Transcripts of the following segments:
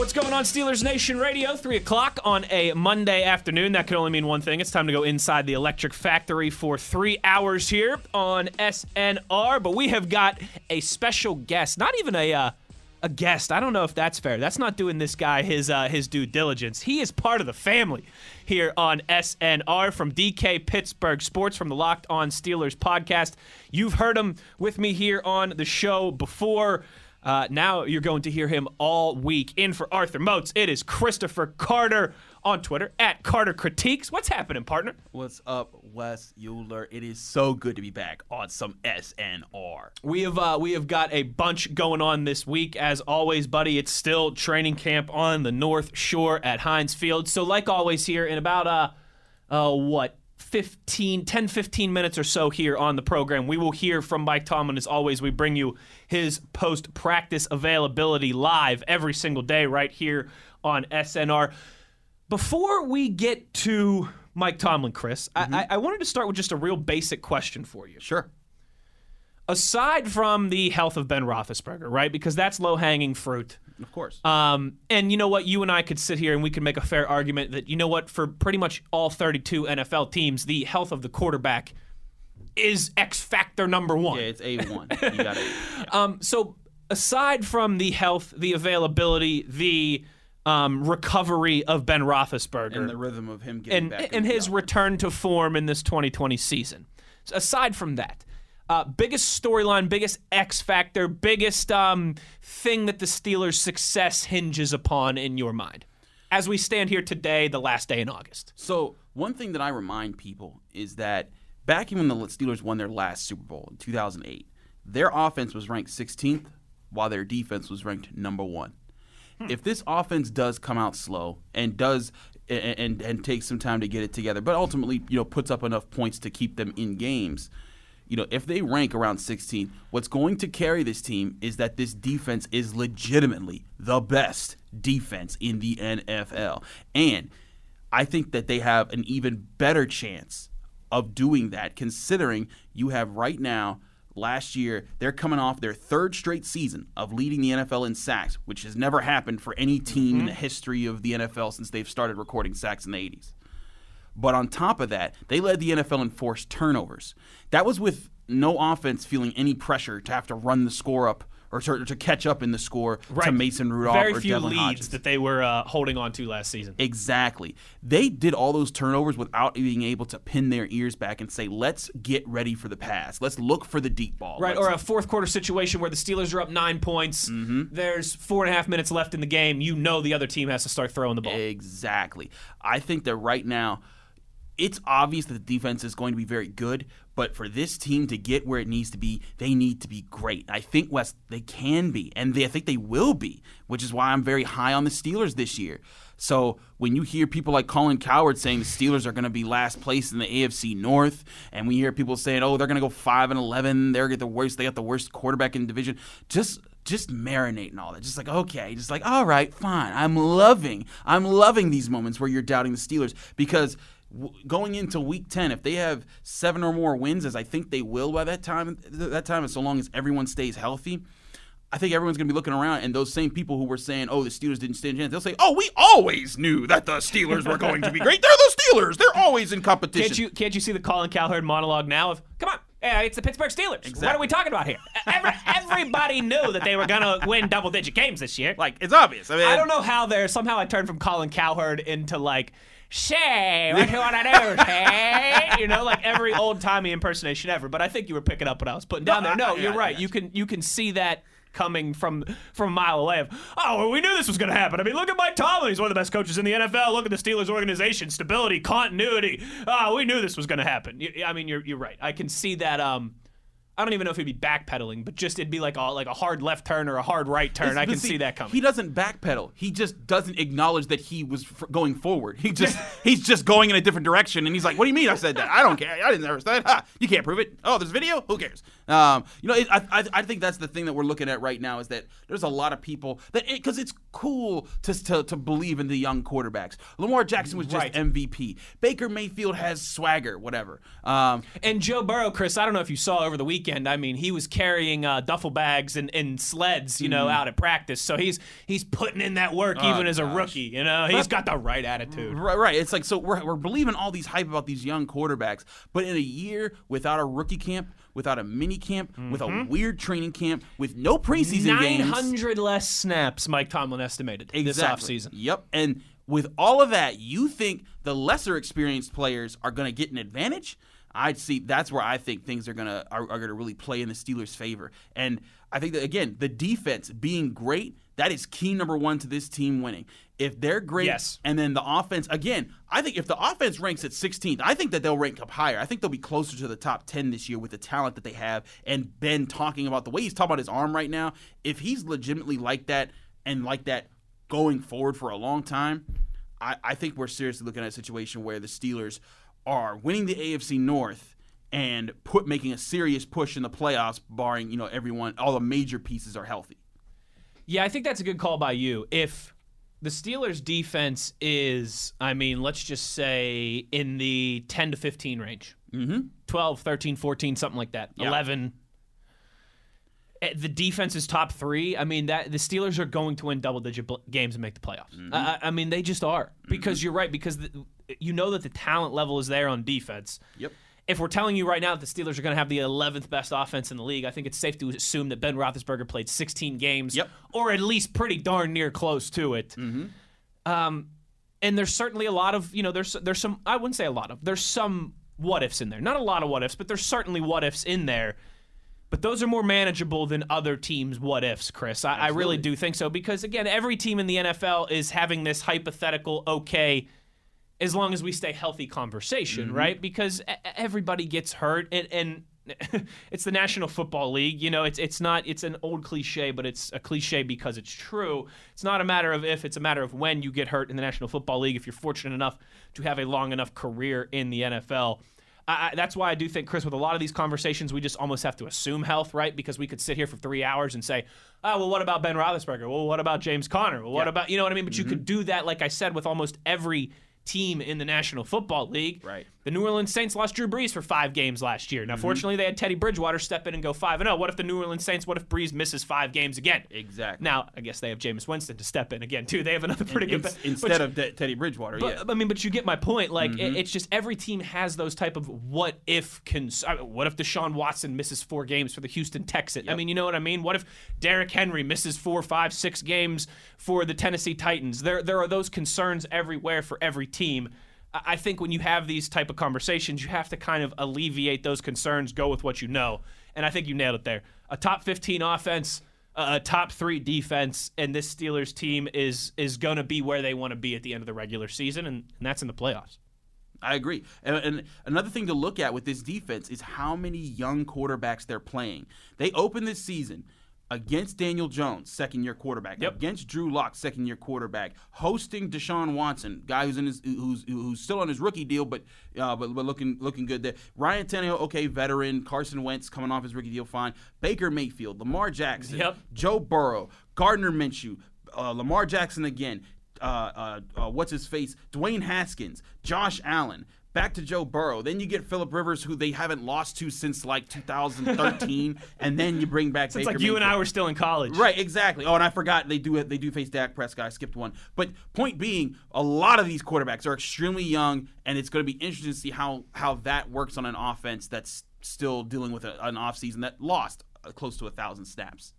What's going on, Steelers Nation Radio? 3 o'clock on a Monday afternoon. That can only mean one thing. It's time to go inside the electric factory for three hours here on SNR. But we have got a special guest, not even a. Uh, a guest. I don't know if that's fair. That's not doing this guy his uh, his due diligence. He is part of the family here on SNR from DK Pittsburgh Sports from the Locked On Steelers podcast. You've heard him with me here on the show before. Uh, now you're going to hear him all week. In for Arthur Moats, it is Christopher Carter on Twitter at Carter Critiques. What's happening, partner? What's up, Wes Euler? It is so good to be back on some SNR. We have uh, we have got a bunch going on this week. As always, buddy, it's still training camp on the North Shore at Heinz Field. So, like always, here in about uh, uh what 15, 10, 15 minutes or so here on the program. We will hear from Mike Tomlin. As always, we bring you his post practice availability live every single day right here on SNR. Before we get to Mike Tomlin, Chris, mm-hmm. I, I wanted to start with just a real basic question for you. Sure aside from the health of Ben Roethlisberger, right? Because that's low hanging fruit. Of course. Um, and you know what? You and I could sit here and we could make a fair argument that, you know what, for pretty much all 32 NFL teams, the health of the quarterback is X factor number one. Yeah, it's A1. you got it. Yeah. Um, so aside from the health, the availability, the um, recovery of Ben Roethlisberger, and the rhythm of him getting and, back, and his return to form in this 2020 season. So aside from that, uh, biggest storyline, biggest X factor, biggest um, thing that the Steelers' success hinges upon in your mind as we stand here today, the last day in August? So, one thing that I remind people is that back when the Steelers won their last Super Bowl in 2008, their offense was ranked 16th while their defense was ranked number one. Hmm. If this offense does come out slow and does and, and and takes some time to get it together, but ultimately, you know, puts up enough points to keep them in games, you know, if they rank around 16, what's going to carry this team is that this defense is legitimately the best defense in the NFL. And I think that they have an even better chance of doing that considering you have right now last year they're coming off their third straight season of leading the NFL in sacks, which has never happened for any team mm-hmm. in the history of the NFL since they've started recording sacks in the 80s. But on top of that, they led the NFL in forced turnovers. That was with no offense feeling any pressure to have to run the score up or to, to catch up in the score right. to Mason Rudolph Very or few Devlin leads Hodges. that they were uh, holding on to last season. Exactly. They did all those turnovers without being able to pin their ears back and say, "Let's get ready for the pass. Let's look for the deep ball." Right, Let's or a fourth quarter situation where the Steelers are up nine points. Mm-hmm. There's four and a half minutes left in the game. You know the other team has to start throwing the ball. Exactly. I think that right now it's obvious that the defense is going to be very good, but for this team to get where it needs to be, they need to be great. I think West they can be, and they, I think they will be, which is why I'm very high on the Steelers this year. So when you hear people like Colin Cowherd saying the Steelers are going to be last place in the AFC North, and we hear people saying, "Oh, they're going to go five and eleven, they're get the worst, they got the worst quarterback in the division," just just marinate and all that. Just like, okay, just like, all right, fine. I'm loving, I'm loving these moments where you're doubting the Steelers because going into week 10 if they have seven or more wins as i think they will by that time that time so long as everyone stays healthy I think everyone's going to be looking around, and those same people who were saying, "Oh, the Steelers didn't stand a chance," they'll say, "Oh, we always knew that the Steelers were going to be great. They're the Steelers. They're always in competition." Can't you can't you see the Colin Cowherd monologue now of, "Come on, yeah, it's the Pittsburgh Steelers. Exactly. What are we talking about here? Every, everybody knew that they were going to win double digit games this year. Like, it's obvious. I mean, I don't know how they're somehow I turned from Colin Cowherd into like Shay, what you want to do, Shay? You know, like every old timey impersonation ever. But I think you were picking up what I was putting down there. No, you're right. You can you can see that coming from from a mile away of oh well, we knew this was going to happen i mean look at mike tomlin he's one of the best coaches in the nfl look at the steelers organization stability continuity oh we knew this was going to happen i mean you're, you're right i can see that um I don't even know if he'd be backpedaling, but just it'd be like a like a hard left turn or a hard right turn. I can see, that coming. He doesn't backpedal. He just doesn't acknowledge that he was f- going forward. He just he's just going in a different direction, and he's like, "What do you mean I said that? I don't care. I didn't ever say that. Ha, you can't prove it. Oh, there's video. Who cares? Um, you know, it, I, I I think that's the thing that we're looking at right now is that there's a lot of people that because it's cool to, to to believe in the young quarterbacks. Lamar Jackson was just Right. MVP. Baker Mayfield has swagger, whatever. Um, And Joe Burrow, Chris, I don't know if you saw over the weekend. I mean, he was carrying uh, duffel bags and, and sleds, you know, out at practice. So he's he's putting in that work even as a rookie. You know, he's got the right attitude. Right, right. It's like so we're, we're believing all these hype about these young quarterbacks, but in a year without a rookie camp, without a mini camp, with a weird training camp, with no preseason Nine games, hundred less snaps, Mike Tomlin estimated this exactly. offseason. Yep, and with all of that, you think the lesser experienced players are going to get an advantage? I'd see that's where I think things are gonna are, are gonna really play in the Steelers' favor, and I think that again the defense being great that is key number one to this team winning. If they're great, Yes. and then the offense again, I think if the offense ranks at 16th, I think that they'll rank up higher. I think they'll be closer to the top 10 this year with the talent that they have. And Ben talking about the way he's talking about his arm right now, if he's legitimately like that and like that going forward for a long time, I, I think we're seriously looking at a situation where the Steelers are winning the AFC North and put making a serious push in the playoffs, barring you know everyone, all the major pieces are healthy. Yeah, I think that's a good call by you. If the Steelers' defense is, I mean, let's just say in the 10 to 15 range, mm-hmm. 12, 13, 14, something like that, Yeah. 11. Eh, The defense is top three. I mean, that the Steelers are going to win double-digit bl- games and make the playoffs. Mm-hmm. I, I- mean, they just are because you're right. Because the, you know that the talent level is there on defense. Yep. If we're telling you right now that the Steelers are going to have the 11th best offense in the league, I think it's safe to assume that Ben Roethlisberger played 16 games, Yep. or at least pretty darn near close to it. Hmm. Um, and there's certainly a lot of you know there's there's some I wouldn't say a lot of there's some what ifs in there. Not a lot of what ifs, but there's certainly what ifs in there. But those are more manageable than other teams' what ifs, Chris. I, I really do think so because again, every team in the NFL is having this hypothetical okay. As long as we stay healthy conversation, mm-hmm. right? Because everybody gets hurt, and, and it's the National Football League. You know, it's it's not it's an old cliche, but it's a cliche because it's true. It's not a matter of if; it's a matter of when you get hurt in the National Football League. If you're fortunate enough to have a long enough career in the NFL. I, I- that's why I do think, Chris, with a lot of these conversations, we just almost have to assume health, right? Because we could sit here for three hours and say, oh, well, what about Ben Roethlisberger? Well, what about James Conner? Well, what about, you know what I mean? But you mm-hmm. could do that, like I said, with almost every team in the National Football League. Right. The New Orleans Saints lost Drew Brees for five games last year. Now, Mm-hmm. fortunately, they had Teddy Bridgewater step in and go 5 and 0. What if the New Orleans Saints, what if Brees misses five games again? Exactly. Now, I guess they have Jameis Winston to step in again, too. They have another pretty good. But- instead of De- Teddy Bridgewater, but, yeah. I mean, but you get my point. Like, Mm-hmm. it- it's just every team has those type of what if. Cons- I mean, what if Deshaun Watson misses four games for the Houston Texans? I mean, you know what I mean. What if Derrick Henry misses four, five, six games for the Tennessee Titans? There, there are those concerns everywhere for every team. I think when you have these type of conversations, you have to kind of alleviate those concerns, go with what you know, and I think you nailed it there. A top 15 offense, a top three defense, and this Steelers team is is going to be where they want to be at the end of the regular season, and, and that's in the playoffs. I agree. And, and another thing to look at with this defense is how many young quarterbacks they're playing. They open this season against Daniel Jones, second year quarterback, Yep. against Drew Lock, second year quarterback, hosting Deshaun Watson, guy who's in his who's who's still on his rookie deal, but uh, but, but looking looking good there. Ryan Tannehill, okay, veteran. Carson Wentz coming off his rookie deal, fine. Baker Mayfield, Lamar Jackson, Yep. Joe Burrow, Gardner Minshew, uh, Lamar Jackson again. Uh, uh, uh, what's his face? Dwayne Haskins, Josh Allen. Back to Joe Burrow. Then you get Philip Rivers, who they haven't lost to since like 2013, and then you bring back. It's Baker like you and I were still in college, Right, exactly. Oh, and I forgot they do they do face Dak Prescott. I skipped one. But point being, a lot of these quarterbacks are extremely young, and it's going to be interesting to see how how that works on an offense that's still dealing with a, an offseason that lost uh, close to a thousand snaps.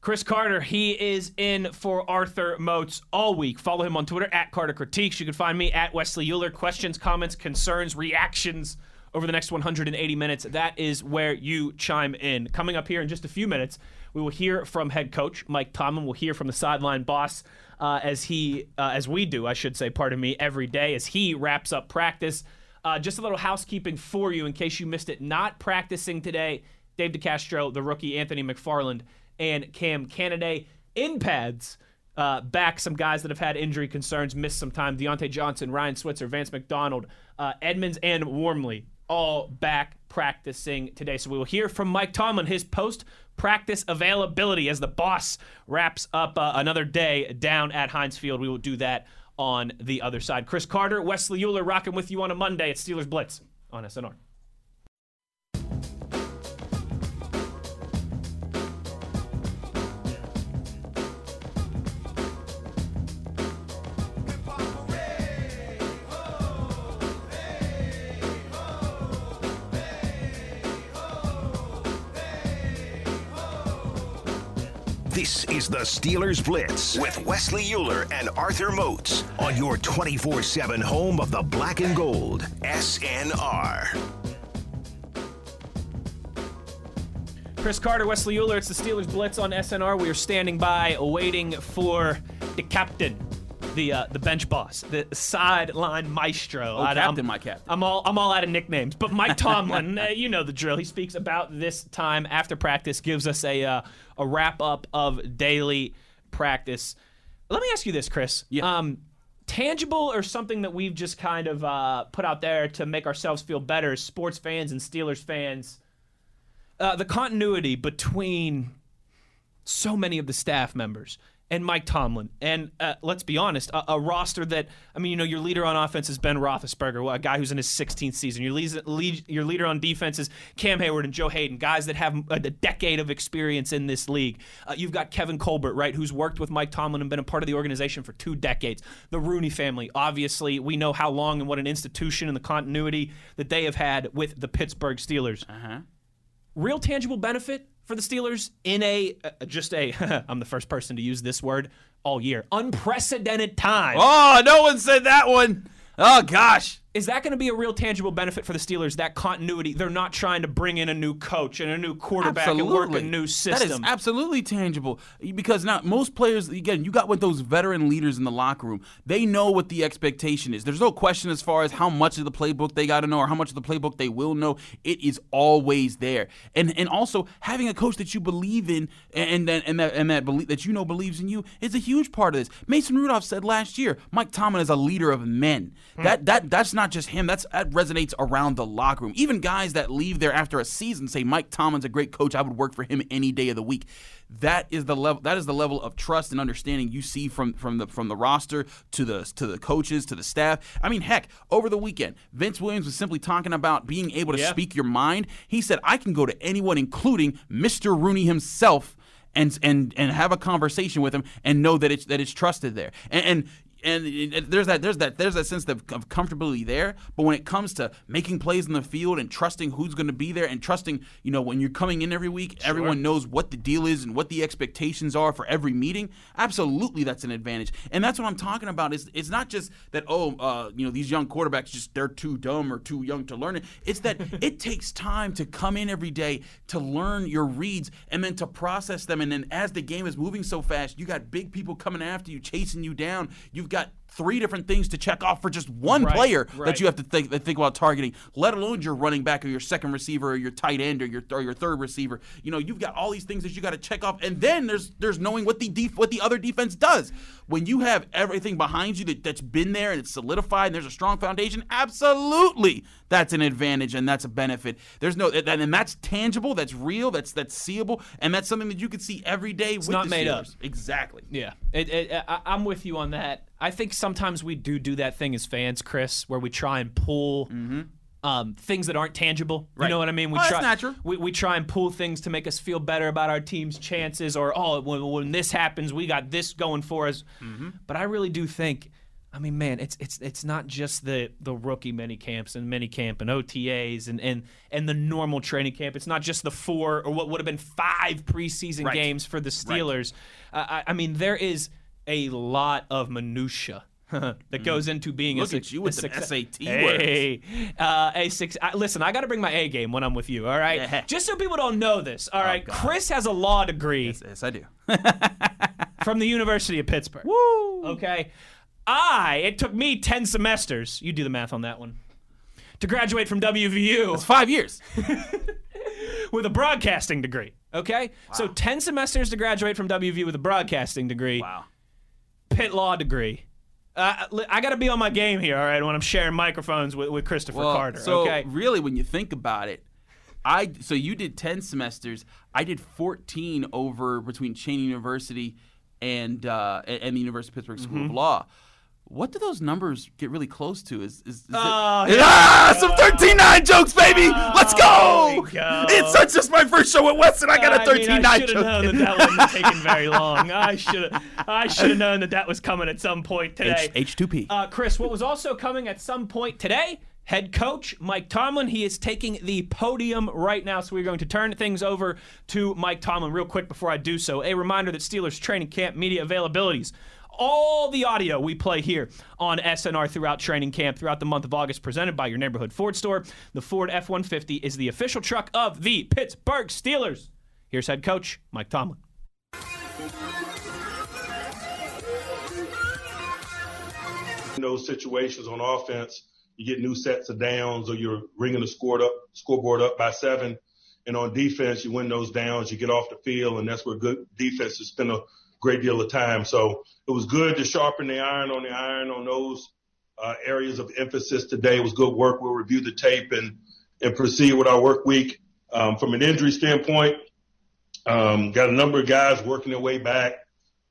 Chris Carter, he is in for Arthur Moats all week. Follow him on Twitter at Carter Critiques. You can find me at Wesley Euler. Questions, comments, concerns, reactions over the next 180 minutes. That is where you chime in. Coming up here in just a few minutes, we will hear from head coach Mike Tomlin. We'll hear from the sideline boss uh, as he, uh, as we do, I should say, pardon me, every day as he wraps up practice. Uh, just a little housekeeping for you in case you missed it. Not practicing today Dave DeCastro, the rookie Anthony McFarland, and Cam Canaday in pads. Uh, back some guys that have had injury concerns, missed some time. Diontae Johnson, Ryan Switzer, Vance McDonald, uh, Edmunds, and Wormley all back practicing today. So we will hear from Mike Tomlin, his post practice availability as the boss wraps up uh, another day down at Heinz Field. We will do that on the other side. Chris Carter, Wesley Euler rocking with you on a Monday at Steelers Blitz on SNR. This is the Steelers Blitz with Wesley Euler and Arthur Moats on your 24 7 home of the black and gold, SNR. Chris Carter, Wesley Euler. It's the Steelers Blitz on SNR. We are standing by, waiting for the captain, the uh, the bench boss, the sideline maestro. Oh, I- captain, I'm, my captain. I'm all I'm all out of nicknames, but Mike Tomlin, uh, you know the drill. He speaks about this time after practice, gives us a uh, a wrap up of daily practice. Let me ask you this, Chris. Yeah. Um, tangible or something that we've just kind of uh, put out there to make ourselves feel better as sports fans and Steelers fans. Uh, the continuity between so many of the staff members and Mike Tomlin. And uh, let's be honest, a, a roster that, I mean, you know, your leader on offense is Ben Roethlisberger, a guy who's in his 16th season. Your, lead, lead, your leader on defense is Cam Heyward and Joe Haden, guys that have a, a decade of experience in this league. Uh, you've got Kevin Colbert, right, who's worked with Mike Tomlin and been a part of the organization for two decades. The Rooney family, obviously, we know how long and what an institution and the continuity that they have had with the Pittsburgh Steelers Uh-huh. Real tangible benefit for the Steelers in a uh, just a I'm the first person to use this word all year unprecedented time. Oh, no one said that one. Oh gosh. Is that going to be a real tangible benefit for the Steelers? That continuity. They're not trying to bring in a new coach and a new quarterback and work a new system. That is absolutely tangible because now most players, again, you got with those veteran leaders in the locker room. They know what the expectation is. There's no question as far as how much of the playbook they got to know or how much of the playbook they will know. It is always there, and and also having a coach that you believe in and that and that and that believe that you know believes in you is a huge part of this. Mason Rudolph said last year, Mike Tomlin is a leader of men. Hmm. That that that's not just him. That's that resonates around the locker room. Even guys that leave there after a season say Mike Tomlin's a great coach. I would work for him any day of the week. That is the level. That is the level of trust and understanding you see from from the from the roster to the to the coaches to the staff. I mean, heck, over the weekend, Vince Williams was simply talking about being able to Yeah. speak your mind. He said, "I can go to anyone, including Mr. Rooney himself." and and and have a conversation with him and know that it's that it's trusted there. And and and there's that there's that there's that sense of, of comfortability there. But when it comes to making plays in the field and trusting who's going to be there and trusting, you know, when you're coming in every week, everyone knows what the deal is and what the expectations are for every meeting. Absolutely, that's an advantage. And that's what I'm talking about. Is it's not just that oh, uh, you know, these young quarterbacks just they're too dumb or too young to learn it. It's that it takes time to come in every day to learn your reads and then to process them. And then as the game is moving so fast, you got big people coming after you, chasing you down. You've got three different things to check off for just one Right, player right. that you have to think think about targeting, let alone your running back or your second receiver or your tight end or your or your third receiver. You know, you've got all these things that you got to check off, and then there's there's knowing what the def- what the other defense does. When you have everything behind you that, that's been there and it's solidified, and there's a strong foundation. Absolutely, that's an advantage and that's a benefit. There's no and, and that's tangible, that's real, that's that's seeable, and that's something that you can see every day. with not the made up. Exactly. Yeah, it, it, I, I'm with you on that. I think sometimes we do do that thing as fans, Chris, where we try and pull mm-hmm. Um, things that aren't tangible. You. Right. know what I mean? We Oh, try, natural. We, we try and pull things to make us feel better about our team's chances, or oh, when, when this happens, we got this going for us. Mm-hmm. But I really do think. I mean, man, it's it's it's not just the the rookie mini camps and mini camp and OTAs and and and the normal training camp. It's not just the four or what would have been five preseason Right. games for the Steelers. Uh, I, I mean, there is a lot of minutia that goes into being. Look a, at you a with the SAT hey, uh, a six. I, listen, I got to bring my A game when I'm with you. All right, Yeah. just so people don't know this. All right, God. Chris has a law degree Yes, I do. from the University of Pittsburgh. Woo! Okay. I, it took me 10 semesters, you do the math on that one, to graduate from WVU. It's five years. with a broadcasting degree. Okay, so ten semesters to graduate from WVU with a broadcasting degree. Wow. Pitt law degree. Uh, I got to be on my game here, all right, when I'm sharing microphones with, with Christopher Well, Carter. so okay, really, when you think about it, I so you did ten semesters. I did fourteen over between Cheyney University and uh, and and the University of Pittsburgh School Mm-hmm. of Law. What do those numbers get really close to? Is is, is Oh, it, ah some thirteen nine jokes, baby? Let's go! go. It's such just my first show at Weston. I got a mean, thirteen I nine should joke. have known that that have taken very long. I should have. I should have known that that was coming at some point today. H two P. Uh, Chris, what was also coming at some point today? Head coach Mike Tomlin. He is taking the podium right now, so we're going to turn things over to Mike Tomlin real quick before I do so. A reminder that Steelers training camp media availabilities. All the audio we play here on SNR throughout training camp throughout the month of August, presented by your neighborhood Ford store. The Ford F 150 is the official truck of the Pittsburgh Steelers. Here's head coach Mike Tomlin. in those situations on offense, you get new sets of downs or you're ringing the score up, scoreboard up by seven. And on defense, you win those downs, you get off the field, and that's where good defenses spend a great deal of time. So it was good to sharpen the iron on the iron on those uh, areas of emphasis today. It was good work. We'll review the tape and, and proceed with our work week. Um, from an injury standpoint, um, got a number of guys working their way back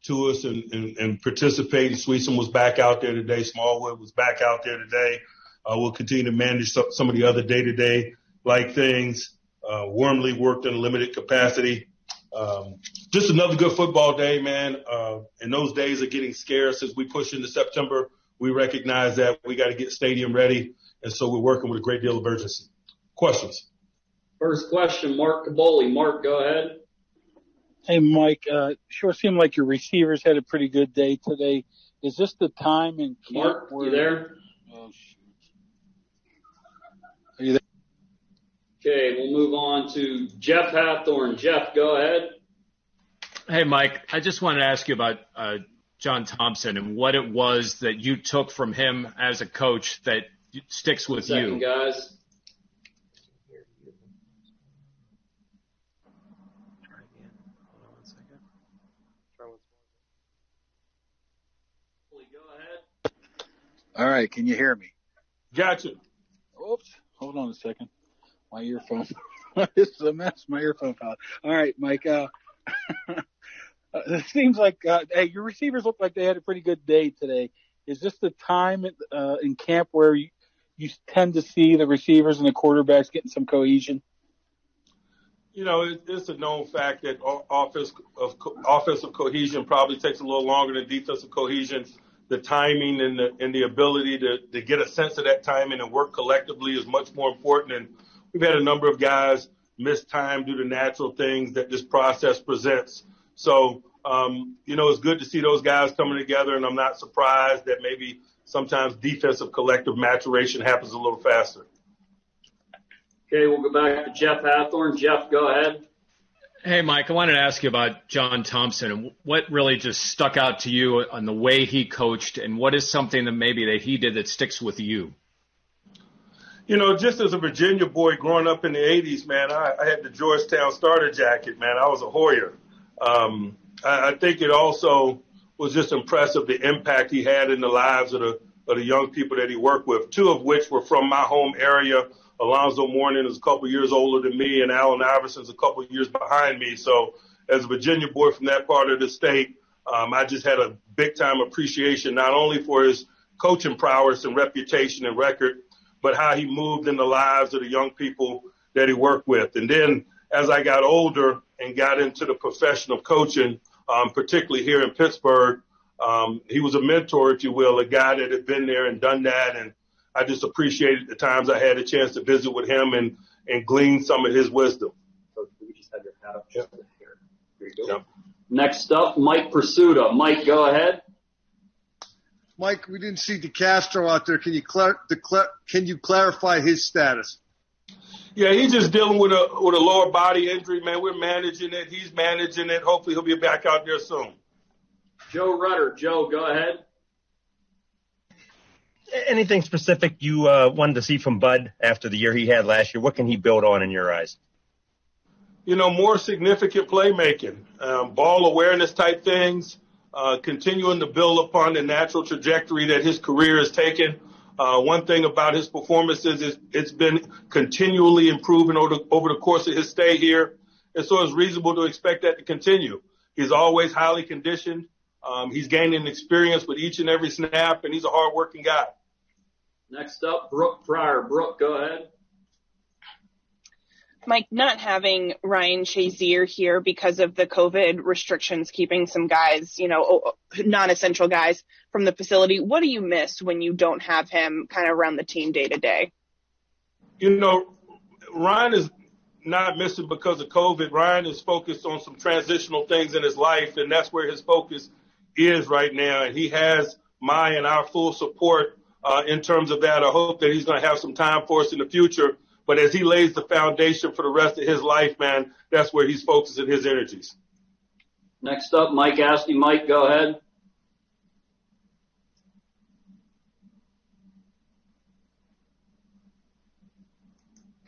to us and, and, and participating. Sweetson was back out there today. Smallwood was back out there today. Uh, we'll continue to manage some, some of the other day-to-day like things. Uh, Wormley worked in a limited capacity. Um, just another good football day, man. Uh, and those days are getting scarce as we push into September. We recognize that we got to get stadium ready. And so we're working with a great deal of urgency. Questions? First question, Mark Kaboly. Mark, go ahead. Hey, Mike, uh, sure seemed like your receivers had a pretty good day today. Is this the time in camp Mark, where you there? Oh, shoot. Are you there? Okay, we'll move on to Jeff Hathorn. Jeff, go ahead. Hey, Mike, I just wanted to ask you about uh, John Thompson and what it was that you took from him as a coach that sticks with Second, you. guys. All right, can you hear me? Gotcha. Oops, hold on a second. My earphone. this is a mess. My earphone fell. All right, Mike. Uh, it seems like uh, hey, your receivers look like they had a pretty good day today. Is this the time uh, in camp where you, you tend to see the receivers and the quarterbacks getting some cohesion? You know, it, it's a known fact that o- offense of offensive cohesion probably takes a little longer than defensive cohesion. The timing and the and the ability to to get a sense of that timing and work collectively is much more important. And we've had a number of guys miss time due to natural things that this process presents. So, um, you know, it's good to see those guys coming together, and I'm not surprised that maybe sometimes defensive collective maturation happens a little faster. Okay, we'll go back to Jeff Hathorn. Jeff, go ahead. Hey, Mike, I wanted to ask you about John Thompson and what really just stuck out to you on the way he coached, and what is something that maybe that he did that sticks with you. You know, just as a Virginia boy growing up in the 80s, man, I, I had the Georgetown starter jacket, man. I was a Hoya. Um, I, I think it also was just impressive the impact he had in the lives of the, of the young people that he worked with, two of which were from my home area. Alonzo Mourning is a couple years older than me, and Allen Iverson's a couple years behind me. So, as a Virginia boy from that part of the state, um, I just had a big time appreciation not only for his coaching prowess and reputation and record, but how he moved in the lives of the young people that he worked with. And then as I got older and got into the profession of coaching, um, particularly here in Pittsburgh, um, he was a mentor, if you will, a guy that had been there and done that. And I just appreciated the times I had a chance to visit with him and, and glean some of his wisdom. So we just had your hat up Yep. here. Here you go. Yep. Next up, Mike Prisuta. Mike, go ahead. Mike, we didn't see DeCastro out there. Can you clar- declare, can you clarify his status? Yeah, he's just dealing with a with a lower body injury, man. We're managing it. He's managing it. Hopefully, he'll be back out there soon. Joe Rutter. Joe, go ahead. Anything specific you uh, wanted to see from Bud after the year he had last year? What can he build on in your eyes? you know, more significant playmaking, um, ball awareness type things, uh, continuing to build upon the natural trajectory that his career has taken. Uh, one thing about his performances is it's been continually improving over the, over the course of his stay here. And so it's reasonable to expect that to continue. He's always highly conditioned. Um, he's gaining experience with each and every snap, and he's a hardworking guy. Next up, Brooke Pryor. Brooke, go ahead. Mike, not having Ryan Shazier here because of the COVID restrictions, keeping some guys, you know, non-essential guys from the facility. What do you miss when you don't have him kind of around the team day to day? You know, Ryan is not missing because of COVID. Ryan is focused on some transitional things in his life, and that's where his focus is right now. And he has my and our full support uh, in terms of that. I hope that he's going to have some time for us in the future but as he lays the foundation for the rest of his life, man, that's where he's focusing his energies. Next up, Mike Asti. Mike, go ahead.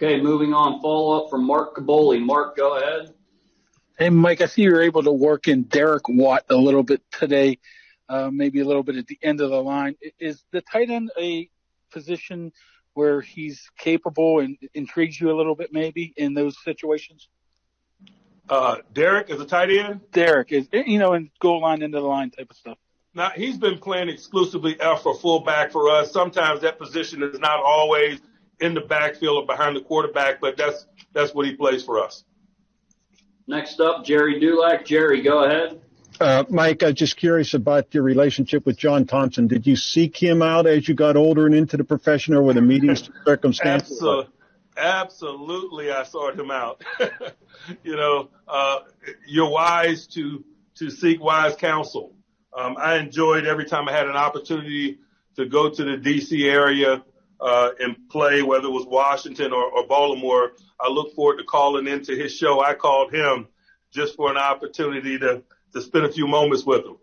Okay, moving on. Follow up from Mark Kaboly. Mark, go ahead. Hey, Mike, I see you're able to work in Derek Watt a little bit today, uh, maybe a little bit at the end of the line. Is the tight end a position where he's capable and intrigues you a little bit maybe in those situations? Uh, Derek is a tight end. Derek is, you know, in goal line, into the line type of stuff. Now he's been playing exclusively F or fullback for us. Sometimes that position is not always in the backfield or behind the quarterback, but that's that's what he plays for us. Next up, Gerry Dulac. Gerry, go ahead. Uh, Mike, I'm just curious about your relationship with John Thompson. Did you seek him out as you got older and into the profession, or were the meeting circumstances? Absol- absolutely, I sought him out. you know, uh, you're wise to to seek wise counsel. Um, I enjoyed every time I had an opportunity to go to the D.C. area uh, and play, whether it was Washington or, or Baltimore. I look forward to calling into his show. I called him just for an opportunity to to spend a few moments with them.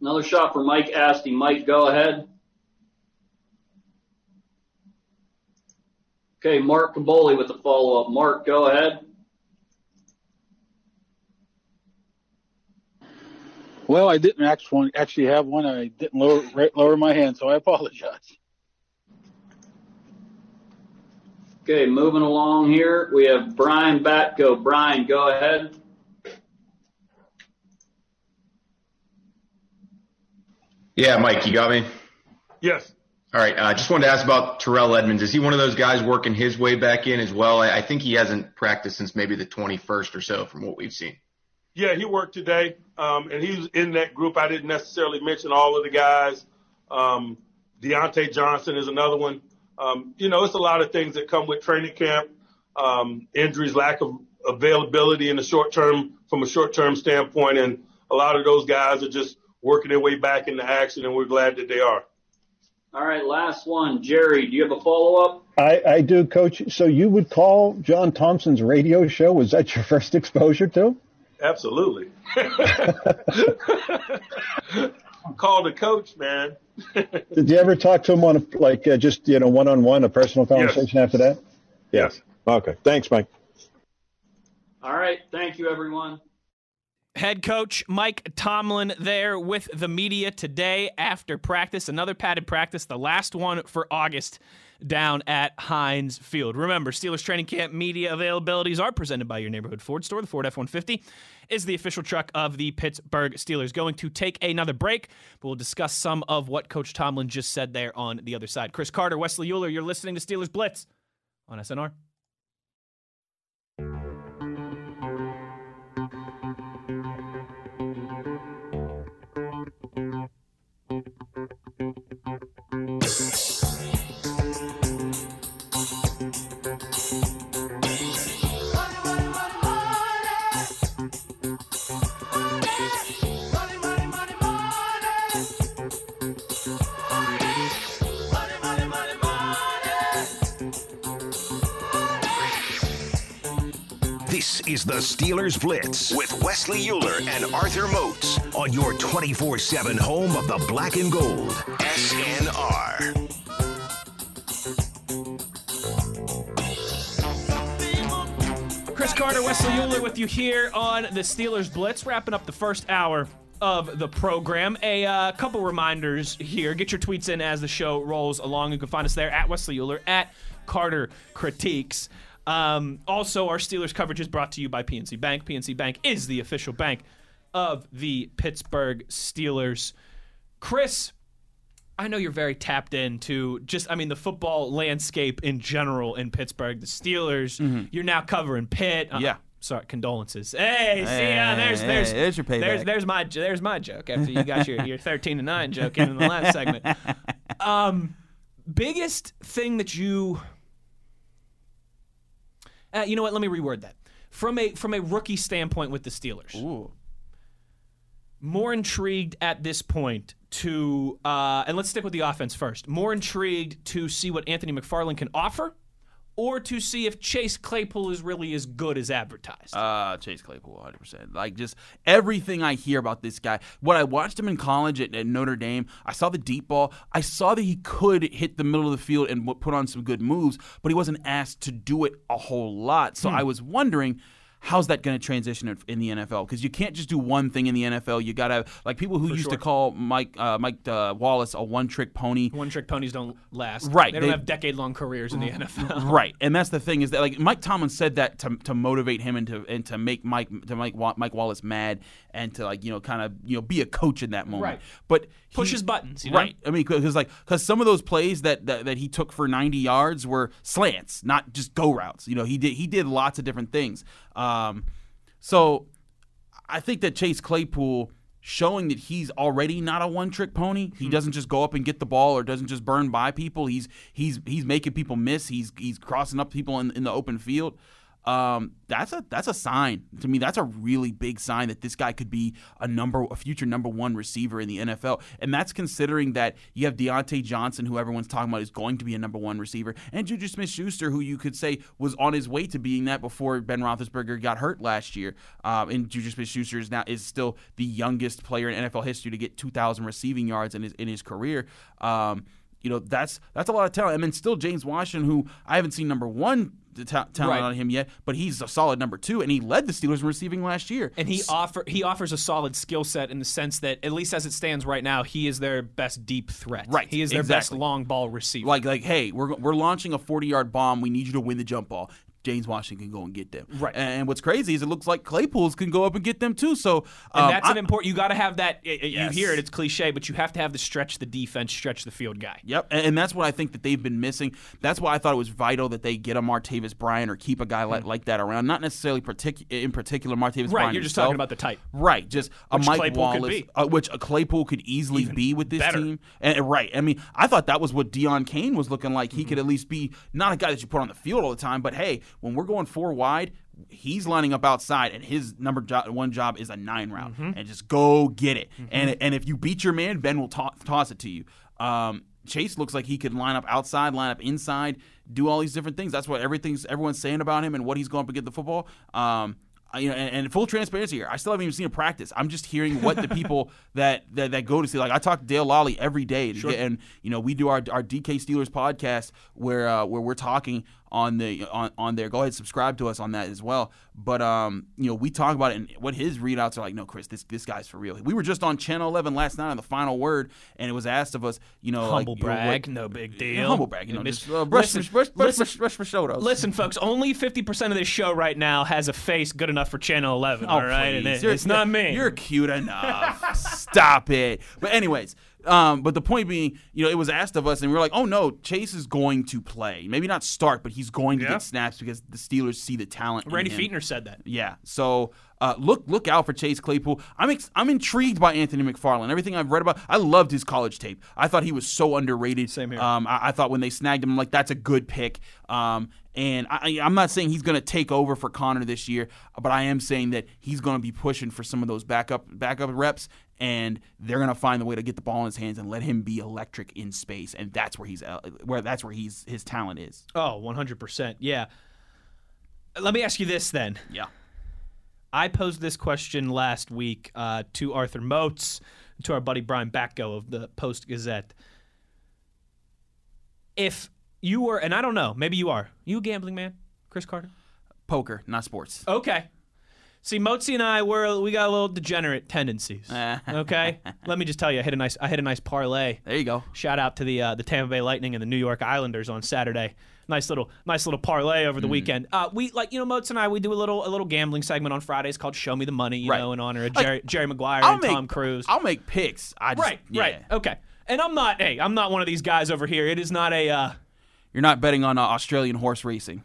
Another shot for Mike Asti. Mike, go ahead. Okay, Mark Kaboly with the follow up. Mark, go ahead. Well, I didn't actually actually have one. I didn't lower lower my hand, so I apologize. Okay, moving along here, we have Brian Batko. Brian, go ahead. Yeah, Mike, you got me? Yes. All right. I uh, just wanted to ask about Terrell Edmunds. Is he one of those guys working his way back in as well? I, I think he hasn't practiced since maybe the 21st or so from what we've seen. Yeah, he worked today, um, and he was in that group. I didn't necessarily mention all of the guys. Um, Diontae Johnson is another one. Um, you know, it's a lot of things that come with training camp, um, injuries, lack of availability in the short term from a short term standpoint, and a lot of those guys are just working their way back into action, and we're glad that they are. All right, last one. Gerry, do you have a follow up? I, I do, Coach. So you would call John Thompson's radio show? Was that your first exposure to? Absolutely. call the coach, man. Did you ever talk to him on a, like uh, just you know one on one, a personal conversation yes. after that? Yes. Okay. Thanks, Mike. All right. Thank you, everyone. Head coach Mike Tomlin there with the media today after practice. Another padded practice, the last one for August down at Heinz Field. Remember, Steelers training camp media availabilities are presented by your neighborhood Ford store. The Ford F 150 is the official truck of the Pittsburgh Steelers. Going to take another break, but we'll discuss some of what Coach Tomlin just said there on the other side. Chris Carter, Wesley Euler, you're listening to Steelers Blitz on SNR. The Steelers Blitz with Wesley Euler and Arthur Moats on your 24 7 home of the black and gold. SNR. Chris Carter, Wesley Euler with you here on the Steelers Blitz, wrapping up the first hour of the program. A uh, couple reminders here. Get your tweets in as the show rolls along. You can find us there at Wesley Euler, at Carter Critiques. Um, also, our Steelers coverage is brought to you by PNC Bank. PNC Bank is the official bank of the Pittsburgh Steelers. Chris, I know you're very tapped into just, I mean, the football landscape in general in Pittsburgh. The Steelers, you're now covering Pitt. Uh, Mm-hmm. Yeah. Sorry, condolences. Hey, see, uh, there's, there's, hey, there's your payback. There's, there's my, there's my joke after you got your, your 13 to nine joke in, in the last segment. Um, biggest thing that you, uh, you know what? Let me reword that. From a from a rookie standpoint with the Steelers, Ooh. more intrigued at this point to, uh, and let's stick with the offense first. More intrigued to see what Anthony McFarland can offer, or to see if Chase Claypool is really as good as advertised. Uh, Chase Claypool, 100%. Like, just everything I hear about this guy. When I watched him in college at, at Notre Dame, I saw the deep ball. I saw that he could hit the middle of the field and put on some good moves, but he wasn't asked to do it a whole lot. So Hmm. I was wondering. How's that going to transition in- the NFL? Because you can't just do one thing in the NFL. You got to like people who used to call Mike uh, Mike uh, Wallace a one-trick pony. One trick ponies don't last. Right, They don't they- have decade long careers in the NFL. Right, and that's the thing is that like Mike Tomlin said that to, to motivate him and to and to make Mike to make Mike Wallace mad and to like you know kind of you know be a coach in that moment. Right. But Push his buttons, you know? right. I mean, because like because some of those plays that, that that he took for ninety yards were slants, not just go routes. You know, he did he did lots of different things. Um, so I think that Chase Claypool showing that he's already not a one-trick pony. He doesn't just go up and get the ball or doesn't just burn by people. He's he's he's making people miss. He's he's crossing up people in, in the open field. Um, that's a that's a sign to me. That's a really big sign that this guy could be a number a future number one receiver in the NFL, and that's considering that you have Diontae Johnson, who everyone's talking about is going to be a number one receiver, and Juju Smith-Schuster, who you could say was on his way to being that before Ben Roethlisberger got hurt last year. Um, and Juju Smith-Schuster is now is still the youngest player in NFL history to get 2,000 receiving yards in his in his career. Um, you know that's that's a lot of talent, and then still James Washington, who I haven't seen number one ta- talent Right. on him yet, but he's a solid number two, and he led the Steelers in receiving last year. And he offer he offers a solid skill set in the sense that at least as it stands right now, he is their best deep threat. Right, He is their best long ball receiver. like like hey, we're we're launching a 40 yard bomb. We need you to win the jump ball. James Washington can go and get them. Right. And what's crazy is it looks like Claypool's can go up and get them too. So and um, that's I- an important. You got to have that. Yes. You hear it; it's cliche, but you have to have the stretch the defense, stretch the field guy. Yep, and, and that's what I think that they've been missing. That's why I thought it was vital that they get a Martavis Bryant or keep a guy like, like that around. Not necessarily partic- in particular Martavis Right, Bryant. you're just himself. talking about the type. Right, just a Which Mike Claypool Wallace, uh, which a Claypool could easily be with this better. team. And and right, I mean, I thought that was what Deon Cain was looking like. He Mm-hmm. could at least be not a guy that you put on the field all the time, but hey, when we're going four wide. He's lining up outside, and his number jo- one job is a nine route, Mm-hmm. and just go get it. And and if you beat your man, Ben will to- toss it to you. Um, Chase looks like he could line up outside, line up inside, do all these different things. That's what everything's everyone's saying about him and what he's going up to get the football. Um, I- you know, and, and full transparency here, I still haven't even seen a practice. I'm just hearing what the people that, that that go to see. Like I talk to Dale Lolley every day, get- and you know we do our our DK Steelers podcast where uh, where we're talking on the on, on there. Go ahead, subscribe to us on that as well. But um, you know, we talk about it and what his readouts are like. No, Chris, this this guy's for real. We were just on Channel 11 last night on the final word, and it was asked of us, you know, Humble like, you know, what- brag, no big deal. humble brag, you know, just uh, brush, listen- brush, brush, listen- brush, brush for shoulders. Listen, folks, only 50% of this show right now has a face good enough for Channel 11, Oh, all right? And it- it's not me. You're cute enough. Stop it. But anyways, um, but the point being, you know, it was asked of us, and we were like, oh no, Chase is going to play. Maybe not start, but he's going to Yeah. get snaps because the Steelers see the talent. Randy. Fichtner said that. Yeah. So uh, look look out for Chase Claypool. I'm ex- I'm intrigued by Anthony McFarland. Everything I've read about, I loved his college tape. I thought he was so underrated. Same here. Um, I, I thought when they snagged him, I'm like that's a good pick. Um, and I, I- I'm not saying he's going to take over for Conner this year, but I am saying that he's going to be pushing for some of those backup backup reps, and they're going to find the way to get the ball in his hands and let him be electric in space, and that's where he's uh, where that's where he's his talent is. Oh, 100%. Yeah. Let me ask you this then. Yeah. I posed this question last week uh, to Arthur Moats, and to our buddy Brian Batko of the Post Gazette. If you were, and I don't know, maybe you are, you a gambling man, Chris Carter? Poker, not sports. Okay. See, Motzi and I were we got a little degenerate tendencies. Okay, let me just tell you, I hit a nice I hit a nice parlay. There you go. Shout out to the uh, the Tampa Bay Lightning and the New York Islanders on Saturday. Nice little nice little parlay over the Mm. weekend. Uh, we like you know Moats and I we do a little a little gambling segment on Fridays called Show Me the Money. You Right. know, in honor of Like, Jerry, Jerry Maguire I'll and make Tom Cruise. I'll make picks. I just, right, yeah. right, okay. And I'm not hey I'm not one of these guys over here. It is not a. Uh, You're not betting on uh, Australian horse racing.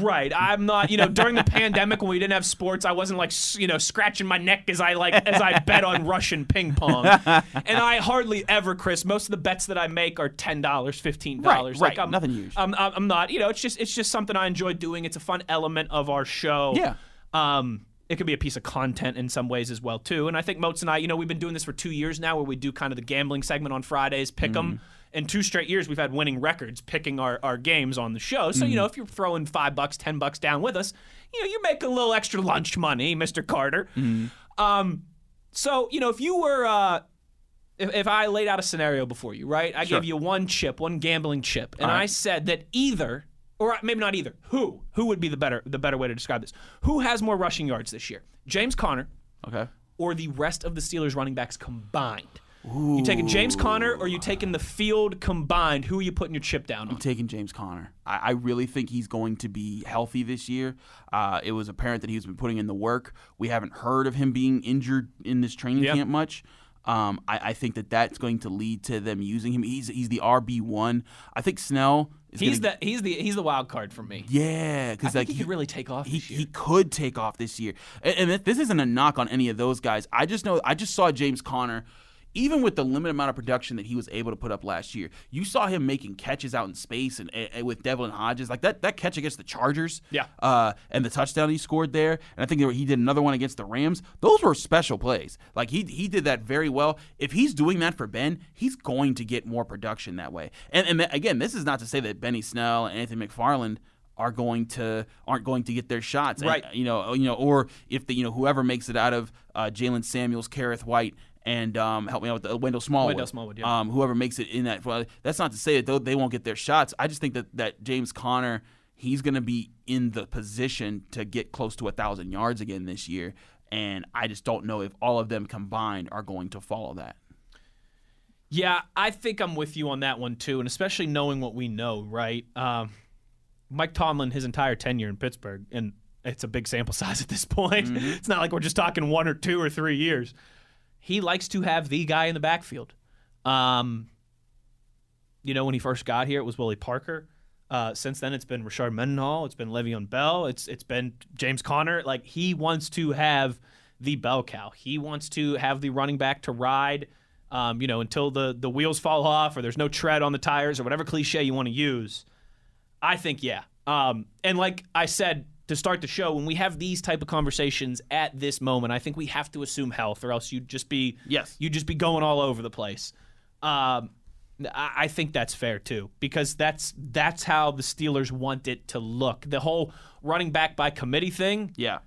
Right. I'm not, you know, during the pandemic when we didn't have sports, I wasn't like, you know, scratching my neck as I like as I bet on Russian ping pong. And I hardly ever, Chris, most of the bets that I make are $10, $15. Right, like right. I'm, Nothing huge. I'm, I'm I'm not, you know, it's just it's just something I enjoy doing. It's a fun element of our show. Yeah. Um it could be a piece of content in some ways as well too. And I think Moats and I, you know, we've been doing this for 2 years now where we do kind of the gambling segment on Fridays, pick 'em. And two straight years we've had winning records picking our, our games on the show. So, you know, if you're throwing five bucks, ten bucks down with us, you know, you're making a little extra lunch money, Mr. Carter. Um, so, you know, if you were uh if, if I laid out a scenario before you, right? I Sure. gave you one chip, one gambling chip, and right. I said that either or maybe not either. Who? Who would be the better the better way to describe this? Who has more rushing yards this year? James Conner Okay. or the rest of the Steelers running backs combined? You taking James Conner or you taking the field combined? Who are you putting your chip down on? I'm taking James Conner. I, I really think he's going to be healthy this year. Uh, it was apparent that he's been putting in the work. We haven't heard of him being injured in this training Yep. camp much. Um, I, I think that that's going to lead to them using him. He's he's the RB one. I think Snell. Is He's gonna, the he's the he's the wild card for me. yeah, because like he could really take off he, this year. he could take off this year. And, and this isn't a knock on any of those guys. I just know I just saw James Conner. Even with the limited amount of production that he was able to put up last year, you saw him making catches out in space and, and with Devlin Hodges, like that that catch against the Chargers, Yeah. uh, and the touchdown he scored there, and I think were- he did another one against the Rams. Those were special plays. Like he he did that very well. If he's doing that for Ben, he's going to get more production that way. And and again, this is not to say that Benny Snell and Anthony McFarland are going to aren't going to get their shots, And, Right. you know, you know, or if the you know whoever makes it out of uh, Jaylen Samuels, Kerrith Whyte. And um, help me out with the, Wendell Smallwood. Wendell Smallwood, yeah. Um, whoever makes it in that, well, that's not to say that they- they won't get their shots. I just think that that James Conner, he's going to be in the position to get close to a thousand yards again this year, and I just don't know if all of them combined are going to follow that. Yeah, I think I'm with you on that one too, and especially knowing what we know, right? Um, Mike Tomlin, his entire tenure in Pittsburgh, and it's a big sample size at this point. It's not like we're just talking one or two or three years. He likes to have the guy in the backfield. Um, you know, when he first got here, it was Willie Parker. Uh, since then, it's been Rashard Mendenhall. It's been Le'Veon Bell. It's it's been James Conner. Like he wants to have the bell cow. He wants to have the running back to ride. Um, you know, until the the wheels fall off or there's no tread on the tires or whatever cliche you want to use. I think yeah. Um, and like I said to start the show, when we have these type of conversations at this moment, I think we have to assume health, or else you'd just be Yes. you'd just be going all over the place. Um, I, I think that's fair too, because that's that's how the Steelers want it to look. The whole running back by committee thing. Yeah,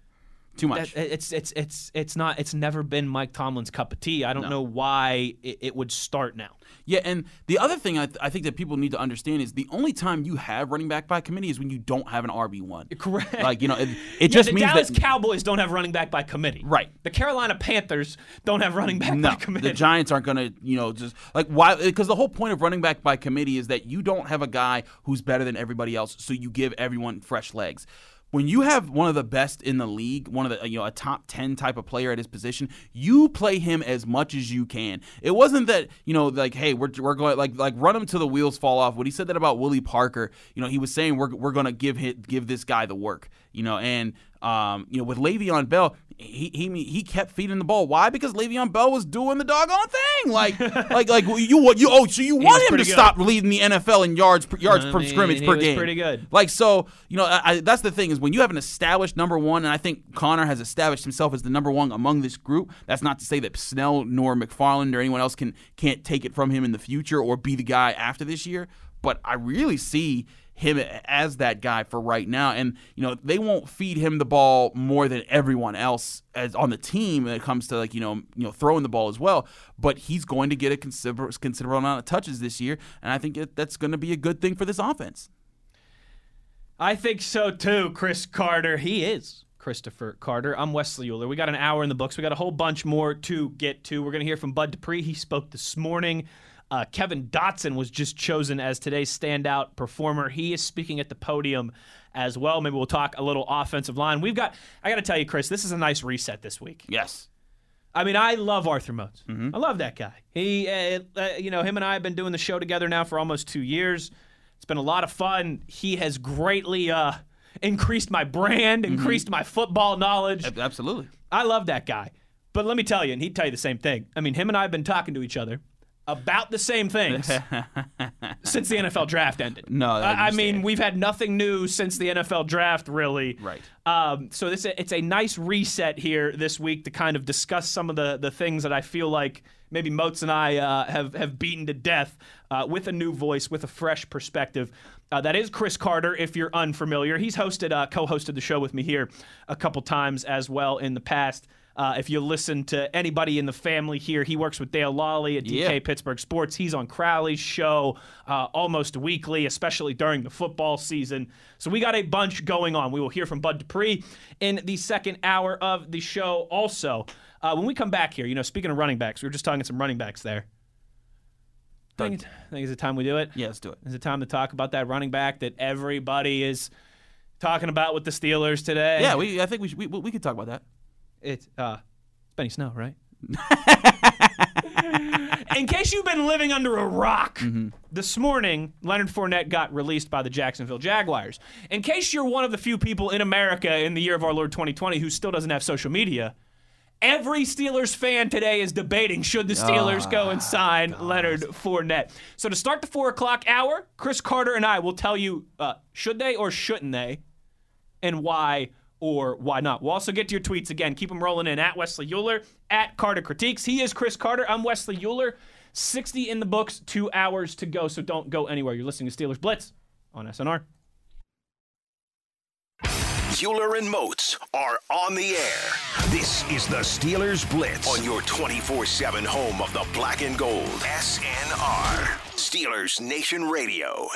too much. That, it's it's it's it's not. It's never been Mike Tomlin's cup of tea. I don't know why it, it would start now. Yeah, and the other thing I, th- I think that people need to understand is the only time you have running back by committee is when you don't have an RB one. Correct. Like you know, it, it Yeah, just the means Dallas that Cowboys don't have running back by committee. Right. The Carolina Panthers don't have running back no, by committee. the Giants aren't going to, you know, just like why? Because the whole point of running back by committee is that you don't have a guy who's better than everybody else, so you give everyone fresh legs. When you have one of the best in the league, one of the you know a top ten type of player at his position, you play him as much as you can. It wasn't that you know like hey we're, we're going like like run him till the wheels fall off. When he said that about Willie Parker, you know he was saying we're we're going to give hit, give this guy the work, you know, and um, you know with Le'Veon Bell, he he he kept feeding the ball. Why? Because Le'Veon Bell was doing the doggone thing. Like like like you what you oh so you want him to good. stop leading the NFL in yards per, yards I per mean, scrimmage per game. pretty good. Like so, you know, I, I, that's the thing is when you have an established number one, and I think Conner has established himself as the number one among this group. That's not to say that Snell nor McFarland or anyone else can can't take it from him in the future or be the guy after this year. But I really see him as that guy for right now, and you know they won't feed him the ball more than everyone else as on the team when it comes to like you know you know throwing the ball as well. But he's going to get a considerable considerable amount of touches this year, and I think that's going to be a good thing for this offense. I think so too, Chris Carter. He is Christopher Carter. I'm Wesley Euler. We got an hour in the books. We got a whole bunch more to get to. We're going to hear from Bud Dupree. He spoke this morning. Uh, Kevin Dotson was just chosen as today's standout performer. He is speaking at the podium as well. Maybe we'll talk a little offensive line. We've got, I got to tell you, Chris, this is a nice reset this week. Yes. I mean, I love Arthur Moats. Mm-hmm. I love that guy. He, uh, uh, you know, him and I have been doing the show together now for almost two years. It's been a lot of fun. He has greatly uh, increased my brand, Mm-hmm. increased my football knowledge. Absolutely. I love that guy. But let me tell you, and he'd tell you the same thing. I mean, him and I have been talking to each other about the same things since the NFL draft ended. No, I I, mean we've had nothing new since the NFL draft, really. Right. Um, so this it's a nice reset here this week to kind of discuss some of the the things that I feel like maybe Moats and I uh, have have beaten to death uh, with a new voice, with a fresh perspective. Uh, that is Chris Carter. If you're unfamiliar, he's hosted, uh, co-hosted the show with me here a couple times as well in the past. Uh, if you listen to anybody in the family here, he works with Dale Lolley at DK Yeah. Pittsburgh Sports. He's on Crowley's show uh, almost weekly, especially during the football season. So we got a bunch going on. We will hear from Bud Dupree in the second hour of the show. Also, uh, when we come back here, you know, speaking of running backs, we were just talking some running backs there. I think, it's, I think it's the time we do it. Yeah, let's do it. Is it time to talk about that running back that everybody is talking about with the Steelers today? Yeah, we. I think we should, we we could talk about that. It's uh, it's Benny Snow, right? In case you've been living under a rock, this morning Leonard Fournette got released by the Jacksonville Jaguars. In case you're one of the few people in America in the year of our Lord 2020 who still doesn't have social media, every Steelers fan today is debating should the Steelers go and sign Leonard Fournette. So to start the four o'clock hour, Chris Carter and I will tell you uh, should they or shouldn't they, and why or why not. We'll also get to your tweets again. Keep them rolling in at Wesley Euler, at Carter Critiques. He is Chris Carter. I'm Wesley Euler. 60 in the books, two hours to go, so don't go anywhere. You're listening to Steelers Blitz on SNR. Euler and Moats are on the air. This is the Steelers Blitz on your 24 7 home of the black and gold. SNR. Steelers Nation Radio.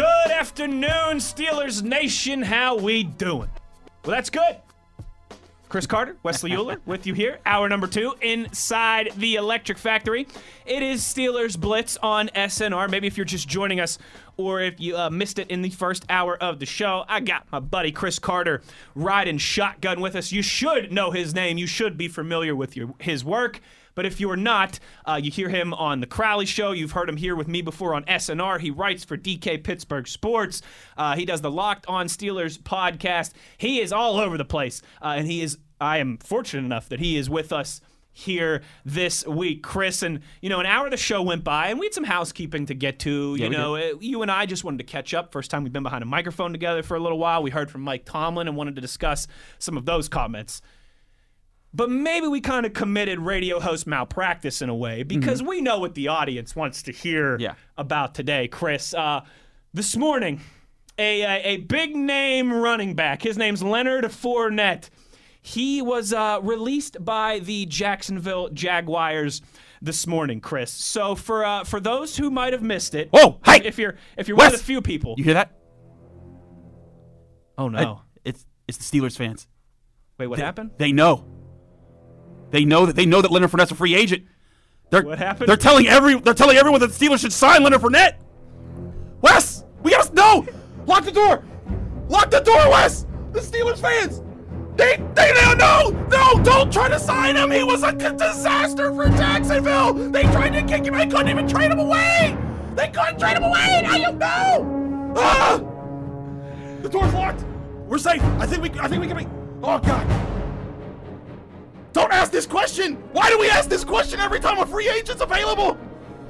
Good afternoon, Steelers Nation. How we doing? Well, that's good. Chris Carter, Wesley Euler, with you here. Hour number two inside the Electric Factory. It is Steelers Blitz on SNR. Maybe if you're just joining us or if you uh, missed it in the first hour of the show, I got my buddy Chris Carter riding shotgun with us. You should know his name. You should be familiar with your, his work. But if you're not, uh, you hear him on the Crowley Show. You've heard him here with me before on SNR. He writes for DK Pittsburgh Sports. Uh, he does the Locked On Steelers podcast. He is all over the place, uh, and he is. I am fortunate enough that he is with us here this week, Chris. And you know, an hour of the show went by, and we had some housekeeping to get to. Yeah, you know, uh, you and I just wanted to catch up. First time we've been behind a microphone together for a little while. We heard from Mike Tomlin and wanted to discuss some of those comments but maybe we kind of committed radio host malpractice in a way because we know what the audience wants to hear Yeah. about today, Chris. Uh, this morning, a, a a big name running back. His name's Leonard Fournette. He was uh, released by the Jacksonville Jaguars this morning, Chris. So for uh, for those who might have missed it, Whoa, hey! if you're if you're one of the few people, You hear that? oh no, It's it's the Steelers fans. wait, what They- happened? They know. They know that they know that Leonard Fournette's a free agent. They're, What happened? They're telling every they're telling everyone that the Steelers should sign Leonard Fournette. Wes, we gotta no. Lock the door. Lock the door, Wes. The Steelers fans. They they no no no don't try to sign him. He was a disaster for Jacksonville. They tried to kick him. They couldn't even trade him away. They couldn't trade him away. Now you know. Ah! The door's locked. We're safe. I think we I think we can be. Oh God. Don't ask this question! Why do we ask this question every time a free agent's available?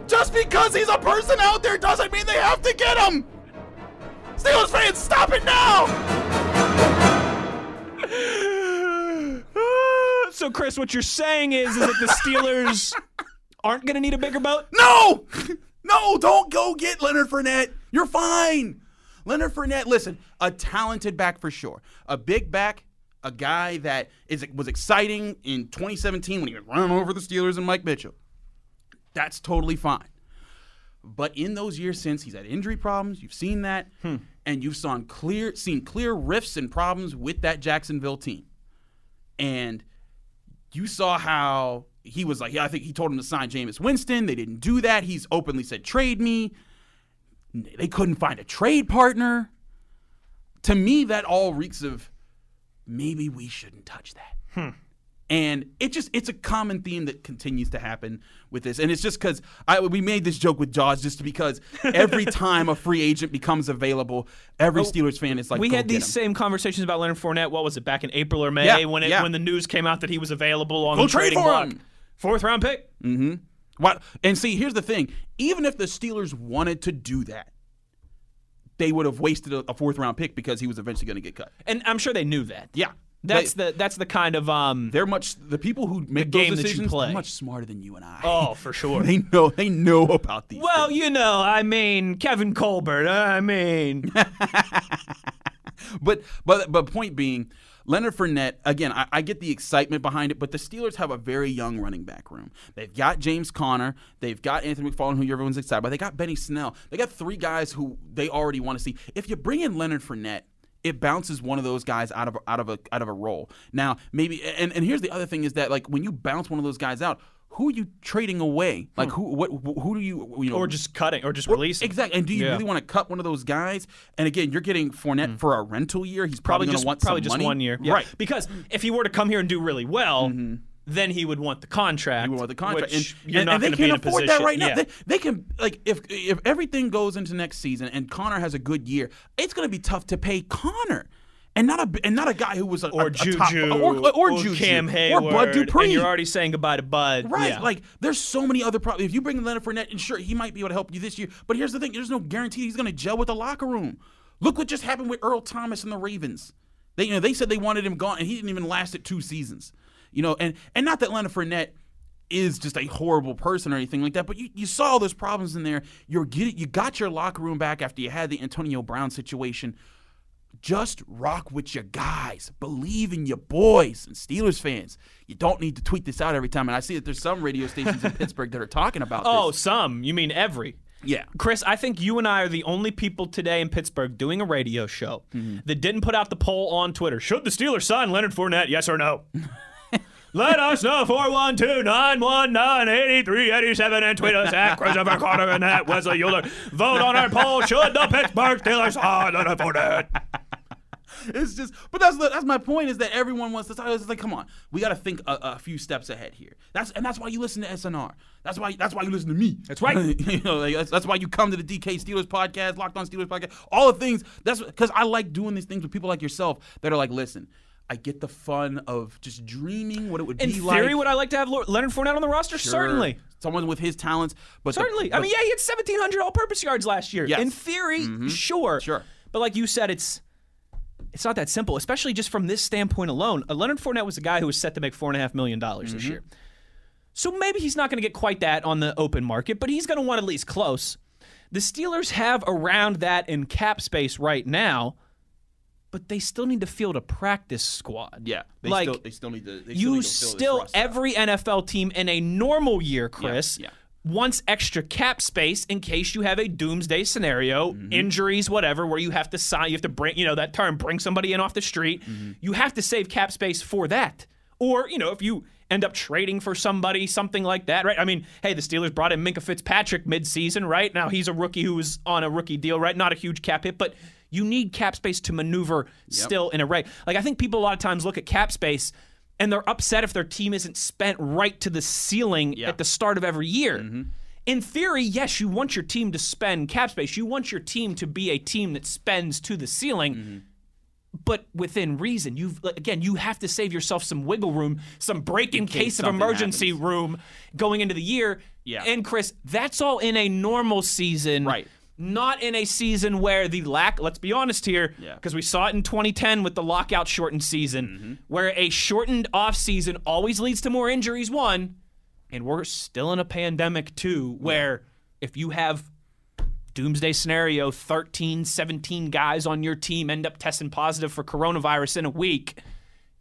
Just because he's a person out there doesn't mean they have to get him! Steelers fans, stop it now! so, Chris, what you're saying is, is that the Steelers aren't going to need a bigger boat? No! No, don't go get Leonard Fournette. You're fine. Leonard Fournette, listen, a talented back for sure. A big back, a guy that is was exciting in 2017 when he was running over the Steelers and Mike Mitchell. That's totally fine. But in those years since, he's had injury problems. You've seen that, hmm. and you've seen clear seen clear rifts and problems with that Jacksonville team. And you saw how he was like, yeah, I think he told him to sign Jameis Winston. They didn't do that. He's openly said, trade me. They couldn't find a trade partner. To me, that all reeks of maybe we shouldn't touch that. And it just it's a common theme that continues to happen with this. And it's just because I we made this joke with Jaws just because every time a free agent becomes available, every Steelers fan is like, we "Go had these him." same conversations about Leonard Fournette. What was it back in April or May Yeah, when it, yeah. when the news came out that he was available on Go the trade trading for block? him. Fourth round pick. Mm-hmm. What? And see, here's the thing: even if the Steelers wanted to do that, they would have wasted a, a fourth round pick because he was eventually going to get cut. And I'm sure they knew that. Yeah, That's They- the that's the kind of um they're much the people who make game those decisions play. are much smarter than you and I. Oh, for sure. they know they know about these. well, you know, I mean, Kevin Colbert. I mean, but but but point being, Leonard Fournette again. I, I get the excitement behind it, but the Steelers have a very young running back room. They've got James Conner, they've got Anthony McFarland, who everyone's excited about. They got Benny Snell. They got three guys who they already want to see. If you bring in Leonard Fournette. It bounces one of those guys out of out of a out of a role. Now, maybe and, and here's the other thing is that like when you bounce one of those guys out, who are you trading away? Like hmm. who what who do you you know or just cutting, or just or- releasing. Exactly. And do you Yeah. really want to cut one of those guys? And again, you're getting Fournette hmm. for a rental year. He's Probably probably, just to want probably just money. one year, yeah. right? Because if he were to come here and do really well, mm-hmm. then he would want the contract. You want the contract, which and, you're and, not and they going to be in can't afford position. that right now. yeah. They, they can like if if everything goes into next season and Conner has a good year, it's going to be tough to pay Conner. And not a and not a guy who was a, or a, a Juju, top, or, or, Juju, Cam or Bud Dupree. and you're already saying goodbye to Bud. Right. Yeah. Like, there's so many other problems. If you bring Leonard Fournette, and sure, he might be able to help you this year. But here's the thing: there's no guarantee he's going to gel with the locker room. Look what just happened with Earl Thomas and the Ravens. They, you know, they said they wanted him gone, and he didn't even last it two seasons. You know, and and not that Leonard Fournette is just a horrible person or anything like that, but you, you saw all those problems in there. You're getting, you got your locker room back after you had the Antonio Brown situation just rock with your guys. Believe in your boys and Steelers fans. You don't need to tweet this out every time. And I see that there's some radio stations in Pittsburgh that are talking about oh, this. some. You mean every? Yeah. Chris, I think you and I are the only people today in Pittsburgh doing a radio show Mm-hmm. that didn't put out the poll on Twitter. Should the Steelers sign Leonard Fournette? Yes or no? Let us know 412 919 8387 and tweet us at Christopher Carter and at Wesley Euler. Vote on our poll. Should the Pittsburgh Steelers sign Leonard Fournette? It's just, but that's that's my point is that everyone wants to. talk. It's like, come on, we got to think a, a few steps ahead here. That's and that's why you listen to SNR. That's why that's why you listen to me. That's right. you know, like, that's, that's why you come to the DK Steelers podcast, Locked On Steelers podcast, all the things. That's because I like doing these things with people like yourself that are like, listen. I get the fun of just dreaming what it would In be theory, like. In theory, would I like to have Leonard Fournette on the roster? Sure. Certainly. someone with his talents, but the- Certainly. I mean, yeah, he had 1,700 all-purpose yards last year. Yes. In theory, mm-hmm. sure. Sure. But like you said, it's it's not that simple, especially just from this standpoint alone. Uh, Leonard Fournette was a guy who was set to make four and a half million dollars this year. So maybe he's not going to get quite that on the open market, but he's going to want at least close. The Steelers have around that in cap space right now, but they still need to field a practice squad. yeah, they like still they still need to. They you still, need to still every NFL team in a normal year, Chris, yeah. Wants extra cap space in case you have a doomsday scenario, Mm-hmm. injuries, whatever, where you have to sign, you have to bring, you know, that term, bring somebody in off the street. Mm-hmm. You have to save cap space for that. Or, you know, if you end up trading for somebody, something like that, right? I mean, hey, the Steelers brought in Minkah Fitzpatrick midseason, right? Now he's a rookie who was on a rookie deal, right? Not a huge cap hit, but you need cap space to maneuver still in a rate. Like I think people a lot of times look at cap space and they're upset if their team isn't spent right to the ceiling at the start of every year. Mm-hmm. In theory, yes, you want your team to spend cap space. You want your team to be a team that spends to the ceiling. Mm-hmm. But within reason, you've again, you have to save yourself some wiggle room, some break in, In case case of emergency happens. room going into the year. Yeah. And Chris, that's all in a normal season. Right. Not in a season where the lack, let's be honest here, Yeah. because we saw it in 2010 with the lockout shortened season, Mm-hmm. where a shortened offseason always leads to more injuries, one, and we're still in a pandemic, two, where if you have doomsday scenario 13 17 guys on your team end up testing positive for coronavirus in a week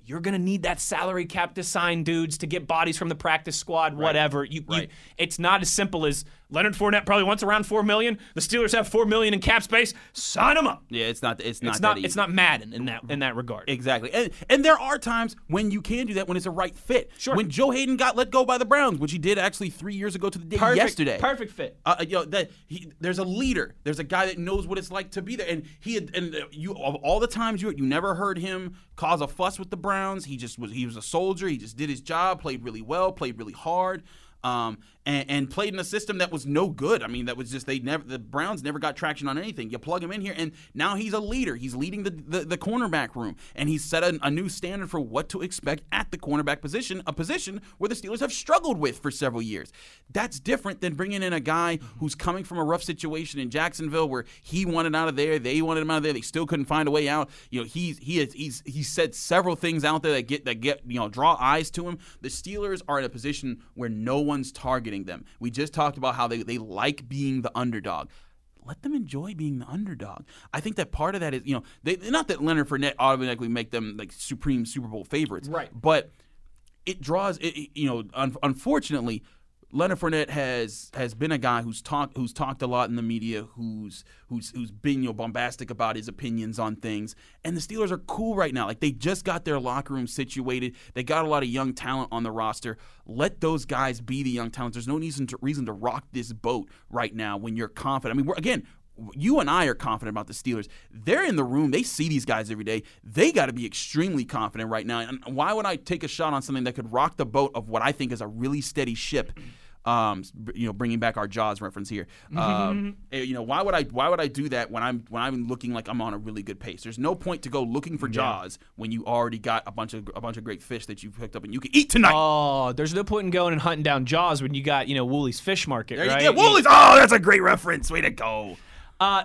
you're going to need that salary cap to sign dudes to get bodies from the practice squad, whatever. You, you, Right. it's not as simple as Leonard Fournette probably wants around four million. The Steelers have four million in cap space. Sign him up. Yeah, it's not. It's not. It's not. It's not Madden in that in that regard. Exactly. And, and there are times when you can do that when it's a right fit. Sure. When Joe Haden got let go by the Browns, which he did actually three years ago to the day Perfect. yesterday. Perfect fit. Uh, you know, that he, there's a leader. There's a guy that knows what it's like to be there. And he had, and uh, you of all the times you you never heard him cause a fuss with the Browns. He just was he was a soldier. He just did his job, played really well, played really hard. Um, and, and played in a system that was no good. I mean, that was just they never the Browns never got traction on anything. You plug him in here, and now he's a leader. He's leading the the, the cornerback room, and he's set a, a new standard for what to expect at the cornerback position, a position where the Steelers have struggled with for several years. That's different than bringing in a guy who's coming from a rough situation in Jacksonville, where he wanted out of there, they wanted him out of there, they still couldn't find a way out. You know, he's he has, he's he's said several things out there that get that get you know draw eyes to him. The Steelers are in a position where no one's targeting them. We just talked about how they, they like being the underdog. Let them enjoy being the underdog. I think that part of that is, you know, they not that Leonard Fournette automatically make them like supreme Super Bowl favorites, Right. But it draws, it, you know, un- unfortunately, Leonard Fournette has has been a guy who's talked who's talked a lot in the media, who's who's who's been you know bombastic about his opinions on things. And the Steelers are cool right now. Like they just got their locker room situated. They got a lot of young talent on the roster. Let those guys be the young talent. There's no reason to reason to rock this boat right now when you're confident. I mean, we're, again, you and I are confident about the Steelers. They're in the room. They see these guys every day. They got to be extremely confident right now. And why would I take a shot on something that could rock the boat of what I think is a really steady ship? Um, you know, bringing back our Jaws reference here. Um, eh, you know, why would I? Why would I do that when I'm when I'm looking like I'm on a really good pace? There's no point to go looking for Jaws when you already got a bunch of a bunch of great fish that you've picked up and you can eat tonight. Oh, there's no point in going and hunting down Jaws when you got you know Woolies Fish Market, there right? you. Woolies. Oh, that's a great reference. Way to go. Uh,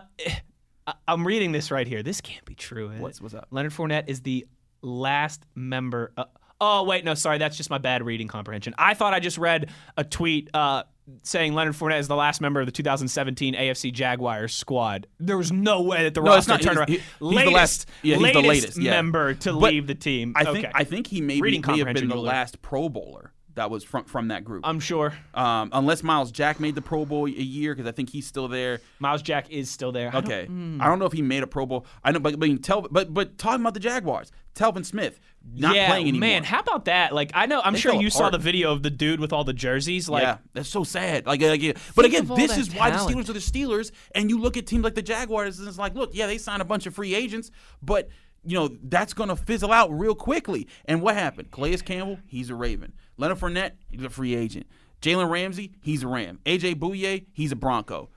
I- I'm reading this right here. This can't be true. What's- what's up? Leonard Fournette is the last member. Uh, oh wait, no, sorry, that's just my bad reading comprehension. I thought I just read a tweet uh, saying Leonard Fournette is the last member of the 2017 AFC Jaguars squad. There was no way that the No, it's roster not. turned around. he- he's latest, the last. Yeah, he's the latest yeah. member to But leave the team. I think. okay. I think he may, be, may have been the last Pro Bowler that was from from that group. I'm sure um, unless Myles Jack made the Pro Bowl a year because I think he's still there. Myles Jack is still there. I don't- Okay, hmm. I don't know if he made a Pro Bowl. I know, but but tell, but but talking about the Jaguars, Telvin Smith not yeah, playing anymore. man, how about that? Like, I know, I'm They sure fell you saw the video of the dude with all the jerseys. Like, yeah, that's so sad. Like, like, yeah. but again, of all this that is why the. Steelers are the Steelers, and you look at teams like the Jaguars, and it's like, look, yeah, they signed a bunch of free agents, but you know that's going to fizzle out real quickly. And what happened? Calais Campbell, he's a Raven. Leonard Fournette, he's a free agent. Jalen Ramsey, he's a Ram. AJ Bouye, he's a Bronco.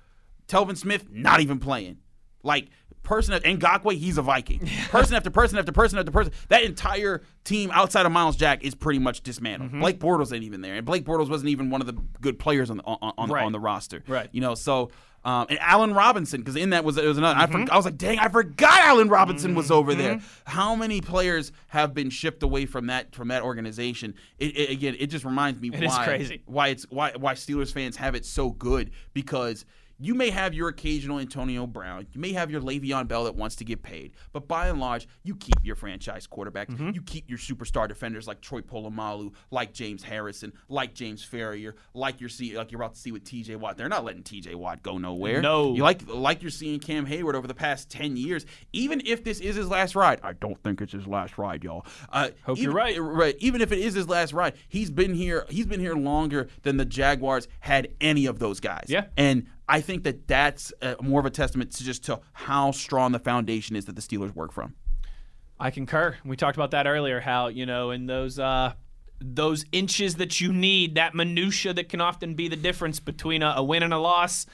Telvin Smith, not even playing. Like person and Ngakoue, he's a Viking. Person after person after person after person. That entire team outside of Myles Jack is pretty much dismantled. Mm-hmm. Blake Bortles ain't even there, and Blake Bortles wasn't even one of the good players on the on, on, Right. on the roster. Right. You know, so. Um, and Allen Robinson, because in that was it was another. Mm-hmm. I, for, I was like, dang, I forgot Allen Robinson was over there. How many players have been shipped away from that from that organization? It, it, again, it just reminds me It why why it's why why Steelers fans have it so good because you may have your occasional Antonio Brown, you may have your Le'Veon Bell that wants to get paid, but by and large, you keep your franchise quarterbacks, Mm-hmm. you keep your superstar defenders like Troy Polamalu, like James Harrison, like James Farrior, like you're see like you're about to see with T.J. Watt. They're not letting T.J. Watt go nowhere. No. you like like you're seeing Cam Heyward over the past ten years. Even if this is his last ride, I don't think it's his last ride, y'all. Uh, Hope you're right. Right. Even if it is his last ride, he's been here. He's been here longer than the Jaguars had any of those guys. Yeah. And I think that that's uh, more of a testament to just to how strong the foundation is that the Steelers work from. I concur. We talked about that earlier. How you know in those uh, those inches that you need, that minutia that can often be the difference between a, a win and a loss,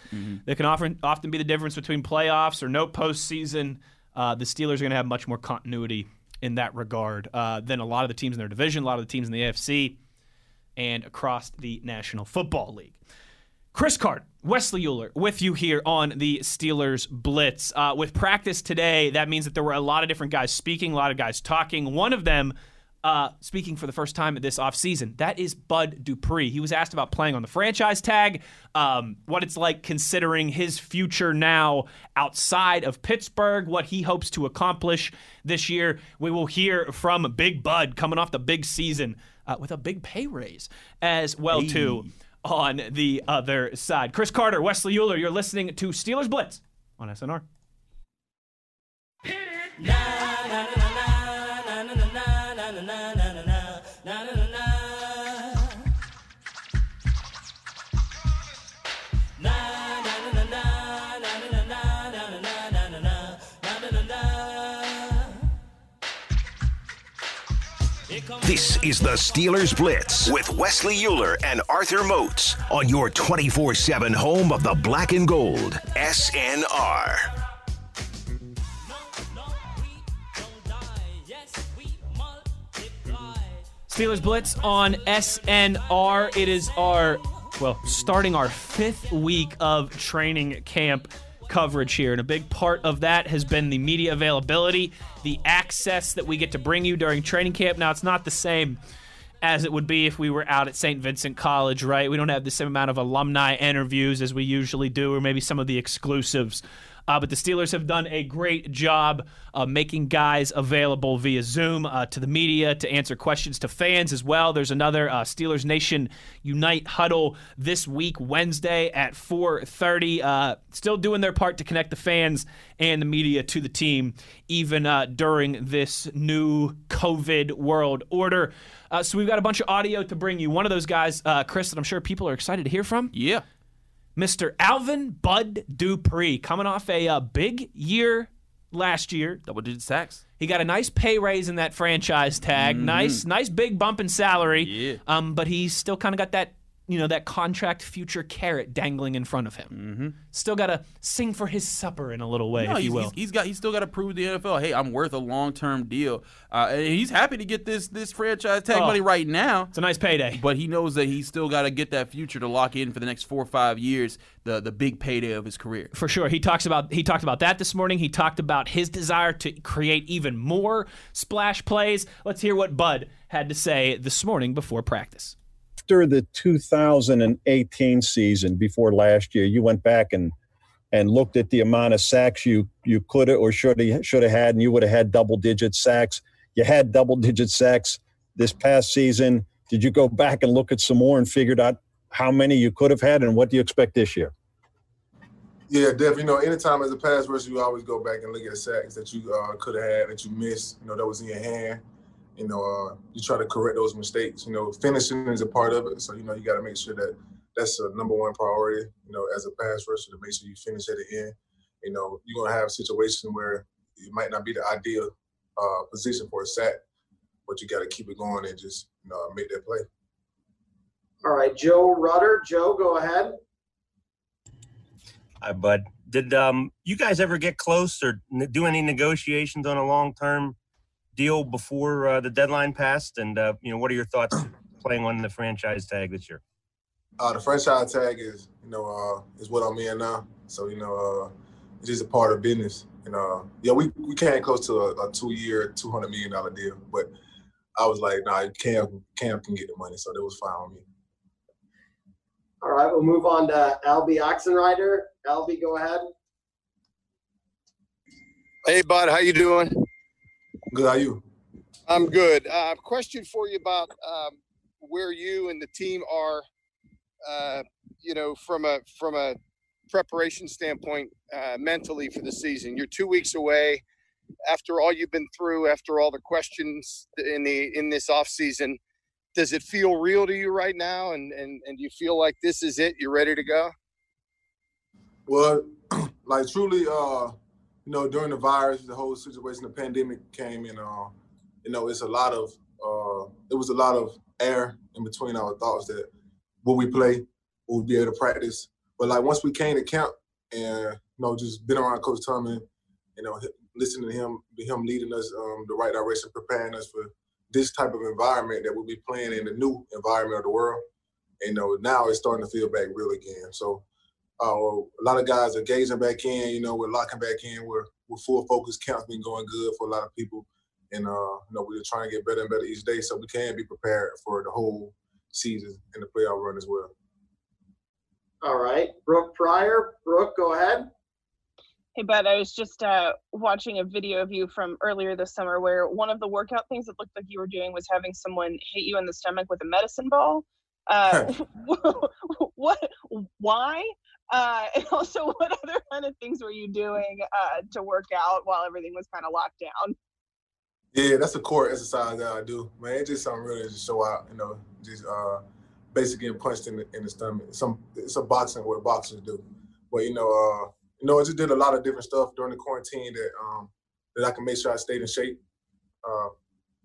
that can often often be the difference between playoffs or no postseason. Uh, the Steelers are going to have much more continuity in that regard uh, than a lot of the teams in their division, a lot of the teams in the AFC, and across the National Football League. Chris Card, Wesley Euler, with you here on the Steelers Blitz. Uh, with practice today, that means that there were a lot of different guys speaking, a lot of guys talking. One of them uh, speaking for the first time this offseason. That is Bud Dupree. He was asked about playing on the franchise tag, um, what it's like considering his future now outside of Pittsburgh, what he hopes to accomplish this year. We will hear from Big Bud coming off the big season uh, with a big pay raise as well Hey. too on the other side. Chris Carter, Wesley Euler, you're listening to Steelers Blitz on SNR. This is the Steelers Blitz with Wesley Euler and Arthur Moats on your 24 7 home of the black and gold. SNR. Steelers Blitz on SNR. It is our, well, starting our fifth week of training camp coverage here. And a big part of that has been the media availability, the access that we get to bring you during training camp. Now, it's not the same as it would be if we were out at St. Vincent College, right? We don't have the same amount of alumni interviews as we usually do, or maybe some of the exclusives. Uh, but the Steelers have done a great job uh, making guys available via Zoom uh, to the media to answer questions to fans as well. There's another uh, Steelers Nation Unite huddle this week, Wednesday at 4:30. Uh, still doing their part to connect the fans and the media to the team, even uh, during this new COVID world order. So we've got a bunch of audio to bring you. One of those guys, Chris, that I'm sure people are excited to hear from. Yeah. Mr. Alvin Bud Dupree, coming off a uh, big year last year. Double digit sacks. He got a nice pay raise in that franchise tag. Nice, nice big bump in salary. Yeah. Um, but he's still kind of got that, you know, that contract future carrot dangling in front of him. Mm-hmm. Still got to sing for his supper in a little way, No, if he's, you will. he's- he's got he's still got to prove the NFL. Hey, I'm worth a long term deal. Uh, and he's happy to get this this franchise tag Oh. money right now. It's a nice payday. But he knows that he's still got to get that future to lock in for the next four or five years, the the big payday of his career. For sure. He talks about he talked about that this morning. He talked about his desire to create even more splash plays. Let's hear what Bud had to say this morning before practice. After the 2018 season, before last year, you went back and and looked at the amount of sacks you you could have or should have should have had, and you would have had double digit sacks. You had double digit sacks this past season. Did you go back and look at some more and figured out how many you could have had, and what do you expect this year? Yeah, Dev. You know, anytime as a pass rusher, you always go back and look at sacks that you uh, could have had that you missed. You know, that was in your hand. You know, uh, you try to correct those mistakes. You know, finishing is a part of it. So you know, you got to make sure that that's a number one priority. You know, as a pass rusher, to make sure you finish at the end. You know, you're gonna have situations where it might not be the ideal uh, position for a sack, but you got to keep it going and just you know make that play. All right, Joe Rutter. Joe, go ahead. Hi, bud. Did um, you guys ever get close or do any negotiations on a long-term deal before uh, the deadline passed? And uh, you know, what are your thoughts playing on the franchise tag this year? Uh, the franchise tag is, you know, uh, is what I'm in now. So you know, uh, it's just a part of business. And uh, yeah, we, we came close to a, a two-year, two hundred million dollar deal, but I was like, nah, Cam, Cam can get the money, so that was fine with me. All right, we'll move on to Alby Oxenreiter. Albie, go ahead. Hey, bud, how you doing? Good. How you? I'm good. Uh, question for you about um, where you and the team are. Uh, you know, from a from a preparation standpoint, uh, mentally for the season. You're two weeks away. After all you've been through, after all the questions in the in this off season, does it feel real to you right now? And and and do you feel like this is it? You're ready to go? Well, like truly, uh, you know, during the virus, the whole situation, the pandemic came, and uh, you know, it's a lot of, uh, it was a lot of air in between our thoughts that will we play, will we be able to practice. But like once we came to camp, and you know, just been around Coach Tubman, you know, listening to him, him leading us um, the right direction, preparing us for this type of environment that we'll be playing in the new environment of the world. And, you know, now it's starting to feel back real again. So uh, a lot of guys are gazing back in. You know, we're locking back in. We're we're full focus. Camp's been going good for a lot of people, and uh, you know we're trying to get better and better each day, so we can be prepared for the whole season and the playoff run as well. All right, Brooke Pryor. Brooke, go ahead. Hey, Bud, I was just uh, watching a video of you from earlier this summer where one of the workout things that looked like you were doing was having someone hit you in the stomach with a medicine ball. Uh, what? Why? Uh, and also, what other kind of things were you doing uh, to work out while everything was kind of locked down? Yeah, that's a core exercise that I do. Man, it's just something really to show out, you know, just uh basically getting punched in the in the stomach. Some it's a boxing what boxers do. But you know, uh, you know, I just did a lot of different stuff during the quarantine that um that I can make sure I stayed in shape. Uh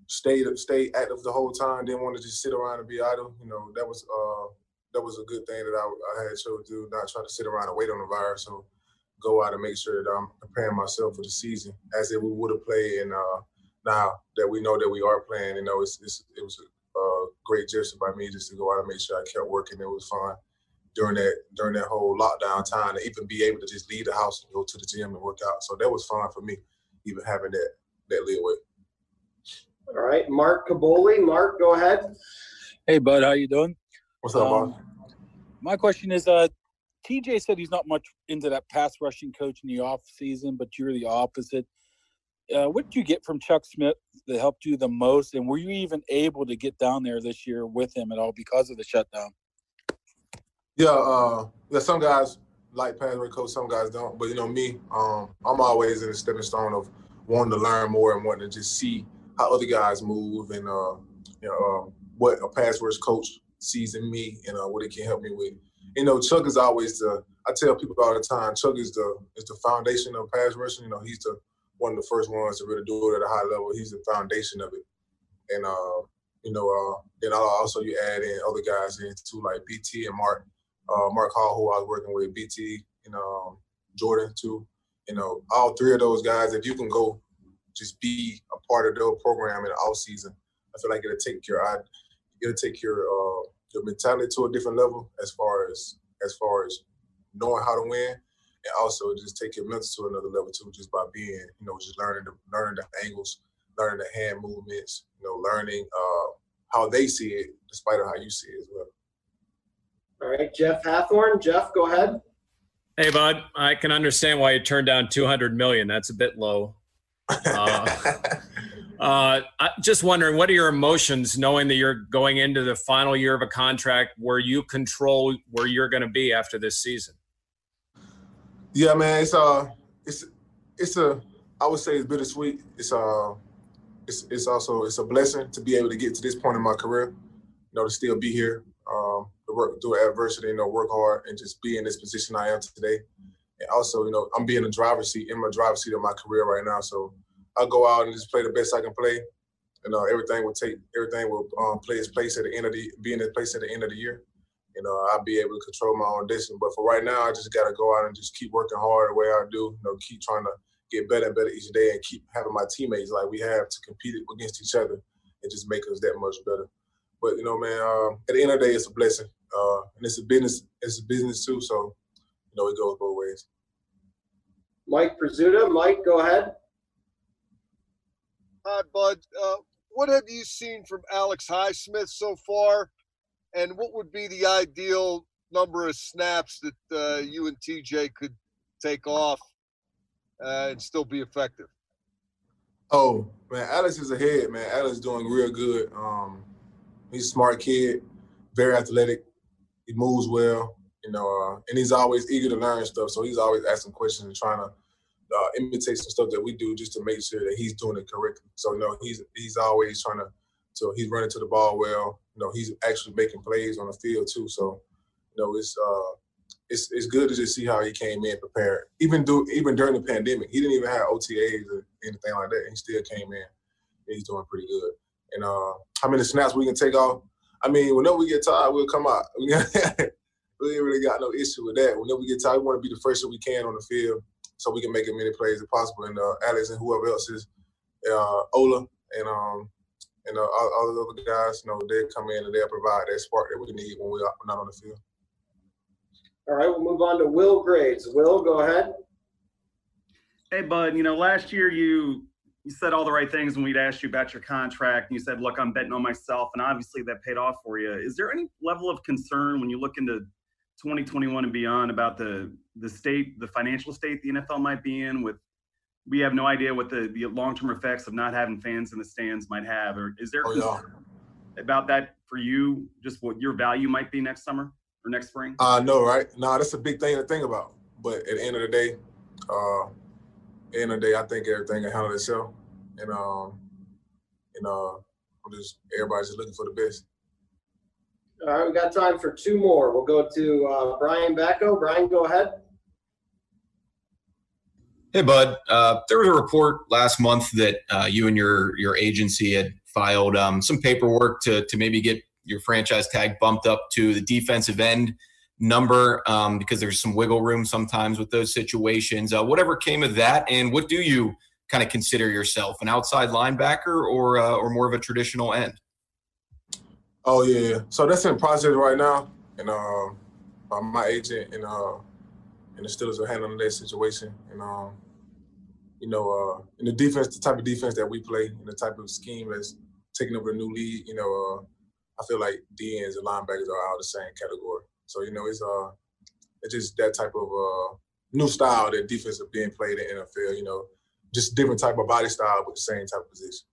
stayed stayed active the whole time, didn't want to just sit around and be idle. You know, that was uh that was a good thing that I, I had chose to do, not try to sit around and wait on the virus. So go out and make sure that I'm preparing myself for the season as if we would have played and uh now that we know that we are playing, you know, it's, it's it was a uh, great gesture by me just to go out and make sure I kept working. It was fun during that during that whole lockdown time to even be able to just leave the house and go to the gym and work out. So that was fun for me, even having that that leeway. All right, Mark Kaboly. Mark, go ahead. Hey, bud, how you doing? What's up, um, My question is, uh, TJ said he's not much into that pass rushing coach in the off season, but you're the opposite. Uh, what did you get from Chuck Smith that helped you the most, and were you even able to get down there this year with him at all because of the shutdown? Yeah, uh, yeah. Some guys like pass rush coach, some guys don't. But you know me, um, I'm always in the stepping stone of wanting to learn more and wanting to just see how other guys move and uh, you know uh, what a pass rush coach sees in me and uh, what it can help me with. You know, Chuck is always the. I tell people all the time, Chuck is the is the foundation of pass rushing. You know, he's the one of the first ones to really do it at a high level. He's the foundation of it. And uh, you know, uh, then also you add in other guys in too, like BT and Mark, uh, Mark Hall, who I was working with, BT, you know, um, Jordan too. You know, all three of those guys, if you can go just be a part of their program in the off season, I feel like it'll take your I, it'll take your uh, your mentality to a different level as far as as far as knowing how to win and also just take your mental to another level too, just by being, you know, just learning the learning the angles, learning the hand movements, you know, learning uh, how they see it, despite of how you see it as well. All right, Jeff Hathorn. Jeff, go ahead. Hey, bud. I can understand why you turned down 200 million. That's a bit low. Uh, uh, just wondering, what are your emotions knowing that you're going into the final year of a contract where you control where you're going to be after this season? Yeah, man, it's uh, it's it's a I would say it's bittersweet. It's uh, it's it's also it's a blessing to be able to get to this point in my career. You know, to still be here, um, to work through adversity, you know, work hard, and just be in this position I am today. And also, you know, I'm being a driver's seat in my driver's seat of my career right now. So I'll go out and just play the best I can play. You know, everything will take everything will um, play its place at the end of the be in its place at the end of the year you know, I'll be able to control my own destiny. But for right now, I just got to go out and just keep working hard the way I do. You know, keep trying to get better and better each day, and keep having my teammates like we have to compete against each other and just make us that much better. But you know, man, um, at the end of the day, it's a blessing, uh, and it's a business. It's a business too. So, you know, it goes both ways. Mike Prisuta, Mike, go ahead. Hi, Bud. Uh, what have you seen from Alex Highsmith so far? and what would be the ideal number of snaps that uh, you and TJ could take off uh, and still be effective? Oh man, Alex is ahead, man. Alex is doing real good. Um, he's a smart kid, very athletic. He moves well, you know, uh, and he's always eager to learn stuff. So he's always asking questions and trying to uh, imitate some stuff that we do just to make sure that he's doing it correctly. So you know, he's he's always trying to. So he's running to the ball well you know, he's actually making plays on the field too. So, you know, it's uh, it's it's good to just see how he came in prepared. Even do even during the pandemic, he didn't even have OTAs or anything like that. He still came in. And he's doing pretty good. And uh, how many snaps we can take off? I mean, whenever we get tired, we'll come out. we ain't really got no issue with that. Whenever we get tired, we want to be the first that we can on the field so we can make as many plays as possible. And uh, Alex and whoever else is, uh, Ola and um, you know, all, all the other guys, you know, they come in and they'll provide that spark that we need when we're not on the field. All right, we'll move on to Will Graves. Will, go ahead. Hey, Bud. You know, last year you you said all the right things when we'd asked you about your contract. And you said, "Look, I'm betting on myself," and obviously that paid off for you. Is there any level of concern when you look into 2021 and beyond about the the state, the financial state the NFL might be in? With we have no idea what the, the long term effects of not having fans in the stands might have. Or is there Oh, yeah. about that for you? Just what your value might be next summer or next spring? I know, right? No, that's a big thing to think about. But at the end of the day, uh, at the end of the day, I think everything can handle itself. And um, and uh, I'm just everybody's just looking for the best. All right, we got time for two more. We'll go to uh, Brian Batko. Brian, go ahead. Hey, Bud. Uh, there was a report last month that uh, you and your your agency had filed um, some paperwork to to maybe get your franchise tag bumped up to the defensive end number um, because there's some wiggle room sometimes with those situations. Uh, whatever came of that, and what do you kind of consider yourself an outside linebacker or uh, or more of a traditional end? Oh yeah. So that's in process right now, and uh, uh, my agent and uh, and the Steelers are handling that situation. And um, you know, uh, in the defense, the type of defense that we play, and the type of scheme that's taking over the new league, you know, uh, I feel like DNs and linebackers are all the same category. So you know, it's uh, it's just that type of uh, new style that defense is being played in the NFL. You know, just different type of body style with the same type of position.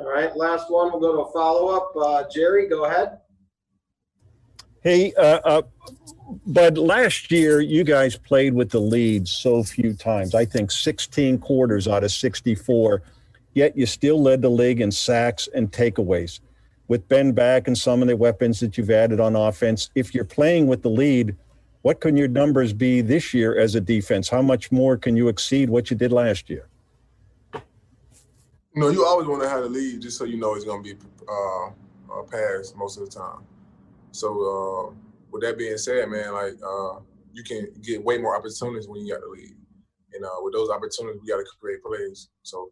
All right, last one. We'll go to a follow up. Uh, Gerry, go ahead. Hey, uh, uh, Bud, last year you guys played with the lead so few times. I think 16 quarters out of 64, yet you still led the league in sacks and takeaways. With Ben back and some of the weapons that you've added on offense, if you're playing with the lead, what can your numbers be this year as a defense? How much more can you exceed what you did last year? You know, you always want to have the lead just so you know it's going to be uh, uh, passed most of the time. So, uh, with that being said, man, like uh, you can get way more opportunities when you got the lead. And uh, with those opportunities, we got to create plays. So,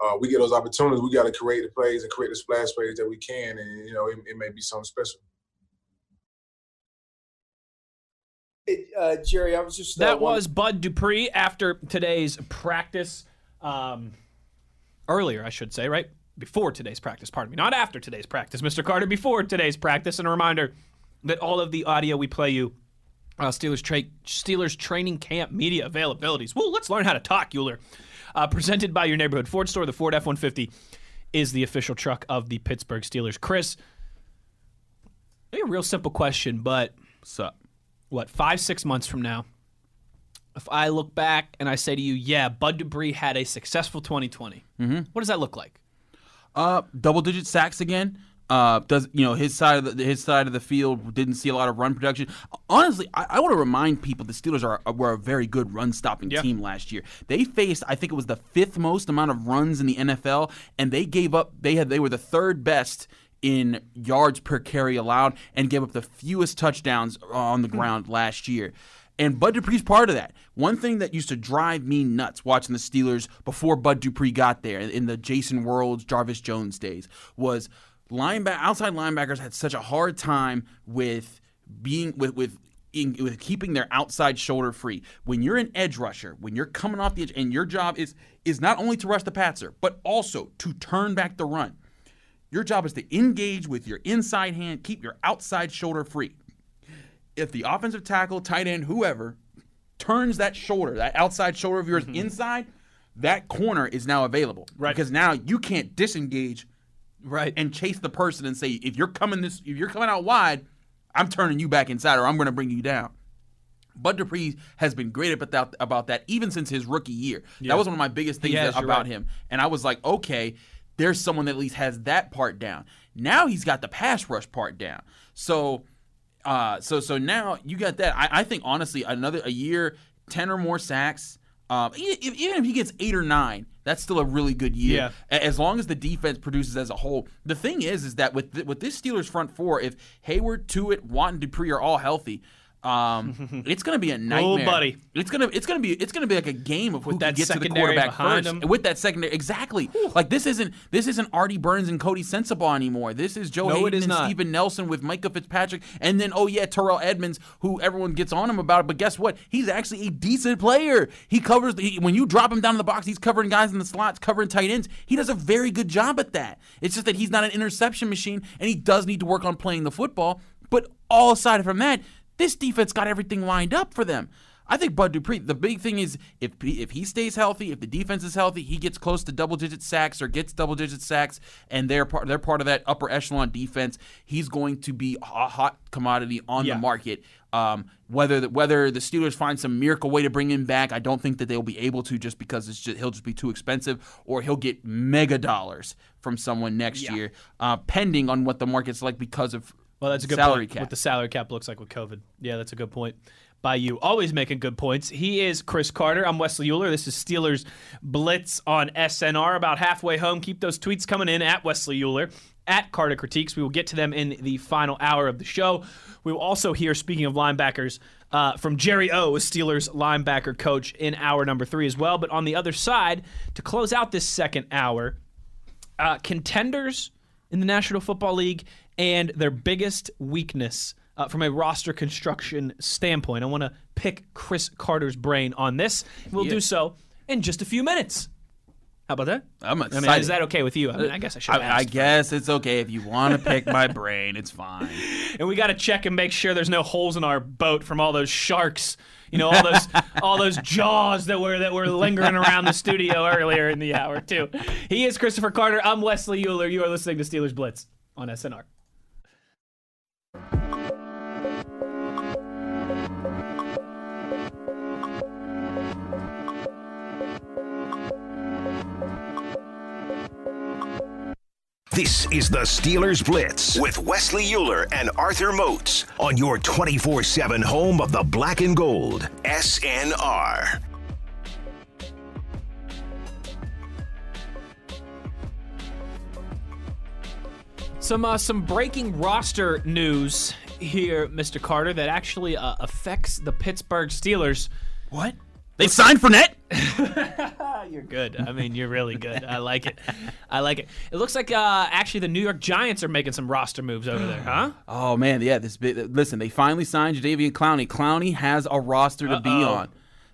uh, we get those opportunities, we got to create the plays and create the splash plays that we can. And, you know, it, it may be something special. It, uh, Gerry, I was just uh, That wondering- was Bud Dupree after today's practice. Um, earlier, I should say, right? Before today's practice, pardon me. Not after today's practice, Mr. Carter, before today's practice. And a reminder that all of the audio we play you, uh, Steelers, tra- Steelers training camp media availabilities. Well, let's learn how to talk, Euler. Uh, presented by your neighborhood Ford store. The Ford F 150 is the official truck of the Pittsburgh Steelers. Chris, a real simple question, but what's up? What, five, six months from now, if I look back and I say to you, yeah, Bud Dupree had a successful 2020, Mhm. what does that look like? Uh, double digit sacks again. Uh, does you know his side of the his side of the field didn't see a lot of run production. Honestly, I, I want to remind people the Steelers are were a very good run stopping team last year. They faced I think it was the fifth most amount of runs in the NFL, and they gave up. They had they were the third best in yards per carry allowed, and gave up the fewest touchdowns on the ground last year. And Bud Dupree's part of that. One thing that used to drive me nuts watching the Steelers before Bud Dupree got there in the Jason Worilds, Jarvis Jones days was linebacker outside linebackers had such a hard time with being with with in, with keeping their outside shoulder free. When you're an edge rusher, when you're coming off the edge, and your job is is not only to rush the passer, but also to turn back the run. Your job is to engage with your inside hand, keep your outside shoulder free if the offensive tackle, tight end, whoever turns that shoulder, that outside shoulder of yours mm-hmm. inside, that corner is now available. Right. Because now you can't disengage right and chase the person and say, if you're coming this if you're coming out wide, I'm turning you back inside or I'm gonna bring you down. Bud Dupree has been great about that, about that even since his rookie year. Yeah. That was one of my biggest things that- about right. him. And I was like, okay, there's someone that at least has that part down. Now he's got the pass rush part down. So uh, so so now you got that. I, I think honestly, another a year, ten or more sacks. Um, even if he gets eight or nine, that's still a really good year. Yeah. As long as the defense produces as a whole. The thing is, is that with th- with this Steelers front four, if Heyward, Tuitt, Watt, and Dupree are all healthy, Um, it's going to be a nightmare, buddy. It's gonna it's gonna be it's gonna be like a game of who that can get to the secondary quarterback behind first. him. With that secondary, exactly. Like this isn't this isn't Artie Burns and Coty Sensabaugh anymore. This is Joe No, Haden is and not. Steven Nelson with Minkah Fitzpatrick, and then oh yeah, Terrell Edmunds, who everyone gets on him about. But guess what? He's actually a decent player. He covers he, when you drop him down in the box. He's covering guys in the slots, covering tight ends. He does a very good job at that. It's just that he's not an interception machine, and he does need to work on playing the football. But all aside from that, this defense got everything lined up for them. I think Bud Dupree. The big thing is if he, if he stays healthy, if the defense is healthy, he gets close to double digit sacks or gets double digit sacks, and they're part they're part of that upper echelon defense. He's going to be a hot commodity on Yeah. the market. Um, whether the, whether the Steelers find some miracle way to bring him back, I don't think that they'll be able to just because it's just, he'll just be too expensive, or he'll get mega dollars from someone next Yeah. year, uh, pending on what the market's like because of Well, that's a good salary point. cap. What the salary cap looks like with COVID. Yeah, that's a good point. By you, always making good points. He is Chris Carter. I'm Wesley Euler. This is Steelers Blitz on SNR. About halfway home. Keep those tweets coming in at Wesley Euler, at Carter Critiques. We will get to them in the final hour of the show. We will also hear, speaking of linebackers, uh, from Jerry O, Steelers linebacker coach, in hour number three as well. But on the other side, to close out this second hour, uh, contenders in the National Football League and their biggest weakness uh, from a roster construction standpoint. I want to pick Chris Carter's brain on this. We'll Yeah. do so in just a few minutes. How about that? I'm I mean, is that okay with you? I mean, I guess I should. I, I guess it's okay if you want to pick my brain. It's fine. and we got to check and make sure there's no holes in our boat from all those sharks. You know, all those all those jaws that were that were lingering around the studio earlier in the hour too. He is Christopher Carter. I'm Wesley Euler. You are listening to Steelers Blitz on SNR. This is the Steelers Blitz with Wesley Euler and Arthur Moats on your 24 7 home of the black and gold. SNR. Some uh, some breaking roster news here, Mr. Carter, that actually uh, affects the Pittsburgh Steelers. What? They signed Fournette? you're good. I mean, you're really good. I like it. I like it. It looks like uh, actually the New York Giants are making some roster moves over there, huh? Oh man, yeah. This big, listen, they finally signed Jadeveon Clowney. Clowney has a roster to be Uh-oh. on.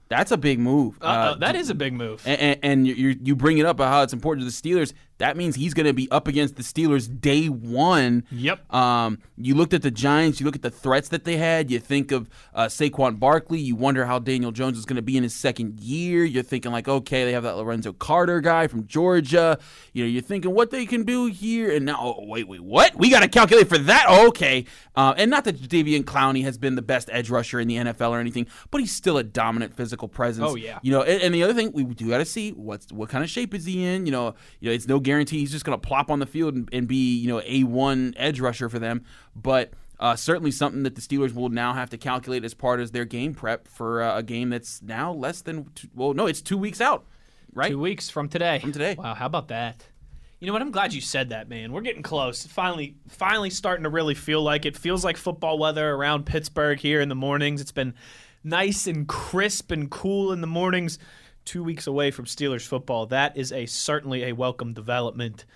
That's a big move. Uh, that is a big move. And, and, and you- you bring it up about how it's important to the Steelers. That means he's going to be up against the Steelers day one. Yep. Um, you looked at the Giants. You look at the threats that they had. You think of uh, Saquon Barkley. You wonder how Daniel Jones is going to be in his second year. You're thinking like, okay, they have that Lorenzo Carter guy from Georgia. You know, you're thinking what they can do here. And now, oh, wait, wait, what? We got to calculate for that. Oh, okay. Uh, and not that Davian Clowney has been the best edge rusher in the NFL or anything, but he's still a dominant physical presence. Oh, yeah. You know, and, and the other thing we do got to see what's what kind of shape is he in. You know, you know, it's no guarantee he's just going to plop on the field and, and be you know a one edge rusher for them, but. Uh, certainly something that the Steelers will now have to calculate as part of their game prep for uh, a game that's now less than two, well, no, it's two weeks out, right? Two weeks from today. From today. Wow, how about that? You know what? I'm glad you said that, man. We're getting close. Finally, finally starting to really feel like it. Feels like football weather around Pittsburgh here in the mornings. It's been nice and crisp and cool in the mornings. Two weeks away from Steelers football. That is a certainly a welcome development.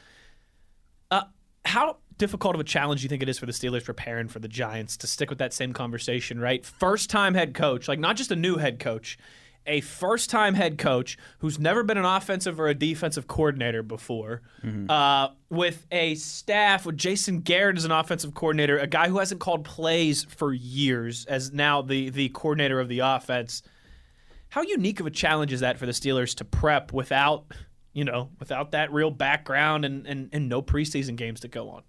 Uh, how difficult of a challenge do you think it is for the Steelers preparing for the Giants to stick with that same conversation, right? First time head coach, like not just a new head coach, a first time head coach who's never been an offensive or a defensive coordinator before, uh, with a staff with Jason Garrett as an offensive coordinator, a guy who hasn't called plays for years as now the, the coordinator of the offense. How unique of a challenge is that for the Steelers to prep without, you know, without that real background and, and, and no preseason games to go on?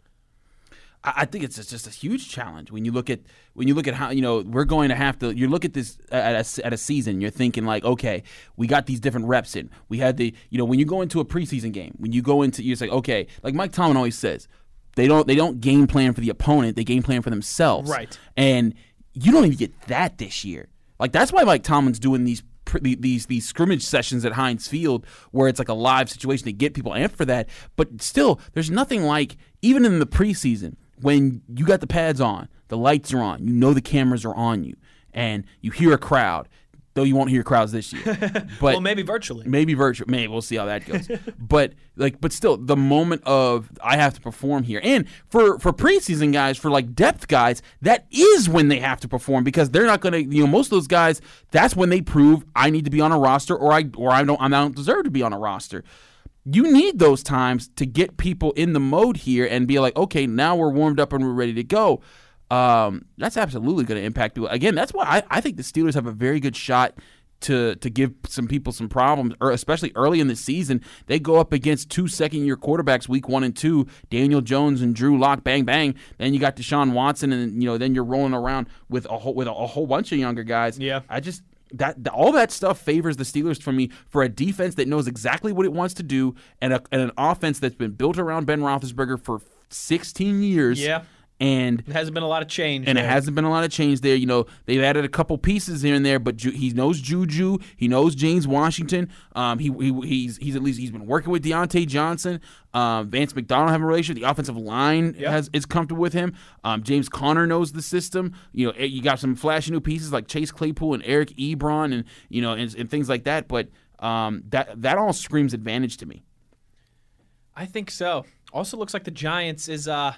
I think it's just- a huge challenge when you look at when you look at how you know we're going to have to. You look at this at a, at a season. You're thinking like, okay, we got these different reps in. We had the you know when you go into a preseason game, when you go into you're like, okay, like Mike Tomlin always says, they don't they don't game plan for the opponent. They game plan for themselves. Right. And you don't even get that this year. Like that's why Mike Tomlin's doing these these these scrimmage sessions at Heinz Field where it's like a live situation to get people amped for that. But still, there's nothing like even in the preseason when you got the pads on, the lights are on, you know the cameras are on you. and you hear a crowd. Though you won't hear crowds this year, but well, maybe virtually. maybe virtual. Maybe we'll see how that goes. but like, but still, the moment of I have to perform here, and for for preseason guys, for like depth guys, that is when they have to perform because they're not going to. You know, most of those guys, that's when they prove I need to be on a roster, or I or I don't I don't deserve to be on a roster. You need those times to get people in the mode here and be like, okay, now we're warmed up and we're ready to go. Um, that's absolutely going to impact people. Again, that's why I, I think the Steelers have a very good shot to to give some people some problems, or especially early in the season. They go up against two second year quarterbacks week one and two, Daniel Jones and Drew Lock, bang bang. Then you got Deshaun Watson, and you know then you're rolling around with a whole with a, a whole bunch of younger guys. Yeah, I just that all that stuff favors the Steelers for me for a defense that knows exactly what it wants to do and, a, and an offense that's been built around Ben Roethlisberger for 16 years. Yeah. And it hasn't been a lot of change, and there. it hasn't been a lot of change there. You know, they've added a couple pieces here and there, but Ju- he knows Juju, he knows James Washington. Um, he, he he's he's at least he's been working with Diontae Johnson. Um, Vance McDonald have a relationship. The offensive line Yep. has is comfortable with him. Um, James Conner knows the system. You know, eh, you got some flashy new pieces like Chase Claypool and Eric Ebron, and you know, and, and things like that. But um, that that all screams advantage to me. I think so. Also, looks like the Giants is uh,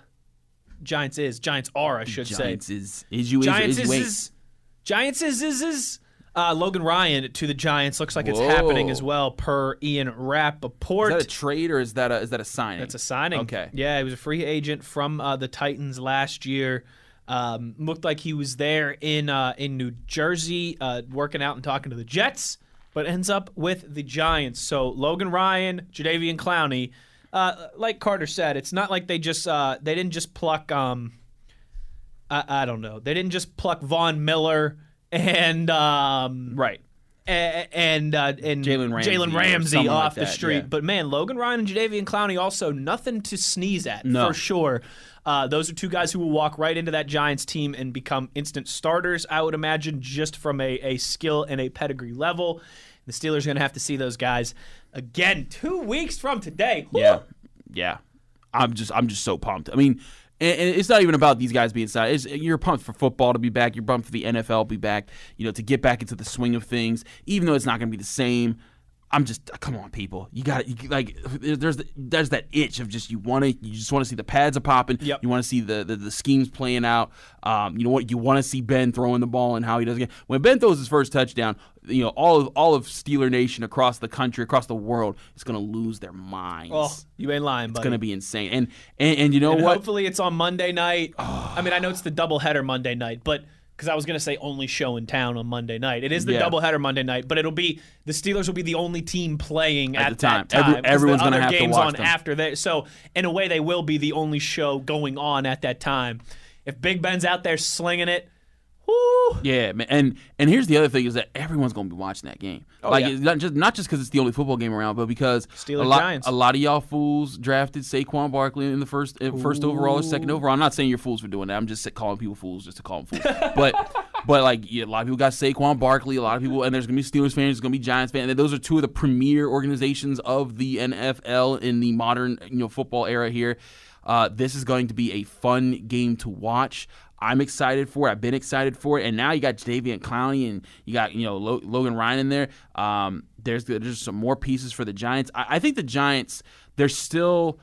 Giants is Giants are I should Giants say is is you is, Giants is, is, wait. is Giants is is is uh, Logan Ryan to the Giants looks like it's happening as well per Ian Rapoport. Is that a trade or is that a is that a signing? That's a signing. Okay. Yeah, he was a free agent from uh, the Titans last year. Um, looked like he was there in uh, in New Jersey, uh, working out and talking to the Jets, but ends up with the Giants. So Logan Ryan, Jadeveon Clowney, uh, like Carter said, it's not like they just uh, they didn't just pluck. Um, I, I don't know. They didn't just pluck Von Miller and um, right and uh, and Jalen Ramsey Jalen Ramsey someone like off the street. yeah. But man, Logan Ryan and Jadeveon Clowney also nothing to sneeze at No. for sure. Uh, those are two guys who will walk right into that Giants team and become instant starters. I would imagine just from a, a skill and a pedigree level. The Steelers are going to have to see those guys again two weeks from today. Yeah, yeah. I'm just I'm just so pumped. I mean, and, it's not even about these guys being side. It's, you're pumped for football to be back. You're pumped for the NFL to be back. You know, to get back into the swing of things, even though it's not going to be the same. I'm just come on, people. You got it. Like there's there's that itch of just you want to you just want to see the pads are popping. You want to see the, the the schemes playing out. Um, you know what? You want to see Ben throwing the ball and how he does it. When Ben throws his first touchdown, you know all of all of Steeler Nation across the country, across the world, is going to lose their minds. Oh, you ain't lying, It's going to be insane. And and, and you know and what? Hopefully it's on Monday night. I mean, I know it's the doubleheader Monday night, but because I was going to say only show in town on Monday night, it is the Yeah. doubleheader Monday night. But it'll be the Steelers will be the only team playing At at, the time. that time. Every- everyone's gonna other have to games watch on them. after that. So in a way, they will be the only show going on at that time. If Big Ben's out there slinging it, whoo, Yeah, man. And and here's the other thing is that everyone's going to be watching that game. Oh, like yeah. it's not just not just because it's the only football game around, but because Steelers a lot Giants. a lot of y'all fools drafted Saquon Barkley in the first first overall or second overall. I'm not saying you're fools for doing that. I'm just calling people fools just to call them fools. but but like yeah, a lot of people got Saquon Barkley. A lot of people and there's going to be Steelers fans. There's going to be Giants fans. And those are two of the premier organizations of the NFL in the modern you know football era here. Uh, this is going to be a fun game to watch. I'm excited for it. I've been excited for it, and now you got Jadeveon Clowney and you got you know Lo- Logan Ryan in there. Um, there's there's some more pieces for the Giants. I, I think the Giants they're still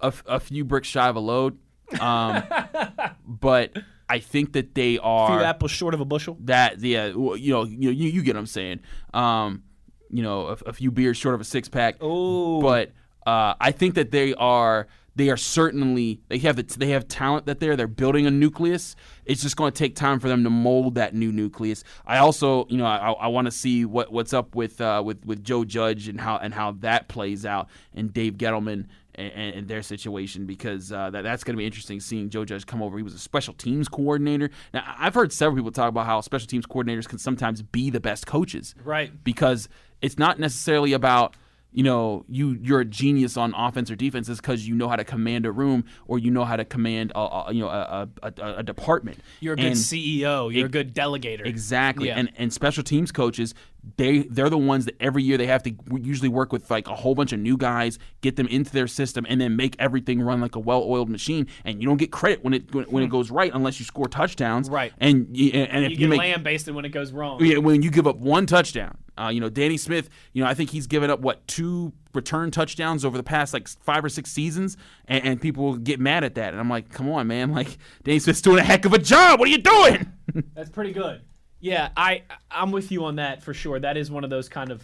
a, f- a few bricks shy of a load, um, but I think that they are a few apples short of a bushel. that yeah well, you know you you, you get what I'm saying. Um, you know a, a few beers short of a six pack. Oh, but uh, I think that they are they are certainly they have the, they have talent that they're they're building a nucleus. It's just going to take time for them to mold that new nucleus. I also you know I, I want to see what what's up with uh, with with Joe Judge and how and how that plays out and Dave Gettleman. And, and their situation because uh, that, that's going to be interesting seeing Joe Judge come over. He was a special teams coordinator. Now, I've heard several people talk about how special teams coordinators can sometimes be the best coaches Right. because it's not necessarily about you know you you're a genius on offense or defense is because you know how to command a room or you know how to command a, a you know a, a, a, department. You're a good And CEO. You're it- a good delegator. Exactly. Yeah. And and special teams coaches, they they're the ones that every year they have to usually work with like a whole bunch of new guys, get them into their system, and then make everything run like a well-oiled machine. And you don't get credit when it when, when it hmm. goes right unless you score touchdowns. Right. And you, and if you you, get make lambasted when it goes wrong. yeah, when you give up one touchdown, uh, you know Danny Smith. You know I think he's given up what two return touchdowns over the past like five or six seasons, and, and people get mad at that. And I'm like, come on, man! Like Danny Smith's doing a heck of a job. What are you doing? That's pretty good. Yeah, I I'm with you on that for sure. That is one of those kind of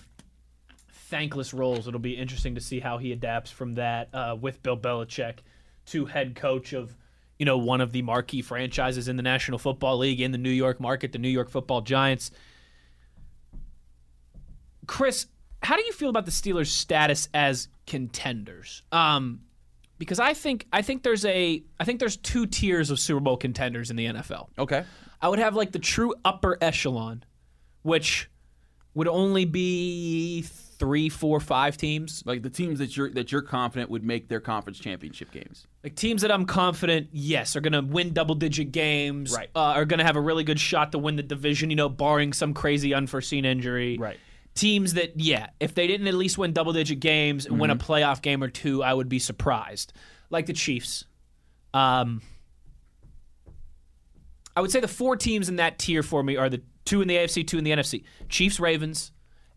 thankless roles. It'll be interesting to see how he adapts from that uh, with Bill Belichick to head coach of you know one of the marquee franchises in the National Football League in the New York market, the New York Football Giants. Chris, how do you feel about the Steelers' status as contenders? Um, because I think I think there's a I think there's two tiers of Super Bowl contenders in the NFL. Okay. I would have like the true upper echelon, which would only be three, four, five teams. Like the teams that you're that you're confident would make their conference championship games. Like teams that I'm confident, yes, are going to win double digit games. Right. Uh, are going to have a really good shot to win the division, you know, barring some crazy unforeseen injury. Right. Teams that, yeah, if they didn't at least win double digit games and win a Mhm. playoff game or two, I would be surprised. Like the Chiefs. Um, I would say the four teams in that tier for me are the two in the AFC, two in the NFC Chiefs, Ravens,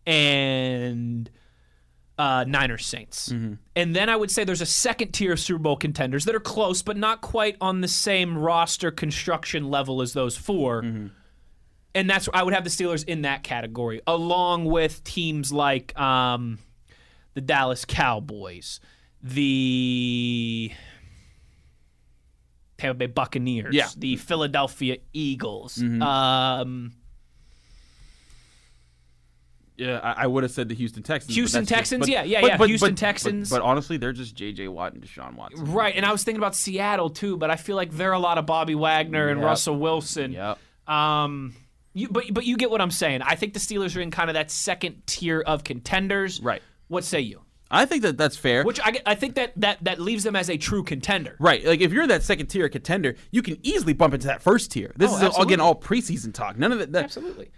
and uh, Niners, Saints. And then I would say there's a second tier of Super Bowl contenders that are close, but not quite on the same roster construction level as those 4 And that's I would have the Steelers in that category, along with teams like um, the Dallas Cowboys, the Tampa Bay Buccaneers, Yeah. the Philadelphia Eagles. Mhm. Um, Yeah, I, I would have said the Houston Texans. Houston that's just- Texans, but- yeah, yeah, but- yeah, but- Houston Texans. But, but honestly, they're just J.J. Watt and Deshaun Watson. Right, and I was thinking about Seattle too, but I feel like they're a lot of Bobby Wagner and Yep. Russell Wilson. Yep. Um, you, but but you get what I'm saying. I think the Steelers are in kind of that second tier of contenders. Right. What say you? I think that that's fair. Which I, I think that, that that leaves them as a true contender. Right, like if you're that second tier contender, you can easily bump into that first tier. This Oh, is absolutely. again all preseason talk. None of that. that Absolutely.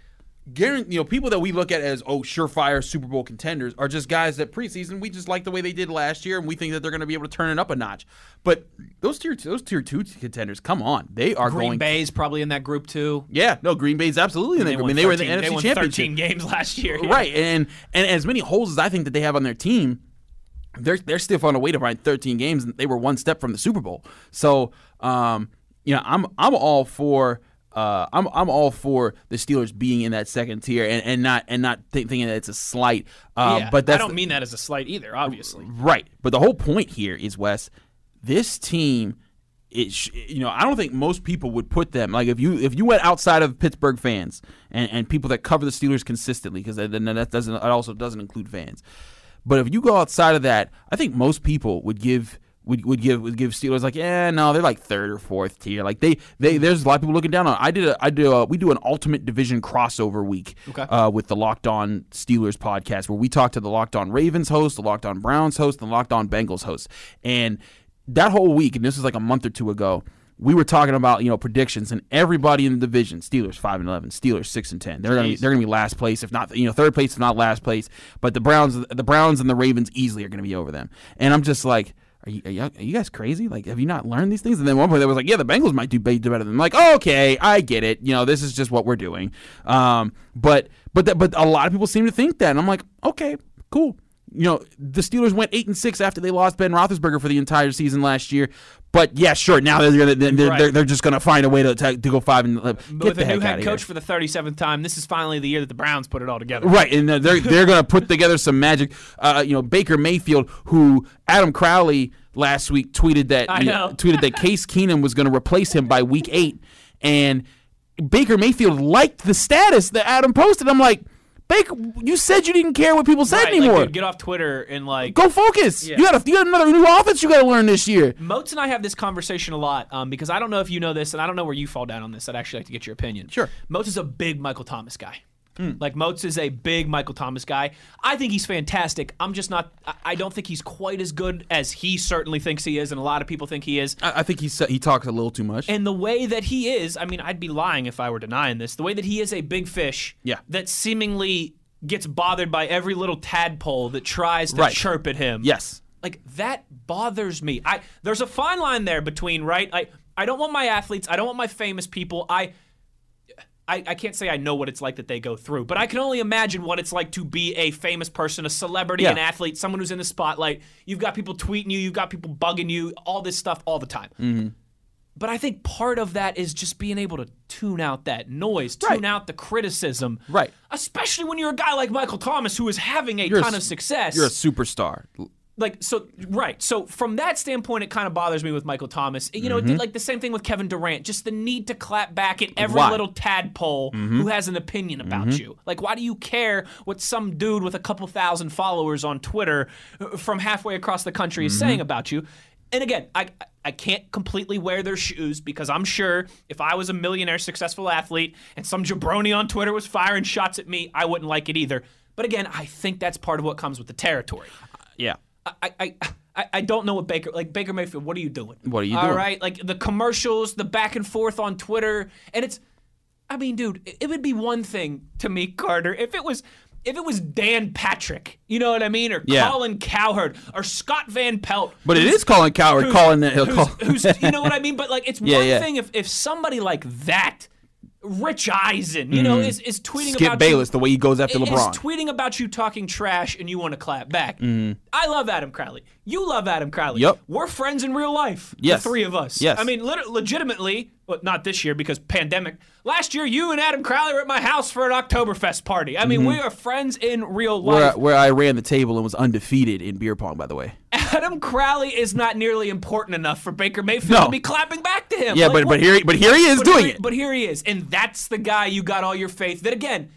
Guarantee, you know, people that we look at as oh surefire Super Bowl contenders are just guys that preseason we just like the way they did last year, and we think that they're going to be able to turn it up a notch. But those tier those tier two contenders, come on, they are Green going. Bay's probably in that group too. Yeah, no, Green Bay's absolutely in that group. I mean, they were in the 13 they NFC won Championship. 13 games last year. yeah. Right, and and as many holes as I think that they have on their team, they're they're still on a way to find 13 games, and they were one step from the Super Bowl. So, um, you know, I'm I'm all for. Uh, I'm I'm all for the Steelers being in that second tier and, and not and not think, thinking that it's a slight. Uh, yeah, but that's I don't the- mean that as a slight either. Obviously. Right. But the whole point here is Wes, this team it sh- you know, I don't think most people would put them like if you if you went outside of Pittsburgh fans and, and people that cover the Steelers consistently because that, that doesn't it also doesn't include fans. But if you go outside of that, I think most people would give would, would give would give Steelers like yeah no they're like third or fourth tier like they they there's a lot of people looking down on. I did a, I do a, we do an ultimate division crossover week Okay. uh, with the Locked On Steelers podcast where we talk to the Locked On Ravens host, the Locked On Browns host, the Locked On Bengals host. And that whole week, and this was like a month or two ago, we were talking about you know predictions, and everybody in the division: Steelers five and eleven, Steelers six and ten. They're gonna be, they're gonna be last place, if not you know third place, if not last place. But the Browns, the Browns and the Ravens easily are gonna be over them. And I'm just like. Are you, are, you, are you guys crazy? Like, have you not learned these things? And then one point they was like, "Yeah, the Bengals might do, better than." them. Like, oh, okay, I get it. You know, this is just what we're doing. Um, but but but a lot of people seem to think that, and I'm like, okay, cool. You know, the Steelers went eight and six after they lost Ben Roethlisberger for the entire season last year. But yeah, sure. Now they're gonna, they're, they're, Right. they're, they're just going to find a way to, to to go five and uh, But get with the a new head coach here. for the 37th time, this is finally the year that the Browns put it all together. Right, and uh, they're they're going to put together some magic. Uh, you know, Baker Mayfield, who Adam Crowley last week tweeted that you know. tweeted that Case Keenum was going to replace him by week eight, and Baker Mayfield liked the status that Adam posted. I'm like, Baker, you said you didn't care what people said Right, like, anymore. dude, get off Twitter and like Go focus. Yeah. You got a, you got another new offense you got to learn this year. Moats and I have this conversation a lot um, because I don't know if you know this, and I don't know where you fall down on this. I'd actually like to get your opinion. Sure. Moats is a big Michael Thomas guy. Mm. Like Moats is a big Michael Thomas guy. I think he's fantastic. I'm just not. I- I don't think he's quite as good as he certainly thinks he is, and a lot of people think he is. I, I think he's he talks a little too much. And the way that he is, I mean, I'd be lying if I were denying this. The way that he is a big fish Yeah. that seemingly gets bothered by every little tadpole that tries to Right. chirp at him. Yes. Like that bothers me. I there's a fine line there between, right? I I don't want my athletes, I don't want my famous people. I I, I can't say I know what it's like that they go through, but I can only imagine what it's like to be a famous person, a celebrity, Yeah. an athlete, someone who's in the spotlight. You've got people tweeting you, you've got people bugging you, all this stuff all the time. Mm-hmm. But I think part of that is just being able to tune out that noise, tune out the criticism. Right. Especially when you're a guy like Michael Thomas who is having a You're ton s- of success. You're a superstar. Like so right. So from that standpoint it kind of bothers me with Michael Thomas. You know, Mhm. like the same thing with Kevin Durant, just the need to clap back at every Why? little tadpole Mhm. who has an opinion about Mhm. you. Like why do you care what some dude with a couple thousand followers on Twitter uh, from halfway across the country is saying about you? And again, I I can't completely wear their shoes because I'm sure if I was a millionaire successful athlete and some jabroni on Twitter was firing shots at me, I wouldn't like it either. But again, I think that's part of what comes with the territory. Yeah. I, I, I, I don't know what Baker like Baker Mayfield. What are you doing? What are you doing? All right, like the commercials, the back and forth on Twitter, and it's. I mean, dude, it, would be one thing to me, Carter, if it was. If it was Dan Patrick, you know what I mean, or Yeah. Colin Cowherd, or Scott Van Pelt, But it is Colin Cowherd calling that He'll who's- call. who's- you know what I mean? But like, it's Yeah, one yeah. thing if, if somebody like that, Rich Eisen, you know, Mhm. is, is tweeting Skip about Bayless, you, the way he goes after is LeBron. tweeting about you talking trash, and you want to clap back. Mhm. I love Adam Crowley. You love Adam Crowley. Yep. We're friends in real life. Yes. The three of us. Yes. I mean, lit- legitimately, well, not this year because pandemic. Last year, you and Adam Crowley were at my house for an Oktoberfest party. I mean, Mhm. we are friends in real life. where I ran the table and was undefeated in beer pong, by the way. Adam Crowley is not nearly important enough for Baker Mayfield No. to be clapping back to him. Yeah, Like, but- what- but here he- but here he is but doing here- it. But here he is, and that's the guy you got all your faith. That again,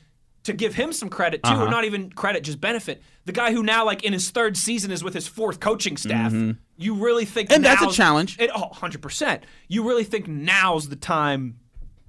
to give him some credit too, Uh-huh. or not even credit, just benefit. The guy who now, like in his third season, is with his fourth coaching staff. Mhm. You really think, And that's a now's- challenge. It, oh, 100 percent. You really think now's the time.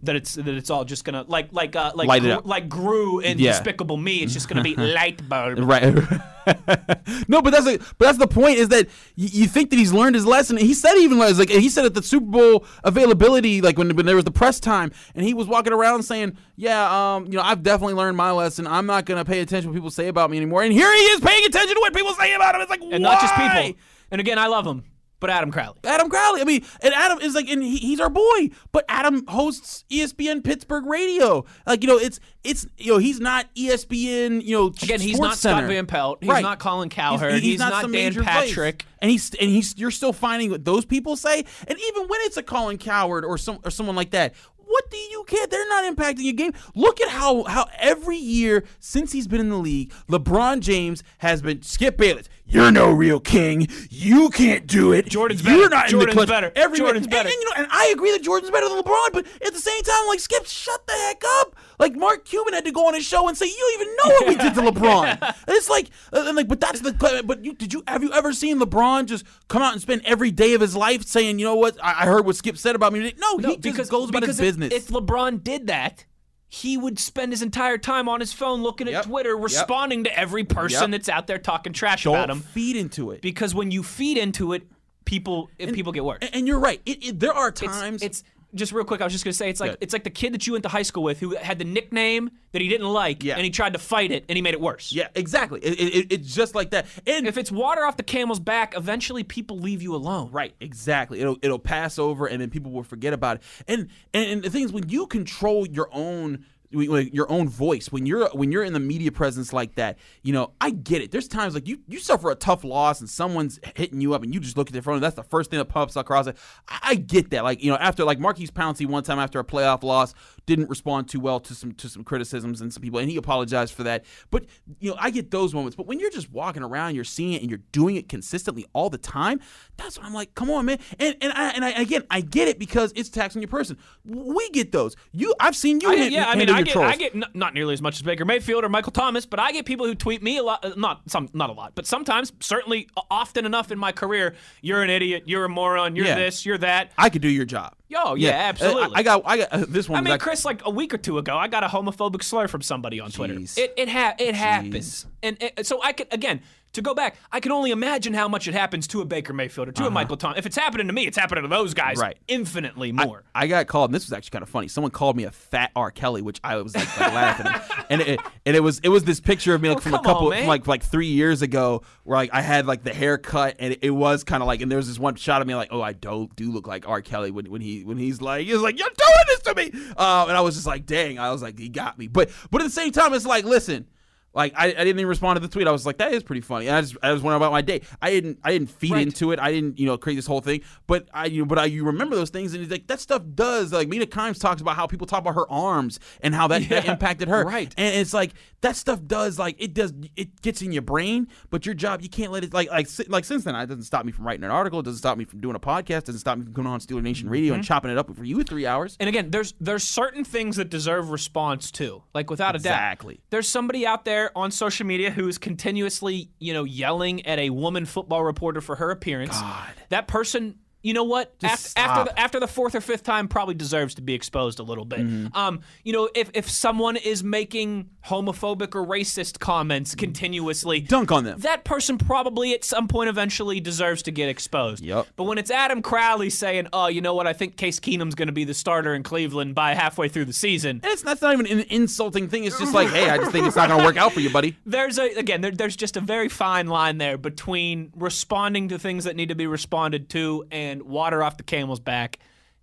That it's that it's all just gonna like like uh like Light it Gru- up. like Gru and Yeah. Despicable Me. It's just gonna be light bulb. Right. no, but that's a, but that's the point is that you, you think that he's learned his lesson. He said he even learned like he said at the Super Bowl availability, like when when there was the press time, and he was walking around saying, "Yeah, um, you know, I've definitely learned my lesson. I'm not gonna pay attention to what people say about me anymore." And here he is paying attention to what people say about him. It's like and not just why? people. And again, I love him, but Adam Crowley. Adam Crowley. I mean, and Adam is like, and he, he's our boy. But Adam hosts ESPN Pittsburgh Radio. Like, you know, it's it's you know, he's not ESPN. You know, Again, he's not Scott Van Pelt. He's Right. not Colin Cowherd. He's, not, some Dan major voice. Patrick. And he's and he's you're still finding what those people say. And even when it's a Colin Cowherd or some or someone like that. What do you care? They're not impacting your game. Look at how how every year since he's been in the league, LeBron James has been Skip Bayless. You're no real king. You can't do it. Jordan's You're better. not in Jordan's the clutch. better. Every Jordan's and- better. And, you know, and I agree that Jordan's better than LeBron, but at the same time, like Skip, shut the heck up. Like Mark Cuban had to go on his show and say, "You don't even know what we did to LeBron." And it's like, uh, and like, but that's the. But you did you have you ever seen LeBron just come out and spend every day of his life saying, "You know what? I, I heard what Skip said about me." No, he just goes about his because if- business. If, LeBron did that, he would spend his entire time on his phone looking at Twitter, responding to every person Yep. that's out there talking trash Don't about him. feed into it. Because when you feed into it, people if people get worse. And, and you're right. It, it, there are times. It's, just real quick. I was just gonna say it's like Good. it's like the kid that you went to high school with who had the nickname that he didn't like, Yeah. and he tried to fight it, and he made it worse. Yeah, exactly. It, it, it's just like that. And if it's water off the camel's back, eventually people leave you alone. Right, exactly. It'll it'll pass over, and then people will forget about it. And and, and the thing is, when you control your own your own voice when you're when you're in the media presence like that you know i get it. There's times like you you suffer a tough loss and someone's hitting you up and you just look at their phone and that's the first thing that pops across it. I, get that. Like you know after like Maurkice Pouncey one time after a playoff loss didn't respond too well to some to some criticisms and some people and he apologized for that but you know i get those moments but when you're just walking around you're seeing it and you're doing it consistently all the time that's when i'm like come on man and and I, and I again i get it because it's taxing your person we get those you i've seen you I, hit, yeah, I mean, I get, trolls. I get n- not nearly as much as Baker Mayfield or Michael Thomas, but I get people who tweet me a lot. uh, Not some, not a lot, but sometimes, certainly, often enough in my career. You're an idiot. You're a moron. You're Yeah. this. You're that. I could do your job. Oh yeah, absolutely. I, I got I got uh, this one. I mean, actually- Chris, like a week or two ago, I got a homophobic slur from somebody on Twitter. It it ha- it happens, and it, so I could again to go back. I can only imagine how much it happens to a Baker Mayfield or to a Uh-huh. Michael Thomas. If it's happening to me, it's happening to those guys Right. infinitely more. I got called, and this was actually kind of funny. Someone called me a fat R. Kelly, which I was like, like laughing, at. and it and it was it was this picture of me like Oh, from a on, couple from like like three years ago, where like I had like the haircut, and it, it was kind of like, and there was this one shot of me like, oh, I do do look like R. Kelly when when he when he's like he's like you're doing this to me, uh, and I was just like, dang, I was like, he got me, but but at the same time, it's like, listen. Like I, I didn't even respond to the tweet. I was like, that is pretty funny. And I just I was wondering about my day. I didn't I didn't feed into it. I didn't you know create this whole thing. But I you know, but I you remember those things and it's like that stuff does like Mina Kimes talks about how people talk about her arms and how that, that impacted her. right. And it's like that stuff does like it does it gets in your brain. But your job you can't let it like like like since then it doesn't stop me from writing an article. It doesn't stop me from doing a podcast. It doesn't stop me from going on Steeler Nation Radio and Mhm. chopping it up for you three hours. And again, there's there's certain things that deserve response too. Like without a doubt. Exactly. There's somebody out there on social media who is continuously, you know, yelling at a woman football reporter for her appearance. God. That person, you know what? After, after the after the fourth or fifth time probably deserves to be exposed a little bit. Mhm. Um, you know, if if someone is making homophobic or racist comments continuously, dunk on them. That person probably at some point eventually deserves to get exposed. Yep. But when it's Adam Crowley saying, "Oh, you know what? I think Case Keenum's going to be the starter in Cleveland by halfway through the season," And it's that's not even an insulting thing. It's just like, hey, I just think it's not going to work out for you, buddy. there's a again there, there's just a very fine line there between responding to things that need to be responded to and water off the camel's back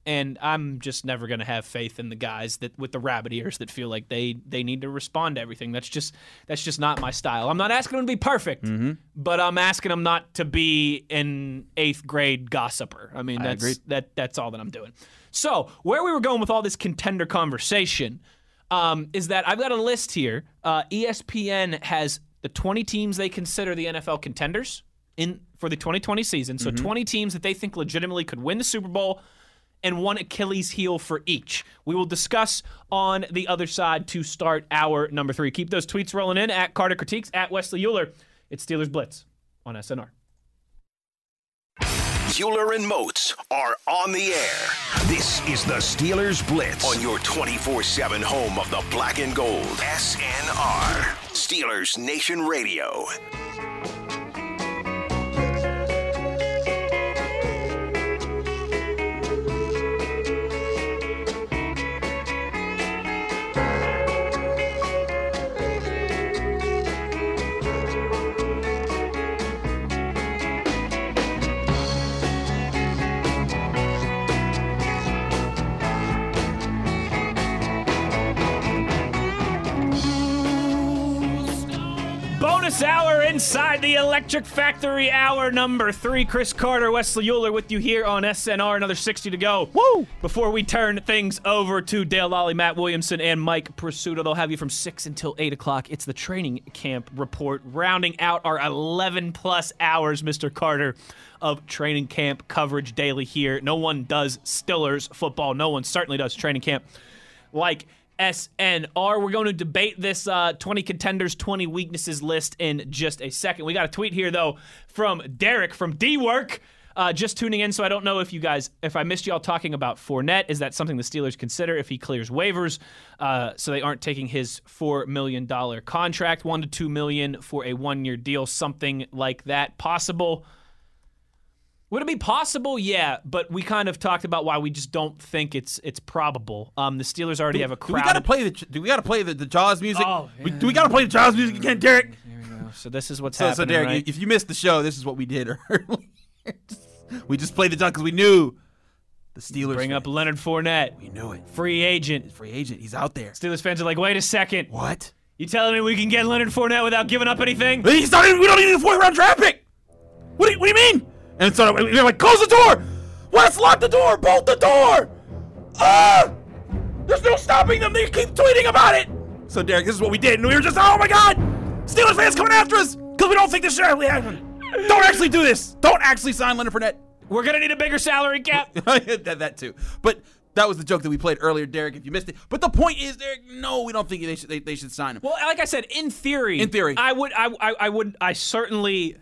and i'm just never going to have faith in the guys that with the rabbit ears that feel like they they need to respond to everything that's just that's just not my style i'm not asking them to be perfect Mm-hmm. but i'm asking them not to be an eighth grade gossiper i mean that's agree. that that's all that i'm doing so where we were going with all this contender conversation um, is that I've got a list here. Uh, ESPN has the 20 teams they consider the NFL contenders in for the 2020 season. So Mhm. 20 teams that they think legitimately could win the Super Bowl and one Achilles heel for each. We will discuss on the other side to start our number three. Keep those tweets rolling in at Carter Critiques, at Wesley Euler. It's Steelers Blitz on SNR. Euler and Moats are on the air. This is the Steelers Blitz on your 24 7 home of the black and gold. SNR. Steelers Nation Radio. Bonus hour inside the Electric Factory, hour number three. Chris Carter, Wesley Euler with you here on SNR. Another 60 to go. Woo! Before we turn things over to Dale Lolley, Matt Williamson, and Mike Prisuta, they'll have you from 6 until 8 o'clock. It's the training camp report, rounding out our 11 plus hours, Mr. Carter, of training camp coverage daily here. No one does Stillers football. No one certainly does training camp like SNR. We're going to debate this uh, 20 contenders, 20 weaknesses list in just a second. We got a tweet here, though, from Derek from D Work. Uh, just tuning in, so I don't know if you guys, if I missed y'all talking about Fournette, is that something the Steelers consider if he clears waivers, uh, so they aren't taking his four million dollar contract, one to two million for a one year deal, something like that possible. Would it be possible? Yeah, but we kind of talked about why we just don't think it's it's probable. Um, the Steelers already have a Do we gotta play the? Do we gotta play the, the Jaws music? Oh, we, do we gotta play the Jaws music again, Derek? So this is what's so, happening. so Derek, right? if you missed the show, this is what we did earlier. we just played the Jaws because we knew the Steelers. Bring up Leonard Fournette. We knew it. Free agent. Free agent. He's out there. Steelers fans are like, wait a second. What? You telling me we can get Leonard Fournette without giving up anything? He's not even, we don't even need a fourth round draft pick. What do you, what do you mean? And so they're like, close the door. Let's lock the door. Bolt the door. Ah! There's no stopping them. They keep tweeting about it. So Derek, this is what we did, and we were just, oh my god, Steelers fans coming after us because we don't think this should actually happen. Don't actually do this. Don't actually sign Leonard Fournette. We're gonna need a bigger salary cap. that, that too. But that was the joke that we played earlier, Derek. If you missed it, but the point is, Derek, no, we don't think they should. They, they should sign him. Well, like I said, in theory, In theory. I would, I, I, I would, I certainly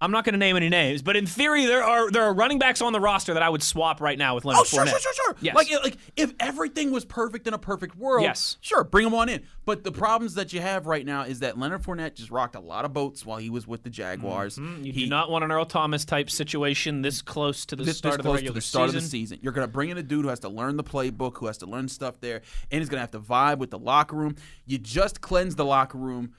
I'm not going to name any names, but in theory, there are there are running backs on the roster that I would swap right now with Leonard Oh, sure, Fournette. sure, sure, sure. Yes. Like, like if everything was perfect in a perfect world, Yes. sure, bring him on in. But the problems that you have right now is that Leonard Fournette just rocked a lot of boats while he was with the Jaguars. Mhm. You He- do not want an Earl Thomas type situation this close to the this, start this of the regular to the start season. of the season. You're going to bring in a dude who has to learn the playbook, who has to learn stuff there, and he's going to have to vibe with the locker room. You just cleanse the locker room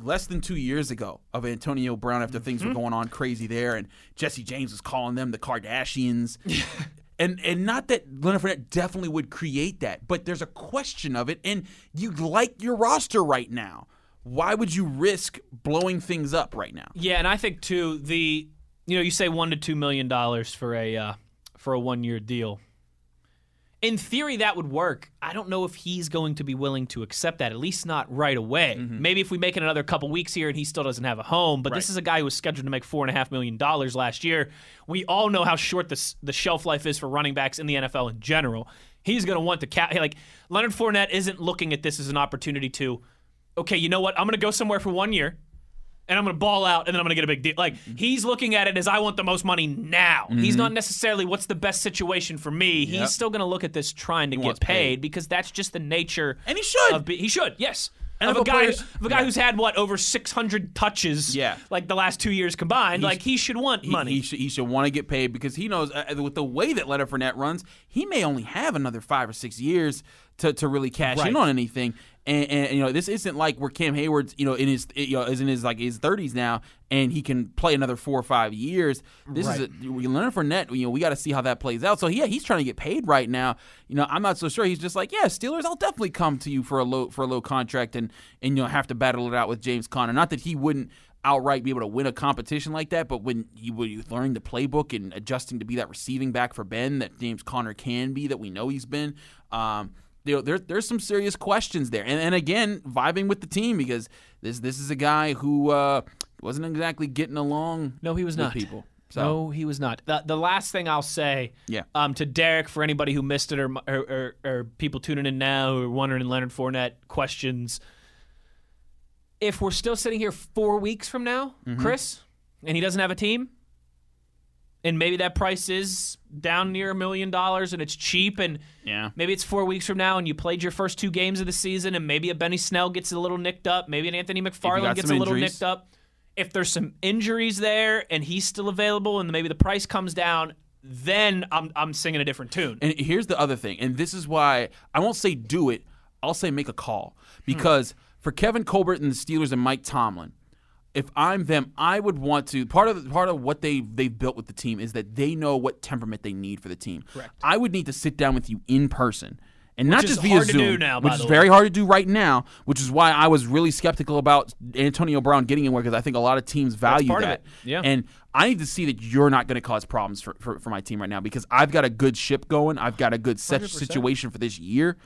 less than two years ago of Antonio Brown after things were Mhm. going on crazy there, and Jesse James was calling them the Kardashians. And and not that Leonard Fournette definitely would create that, but there's a question of it, and you like your roster right now. Why would you risk blowing things up right now? Yeah, and I think too the you know you say one to two million dollars for a uh, for a one year deal. In theory, that would work. I don't know if he's going to be willing to accept that, at least not right away. Mm-hmm. Maybe if we make it another couple weeks here and he still doesn't have a home. But this is a guy who was scheduled to make four and a half million dollars last year. We all know how short the the shelf life is for running backs in the NFL in general. He's going to want to cap. Like Leonard Fournette isn't looking at this as an opportunity to, okay, you know what? I'm going to go somewhere for one year and I'm going to ball out, and then I'm going to get a big deal. Like Mm-hmm. he's looking at it as I want the most money now. He's Mhm. not necessarily what's the best situation for me. Yep. He's still going to look at this trying to He get paid, paid. because that's just the nature. And he should. Of be, he should. Yes. NFL of a guy, players- of a guy yeah. who's had what over 600 touches. Yeah. Like the last two years combined. He's- like he should want He- money. He, should, he should want to get paid because he knows uh, with the way that Leonard Fournette runs, he may only have another five or six years to, to really cash Right. in on anything. And, and you know, this isn't like where Cam Heyward's you know in his you know is in his like his thirties now, and he can play another four or five years. This is Right. a, Leonard Fournette. You know, we got to see how that plays out. So yeah, he's trying to get paid right now. You know, I'm not so sure. He's just like, yeah, Steelers, I'll definitely come to you for a low for a low contract and and you know have to battle it out with James Conner. Not that he wouldn't outright be able to win a competition like that, but when you when you learn the playbook and adjusting to be that receiving back for Ben that James Conner can be, that we know he's been. Um, you know, there, there's some serious questions there, and, and again, vibing with the team because this this is a guy who uh, wasn't exactly getting along. No, he was with not. people. So No, he was not. The, the last thing I'll say Yeah. um, to Derek, for anybody who missed it or, or, or, or people tuning in now who are wondering Leonard Fournette questions, if we're still sitting here four weeks from now, Mhm. Chris, and he doesn't have a team, and maybe that price is down near a million dollars and it's cheap and yeah. maybe it's four weeks from now and you played your first two games of the season and maybe a Benny Snell gets a little nicked up, maybe an Anthony McFarland gets a little injuries. nicked up. If there's some injuries there and he's still available and maybe the price comes down, then I'm I'm singing a different tune. And here's the other thing, and this is why I won't say do it. I'll say make a call hmm. because for Kevin Colbert and the Steelers and Mike Tomlin, if I'm them, I would want to. Part of part of what they they've built with the team is that they know what temperament they need for the team. Correct. I would need to sit down with you in person. And not Which is just via hard to Zoom, do now, which is very hard to do right now. Which is why I was really skeptical about Antonio Brown getting anywhere because I think a lot of teams value that. Yeah. And I need to see that you're not going to cause problems for, for, for my team right now because I've got a good ship going. I've got a good set 100%. situation for this year.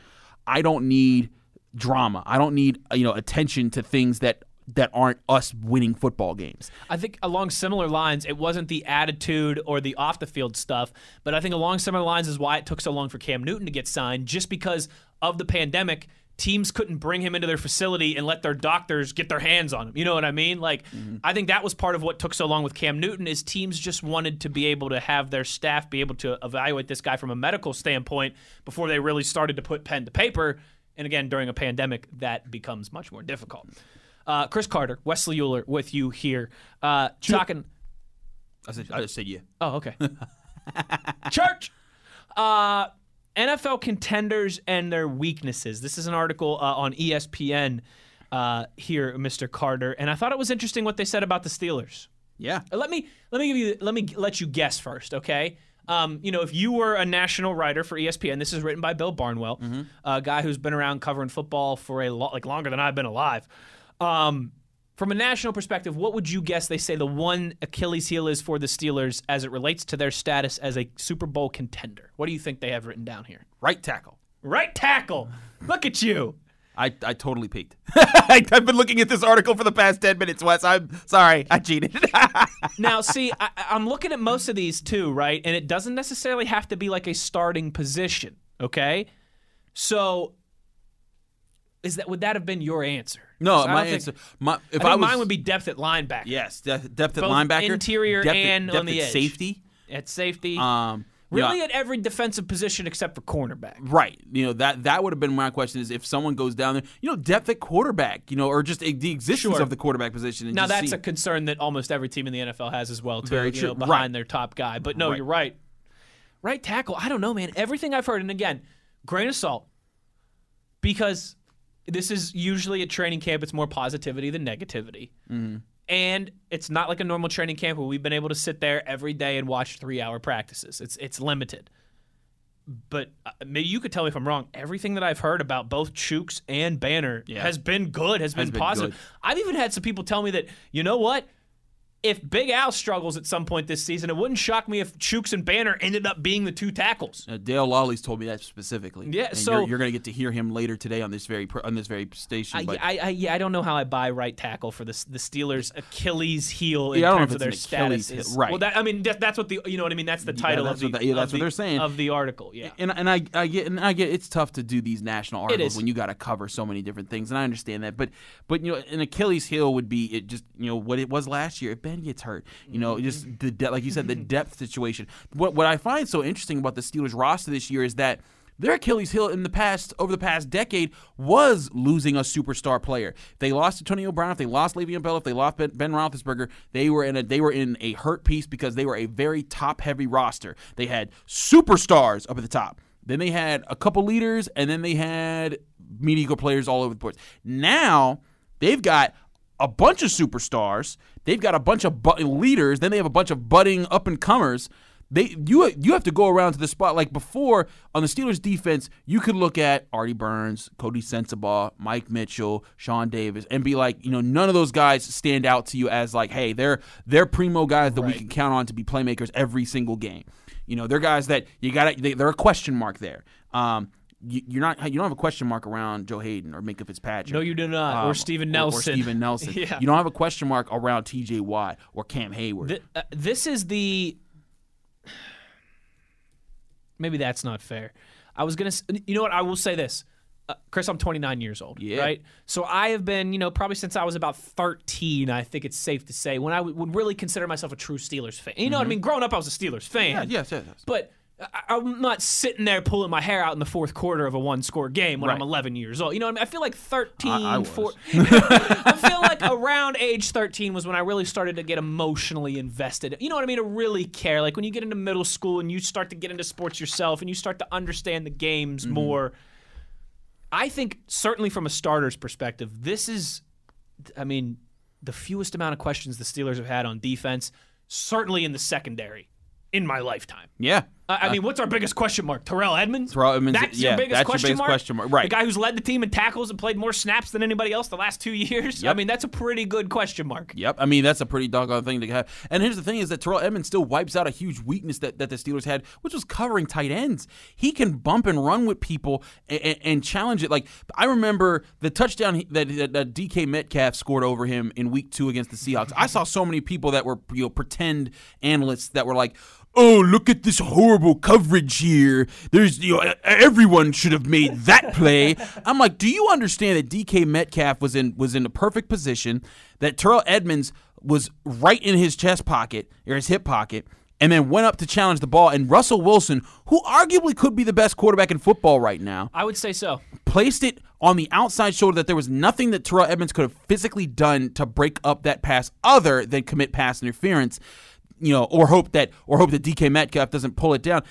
I don't need drama. I don't need you know attention to things that that aren't us winning football games. I think along similar lines, it wasn't the attitude or the off the field stuff, but I think along similar lines is why it took so long for Cam Newton to get signed, just because of the pandemic. Teams couldn't bring him into their facility and let their doctors get their hands on him. You know what I mean? Like, mm-hmm. I think that was part of what took so long with Cam Newton is teams just wanted to be able to have their staff be able to evaluate this guy from a medical standpoint before they really started to put pen to paper. And again, during a pandemic, that becomes much more difficult. Uh, Chris Carter, Wesley Euler with you here. Uh, talking. I said I just said yeah. Oh, okay. Church. Uh, NFL contenders and their weaknesses. This is an article uh, on ESPN uh, here, Mr. Carter, and I thought it was interesting what they said about the Steelers. Yeah. Uh, Let me let me give you let me let you guess first, okay? Um, you know, if you were a national writer for ESPN, this is written by Bill Barnwell, Mm-hmm. a guy who's been around covering football for a lot, like longer than I've been alive. Um, from a national perspective, what would you guess they say the one Achilles heel is for the Steelers as it relates to their status as a Super Bowl contender? What do you think they have written down here? Right tackle. Right tackle. Look at you. I, I totally peaked. I've been looking at this article for the past 10 minutes, Wes. I'm sorry. I cheated. now, see, I, I'm looking at most of these too, right? And it doesn't necessarily have to be like a starting position, okay? So is that would that have been your answer? No, my answer. My, if I I was, mine would be depth at linebacker. yes, depth, depth at Both linebacker, interior depth at- and depth on the at edge. safety. At safety, Um, really yeah. at every defensive position except for cornerback. Right. You know, that that would have been my question is if someone goes down there, you know, depth at quarterback, you know, or just a, the existence Sure. of the quarterback position. And Now that's see- a concern that almost every team in the NFL has as well, too. Very you true. know, behind Right. their top guy. But no, Right. you're right. Right tackle. I don't know, man. Everything I've heard, and again, grain of salt, because this is usually a training camp. It's more positivity than negativity. Mhm. and it's not like a normal training camp where we've been able to sit there every day and watch three hour practices. It's it's limited. But uh, maybe you could tell me if I'm wrong. Everything that I've heard about both Chuks and Banner Yeah. has been good, has, Has been been positive. good. I've even had some people tell me that you know what. If Big Al struggles at some point this season, it wouldn't shock me if Chuks and Banner ended up being the two tackles. Uh, Dale Lolley's told me that specifically. Yeah, And so- you're, you're going to get to hear him later today on this very on this very station. I, I, I, yeah, I don't know how I buy right tackle for the the Steelers' Achilles heel in Yeah, I don't know terms of their it's an Achilles status. heel- right. Well, that, I mean, that, that's what the you know what I mean. That's the Yeah, title that's of the what yeah, that's of what the- they're saying. of the article. Yeah, and and I, I get and I get it's tough to do these national articles when you got to cover so many different things, and I understand that. But but you know, an Achilles heel would be it just you know what it was last year. If Ben gets hurt, you know, Mm-hmm. just the de- like you said, the depth situation. What what I find so interesting about the Steelers roster this year is that. Their Achilles heel in the past, over the past decade, was losing a superstar player. They lost Antonio Brown. If they lost Le'Veon Bell, if they lost Ben, ben Roethlisberger, they were in a they were in a hurt piece because they were a very top heavy roster. They had superstars up at the top. Then they had a couple leaders, and then they had mediocre players all over the board. Now they've got a bunch of superstars. They've got a bunch of bu- leaders. Then they have a bunch of budding up and comers. They you you have to go around to the spot like before on the Steelers defense. You could look at Artie Burns, Coty Sensabaugh, Mike Mitchell, Sean Davis, and be like, you know, none of those guys stand out to you as like, hey, they're they're primo guys that we can count on to be playmakers every single game. You know, they're guys that you got. They, they're a question mark there. Um, you, you're not. You don't have a question mark around Joe Haden or Minkah Fitzpatrick. No, you do not. Or Steven Or, Nelson. Steven Nelson. Yeah. You don't have a question mark around T.J. Watt or Cam Heyward. Th- uh, this is the. Maybe that's not fair. I was gonna. You know what? I will say this, uh, Chris. I'm 29 years old. Yeah. Right. So I have been, you know, probably since I was about 13. I think it's safe to say when I would would really consider myself a true Steelers fan. You know what I Mhm. mean? Growing up, I was a Steelers fan. Yeah, yes, yes, yes. But I'm not sitting there pulling my hair out in the fourth quarter of a one-score game when I'm 11 years old. You know what I mean? I feel like 13, I- I was. 4 I feel like around age 13 was when I really started to get emotionally invested. You know what I mean? To really care. Like when you get into middle school and you start to get into sports yourself and you start to understand the games Mm-hmm. more. I think certainly from a starter's perspective, this is I mean, the fewest amount of questions the Steelers have had on defense, certainly in the secondary in my lifetime. yeah. Uh, I I mean, what's our biggest question mark? Terrell Edmunds. Terrell Edmunds, That's yeah, your biggest that's your question biggest mark. question mark, right. The guy who's led the team in tackles and played more snaps than anybody else the last two years. I mean, that's a pretty good question mark. Yep. I mean, that's a pretty doggone thing to have. And here's the thing is that Terrell Edmunds still wipes out a huge weakness that, that the Steelers had, which was covering tight ends. He can bump and run with people and, and challenge it. Like, I remember the touchdown that, that, that DK Metcalf scored over him in week two against the Seahawks. I saw so many people that were, you know, pretend analysts that were like, Oh, look at this horrible coverage here. There's, you know, everyone should have made that play. I'm like, do you understand that DK Metcalf was in was in the perfect position, that Terrell Edmunds was right in his chest pocket or his hip pocket, and then went up to challenge the ball, and Russell Wilson, who arguably could be the best quarterback in football right now, I would say so. placed it on the outside shoulder that there was nothing that Terrell Edmunds could have physically done to break up that pass other than commit pass interference, you know, or hope that or hope that DK Metcalf doesn't pull it down.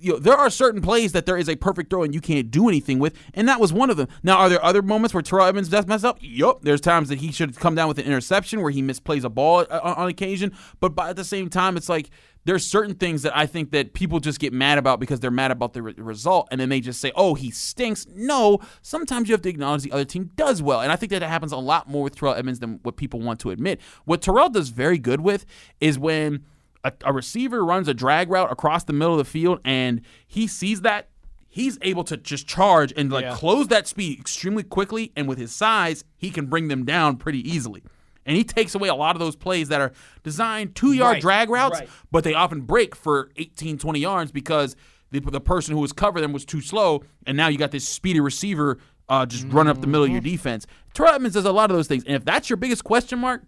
You know, there are certain plays that there is a perfect throw and you can't do anything with, and that was one of them. Now, are there other moments where Terrell Edmunds does mess up? Yup. There's times that he should come down with an interception where he misplays a ball uh, on, on occasion, but by, at the same time, it's like there's certain things that I think that people just get mad about because they're mad about the re- result, and then they just say, "Oh, he stinks." No, sometimes you have to acknowledge the other team does well, and I think that it happens a lot more with Terrell Edmunds than what people want to admit. What Terrell does very good with is when a, a receiver runs a drag route across the middle of the field, and he sees that. He's able to just charge and like Yeah. close that speed extremely quickly, and with his size, he can bring them down pretty easily. And he takes away a lot of those plays that are designed two yard Right, drag routes, right. but they often break for 18, 20 yards because the, the person who was covering them was too slow. And now you got this speedy receiver uh, just run up the middle of your defense. Terrell Edmunds does a lot of those things, and if that's your biggest question mark,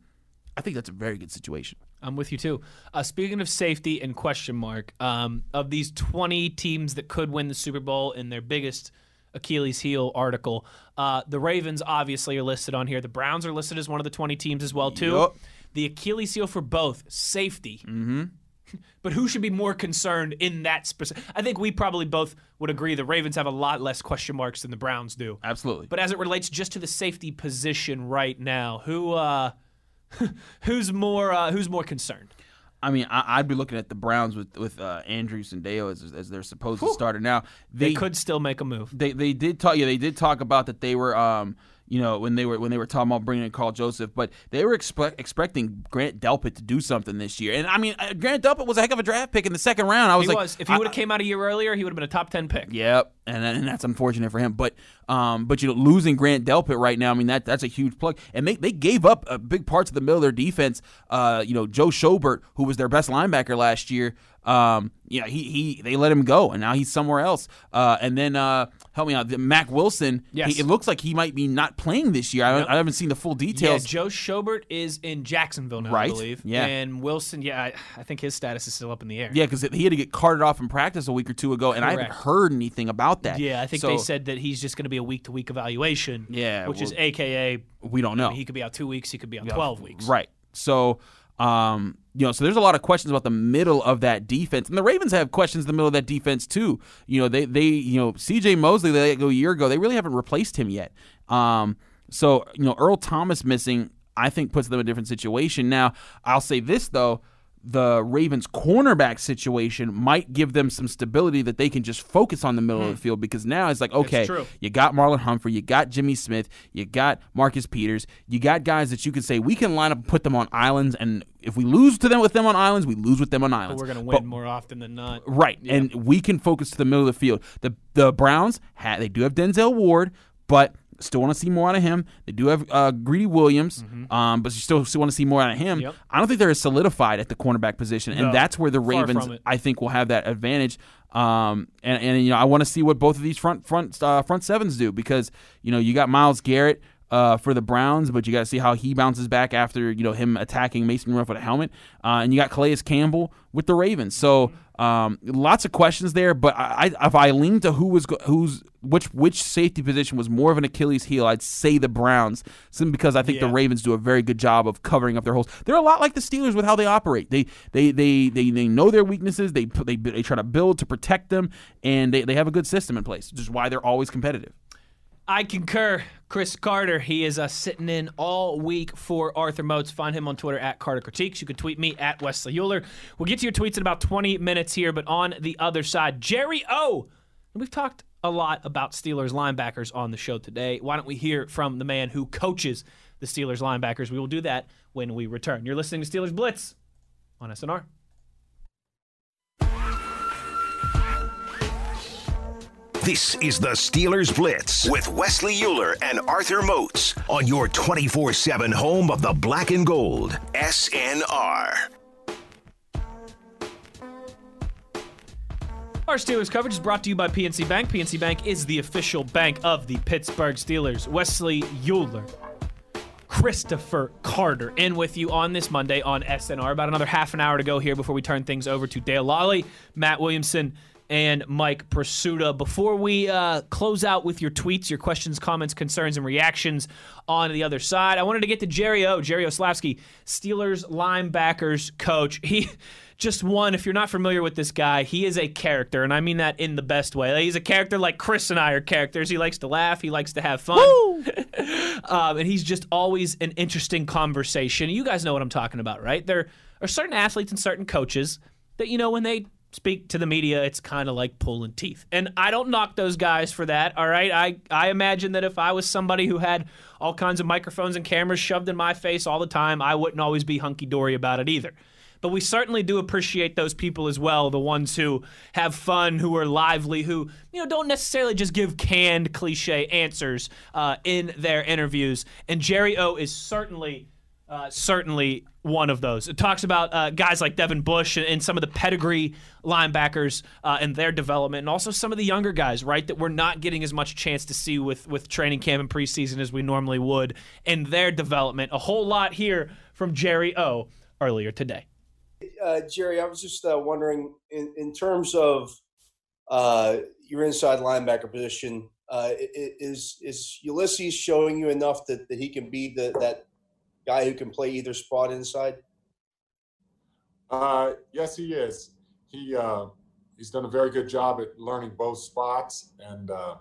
I think that's a very good situation. I'm with you too. Uh, speaking of safety and question mark, um, of these 20 teams that could win the Super Bowl in their biggest Achilles heel article, uh, the Ravens obviously are listed on here. The Browns are listed as one of the 20 teams as well too. Yup. The Achilles heel for both safety. Mm-hmm. But who should be more concerned in that specific? I think we probably both would agree the Ravens have a lot less question marks than the Browns do. Absolutely. But as it relates just to the safety position right now, who uh, who's more uh, who's more concerned? I mean, I, I'd be looking at the Browns with with uh, Andrew Sendejo as, as their supposed starter. Now They, could still make a move. They they did talk. Yeah, they did talk about that they were. Um, you know when they were when they were talking about bringing in Karl Joseph, but they were expect, expecting Grant Delpit to do something this year. And I mean, uh, Grant Delpit was a heck of a draft pick in the second round. I was he like, was. If he would have came out a year earlier, he would have been a top ten pick. Yep, and and that's unfortunate for him. But um, but you know, losing Grant Delpit right now, I mean that that's a huge plug. And they, they gave up uh, big parts of the middle of their defense. Uh, you know, Joe Schobert, who was their best linebacker last year. Um, yeah, he he they let him go, and now he's somewhere else. Uh, and then uh, help me out, the- Mack Wilson. Yes. he- it looks like he might be not playing this year. I, Yep. I haven't seen the full details. Yeah, Joe Schobert is in Jacksonville now, right? I believe. Yeah. And Wilson, yeah, I, I think his status is still up in the air. Yeah, because he had to get carted off in practice a week or two ago, and I haven't heard anything about that. Yeah, I think So- they said that he's just going to be a week to week evaluation. Yeah, which is AKA we don't know. he could be out two weeks. He could be out Yeah, twelve weeks. Right. So, um, you know, so there's a lot of questions about the middle of that defense, and the Ravens have questions in the middle of that defense too. You know, they they you know C.J. Mosley they let go a year ago. They really haven't replaced him yet. Um, so you know, Earl Thomas missing, I think puts them in a different situation. Now, I'll say this though. The Ravens' cornerback situation might give them some stability that they can just focus on the middle of the hmm. field because now it's like, okay, you got Marlon Humphrey, you got Jimmy Smith, you got Marcus Peters, you got guys that you can say we can line up and put them on islands, and if we lose to them with them on islands, we lose with them on But islands. we're going to But- win more often than not. Right, and we can focus to the middle of the field. The the Browns ha they do have Denzel Ward, but still want to see more out of him. They do have uh, Greedy Williams, um, but you still still want to see more out of him. Mm-hmm. Yep. I don't think they're as solidified at the cornerback position, and No, that's where the Ravens. I think will have that advantage. Um, and, and you know I want to see what both of these front front uh, front sevens do because you know you got Myles Garrett. Uh, for the Browns, but you got to see how he bounces back after you know him attacking Mason Rudolph with a helmet, uh, and you got Calais Campbell with the Ravens. So um, lots of questions there, but I, I, if I lean to who was who's which which safety position was more of an Achilles heel, I'd say the Browns, simply because I think the Ravens do a very good job of covering up their holes. They're a lot like the Steelers with how they operate. They they they they, they know their weaknesses. They they they try to build to protect them, and they, they have a good system in place, which is why they're always competitive. I concur. Chris Carter, he is uh, sitting in all week for Arthur Moats. Find him on Twitter at Carter Critiques. You can tweet me at Wesley Euler. We'll get to your tweets in about 20 minutes here, but on the other side, Jerry O. We've talked a lot about Steelers linebackers on the show today. Why don't we hear from the man who coaches the Steelers linebackers? We will do that when we return. You're listening to Steelers Blitz on SNR. This is the Steelers Blitz with Wesley Euler and Arthur Moats on your 24 7 home of the black and gold, SNR. Our Steelers coverage is brought to you by PNC Bank. PNC Bank is the official bank of the Pittsburgh Steelers. Wesley Euler, Christopher Carter in with you on this Monday on SNR. About another half an hour to go here before we turn things over to Dale Lolley, Matt Williamson, and Mike Prisuta. Before we uh, close out with your tweets, your questions, comments, concerns, and reactions on the other side, I wanted to get to Jerry O. Jerry Olsavsky, Steelers linebackers coach. He just one, if you're not familiar with this guy, he is a character, and I mean that in the best way. He's a character like Chris and I are characters. He likes to laugh, he likes to have fun. um, and he's just always an interesting conversation. You guys know what I'm talking about, right? There are certain athletes and certain coaches that, you know, when they speak to the media, it's kind of like pulling teeth. And I don't knock those guys for that, all right? I, I imagine that if I was somebody who had all kinds of microphones and cameras shoved in my face all the time, I wouldn't always be hunky dory about it either. But we certainly do appreciate those people as well, the ones who have fun, who are lively, who you know don't necessarily just give canned cliche answers uh, in their interviews. And Jerry O is certainly Uh, certainly one of those. It talks about uh, guys like Devin Bush and, and, some of the pedigree linebackers uh, and their development, and also some of the younger guys, right, that we're not getting as much chance to see with, with training camp and preseason as we normally would, and their development. A whole lot here from Jerry O earlier today. Uh, Jerry, I was just uh, wondering, in, in terms of uh, your inside linebacker position, is is Ulysees showing you enough that, that he can be the, that guy who can play either spot inside? Uh, yes, he is. He uh, he's done a very good job at learning both spots, and uh,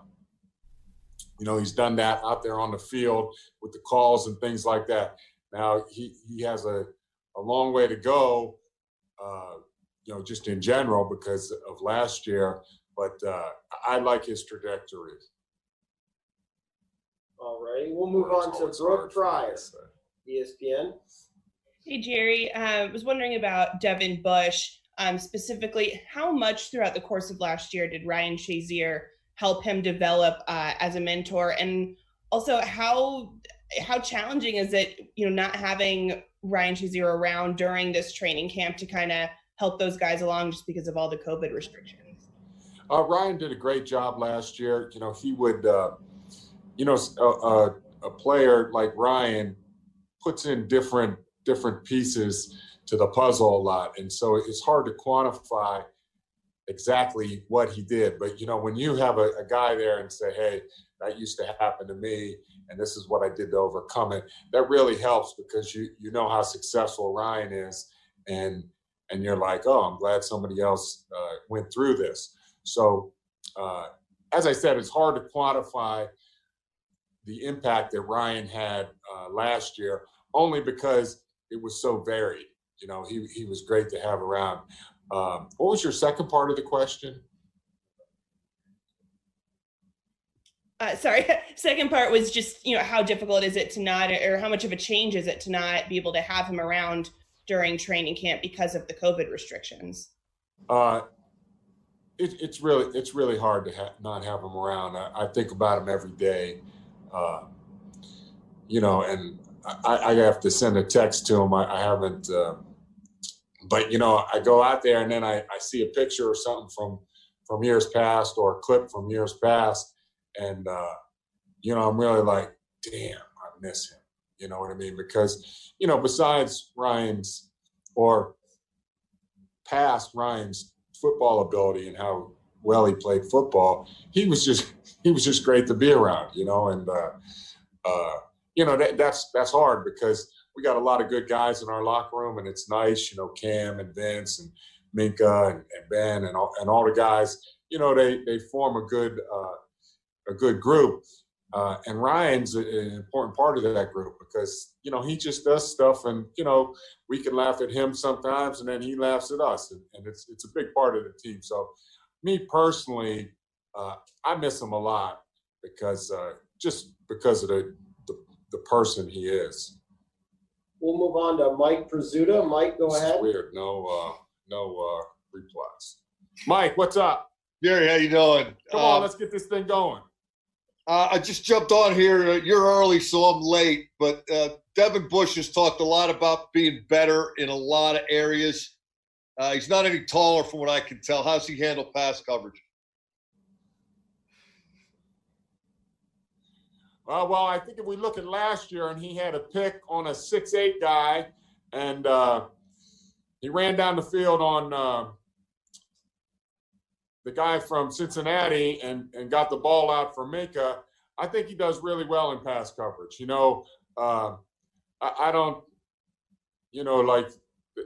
you know he's done that out there on the field with the calls and things like that. Now he he has a a long way to go, uh, you know, just in general because of last year. But uh, I like his trajectory. All right, we'll move on to Brooke Pryor. ESPN. Hey, Jerry. Uh, I uh, was wondering about Devin Bush. Um, specifically, how much throughout the course of last year did Ryan Shazier help him develop uh, as a mentor, and also how how challenging is it, you know, not having Ryan Shazier around during this training camp to kind of help those guys along just because of all the COVID restrictions? Uh, Ryan did a great job last year. You know, he would, uh, you know, a, a player like Ryan puts in different different pieces to the puzzle a lot, and so it's hard to quantify exactly what he did. But you know, when you have a, a guy there and say, "Hey, that used to happen to me," and this is what I did to overcome it, that really helps because you you know how successful Ryan is, and and you're like, "Oh, I'm glad somebody else uh, went through this." So, uh, as I said, it's hard to quantify the impact that Ryan had uh, last year only because it was so varied. You know, he he was great to have around. Um, what was your second part of the question? Uh, sorry, second part was just you know how difficult is it to not, or how much of a change is it to not be able to have him around during training camp because of the COVID restrictions? Uh, it, it's really it's really hard to ha- not have him around. I, I, think about him every day. Uh, you know, and I, I, have to send a text to him. I, I haven't, uh, but you know, I go out there and then I, I see a picture or something from from years past or a clip from years past, and uh, you know, I'm really like, damn, I miss him. You know what I mean? Because you know, besides Ryan's or past Ryan's football ability and how well he played football, he was just he was just great to be around. You know, and uh, uh, you know that, that's that's hard because we got a lot of good guys in our locker room, and it's nice, you know, Cam and Vince and Minkah and, and Ben and all, and all the guys. You know, they they form a good uh, a good group. Uh, and Ryan's an important part of that group because you know he just does stuff, and you know we can laugh at him sometimes, and then he laughs at us, and, and it's it's a big part of the team. So, me personally, uh, I miss him a lot because uh, just because of the the person he is. We'll move on to Mike Prisuta. Mike, go This is ahead. weird. No, uh, no uh, replies. Mike, what's up? Gary, how you doing? Come on, Um, let's get this thing going. Uh, I just jumped on here. Uh, You're early, so I'm late. But uh, Devin Bush has talked a lot about being better in a lot of areas. Uh, he's not any taller, from what I can tell. How's he handle pass coverage? Uh, well, I think if we look at last year, and he had a pick on a six-eight guy, and uh, he ran down the field on uh, the guy from Cincinnati and and got the ball out for Minkah. I think he does really well in pass coverage. You know, uh, I, I don't, you know, like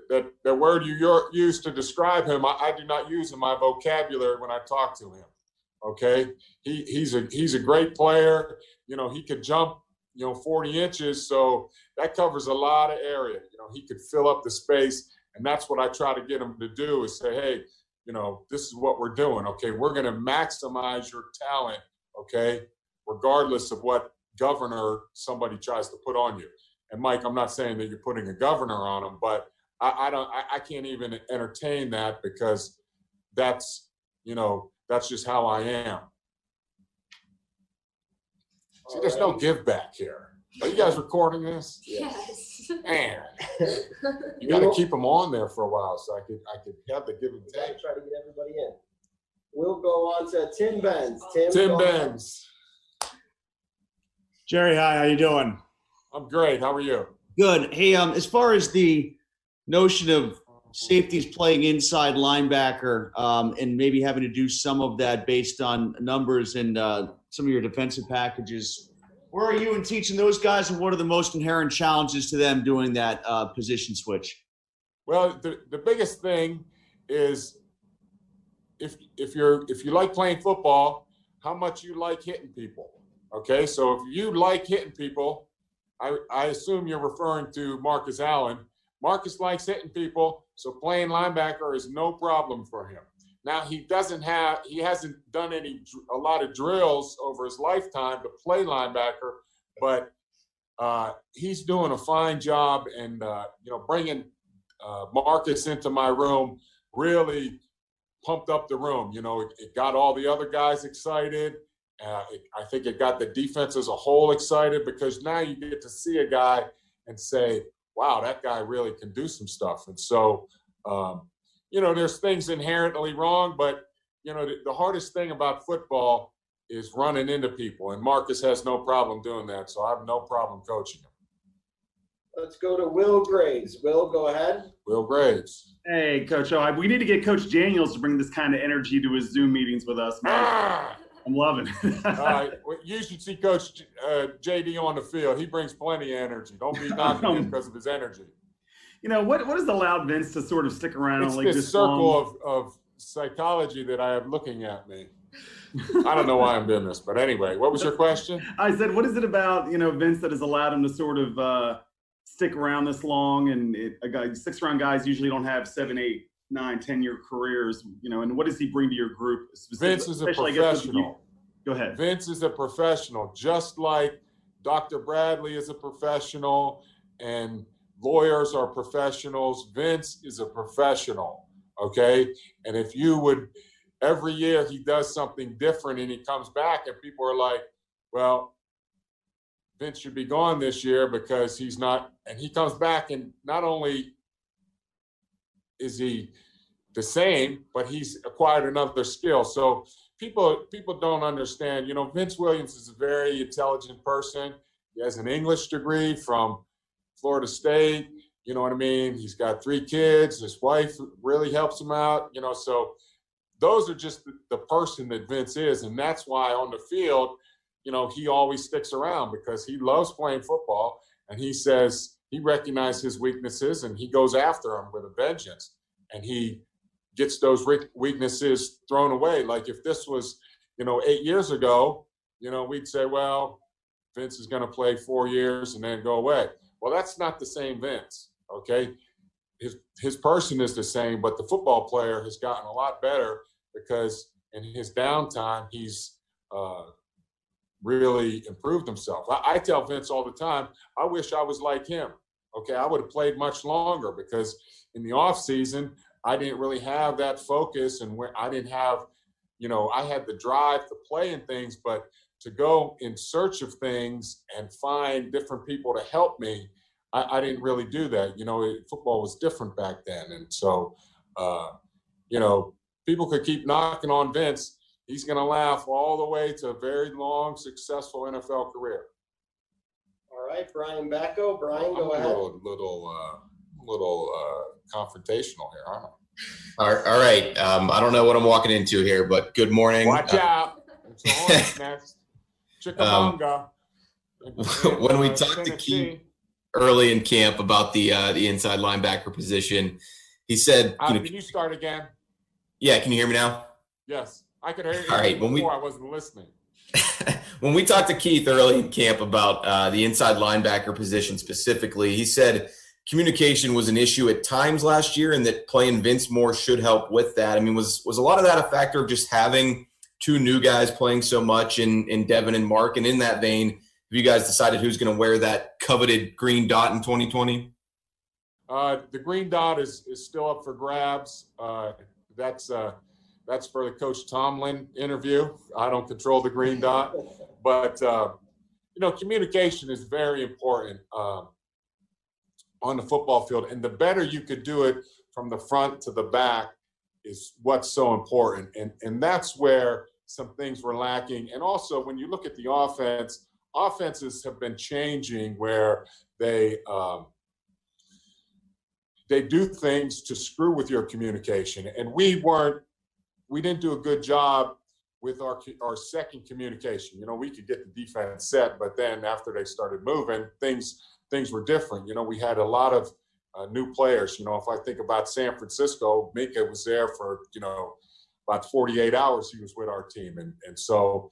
that the word you use to describe him. I, I do not use in my vocabulary when I talk to him. Okay, he he's a he's a great player. You know, he could jump you know 40 inches, so that covers a lot of area. You know, he could fill up the space, and that's what I try to get him to do is say, hey, you know, this is what we're doing. Okay, we're going to maximize your talent. Okay, regardless of what governor somebody tries to put on you. And Mike, I'm not saying that you're putting a governor on him, but I, I don't, I, I can't even entertain that because that's, you know, that's just how I am. See, there's no give back here. Are you guys recording this? Yes. Man, you got to keep them on there for a while so I could I could have the give and We gotta take. try to get everybody in. We'll go on to Tim Benz. Tim, Tim go ahead. Benz, Jerry, hi, how you doing? I'm great. How are you? Good. Hey, um, as far as the notion of safeties playing inside linebacker, um, and maybe having to do some of that based on numbers and uh, some of your defensive packages, where are you in teaching those guys, and what are the most inherent challenges to them doing that uh, position switch? Well, the, the biggest thing is if if you're if you like playing football, how much you like hitting people. Okay, so if you like hitting people, I, I assume you're referring to Marcus Allen. Marcus likes hitting people, so playing linebacker is no problem for him. Now he doesn't have he hasn't done any a lot of drills over his lifetime to play linebacker, but uh, he's doing a fine job and uh, you know bringing uh, Marcus into my room really pumped up the room. You know, it, it got all the other guys excited. Uh, it, I think it got the defense as a whole excited because now you get to see a guy and say, "Wow, that guy really can do some stuff." And so, um, you know, there's things inherently wrong, but you know, the, the hardest thing about football is running into people, and Marcus has no problem doing that. So I have no problem coaching him. Let's go to Will Graves. Will, go ahead. Will Graves. Hey, Coach O, I- we need to get Coach Daniels to bring this kind of energy to his Zoom meetings with us. Man. I'm loving it. All right, well, you should see Coach uh, JD on the field. He brings plenty of energy. Don't be knocking him because of his energy. You know what? What has allowed Vince to sort of stick around It's like this circle long? of, of psychology that I have looking at me. I don't know why I'm doing this, but anyway, what was your question? I said, what is it about you know Vince that has allowed him to sort of uh, stick around this long? And it, a guy six round guys usually don't have seven, eight, nine, ten year careers. You know, and what does he bring to your group? Vince is a especially, I guess, with you- professional. Go ahead. Vince is a professional, just like Dr. Bradley is a professional and lawyers are professionals. Vince is a professional, okay? And if you would, every year he does something different and he comes back and people are like, well, Vince should be gone this year because he's not, and he comes back and not only is he the same, but he's acquired another skill. So people people don't understand. You know, Vince Williams is a very intelligent person. He has an English degree from Florida State. You know what I mean? He's got three kids. His wife really helps him out. You know, so those are just the, person that Vince is, and that's why on the field, you know, he always sticks around because he loves playing football, and he says he recognizes his weaknesses and he goes after them with a vengeance, and he gets those weaknesses thrown away. Like if this was, you know, eight years ago, you know, we'd say, well, Vince is going to play four years and then go away. Well, that's not the same Vince. Okay, his his person is the same, but the football player has gotten a lot better because in his downtime he's uh, really improved himself. I, I tell Vince all the time, I wish I was like him. Okay, I would have played much longer because in the off season I didn't really have that focus, and where I didn't have, you know, I had the drive to play and things, but to go in search of things and find different people to help me, I, I didn't really do that. You know, it, football was different back then, and so, uh, you know, people could keep knocking on Vince. He's going to laugh all the way to a very long, successful NFL career. All right, Brian Batko. Brian, go I'm a ahead. little, little, uh, little uh, confrontational here, aren't I? All right, all right. Um, I don't know what I'm walking into here, but good morning. Watch Uh, out! It's the Hornets next. Chickamauga. when we Uh, talked to Keith early in camp about the uh, the inside linebacker position, he said, Uh, you know, can you start again? "Yeah, can you hear me now?" Yes, I could hear you All right, before. when we- I wasn't listening. When we talked to Keith early in camp about uh, the inside linebacker position specifically, he said communication was an issue at times last year, and that playing Vince Moore should help with that. I mean, was was a lot of that a factor of just having two new guys playing so much in in Devin and Mark? And in that vein, have you guys decided who's going to wear that coveted green dot in 2020? Uh, the green dot is is still up for grabs. Uh, that's uh, that's for the Coach Tomlin interview. I don't control the green dot, but uh, you know, communication is very important. Um, on the football field. And the better you could do it from the front to the back is what's so important. And, and that's where some things were lacking. And also, when you look at the offense, offenses have been changing where they um, they do things to screw with your communication. And we weren't, we didn't do a good job with our our second communication. You know, we could get the defense set, but then after they started moving, things things were different. You know, we had a lot of uh, new players. You know, if I think about San Francisco, Minkah was there for you know about 48 hours. He was with our team, and and so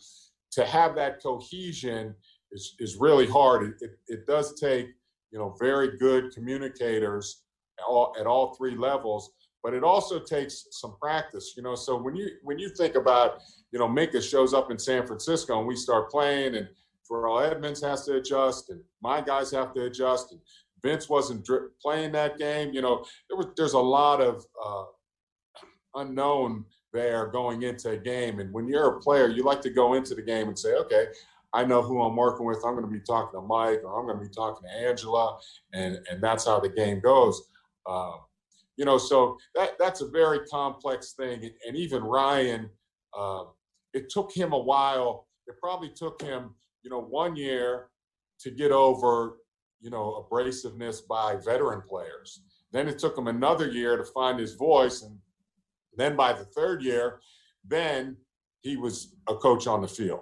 to have that cohesion is is really hard. It it, does take you know very good communicators at all, at all three levels but it also takes some practice you know so when you when you think about you know Minkah shows up in San Francisco and we start playing and Terrell Edmunds has to adjust and my guys have to adjust and Vince wasn't dri- playing that game you know there was there's a lot of uh, unknown there going into a game and when you're a player you like to go into the game and say okay I know who I'm working with. I'm going to be talking to Mike, or I'm going to be talking to Angela, and and that's how the game goes. Uh, you know, so that that's a very complex thing. And even Ryan, uh, it took him a while. It probably took him, you know, one year to get over, you know, abrasiveness by veteran players. Then it took him another year to find his voice, and then by the third year, then he was a coach on the field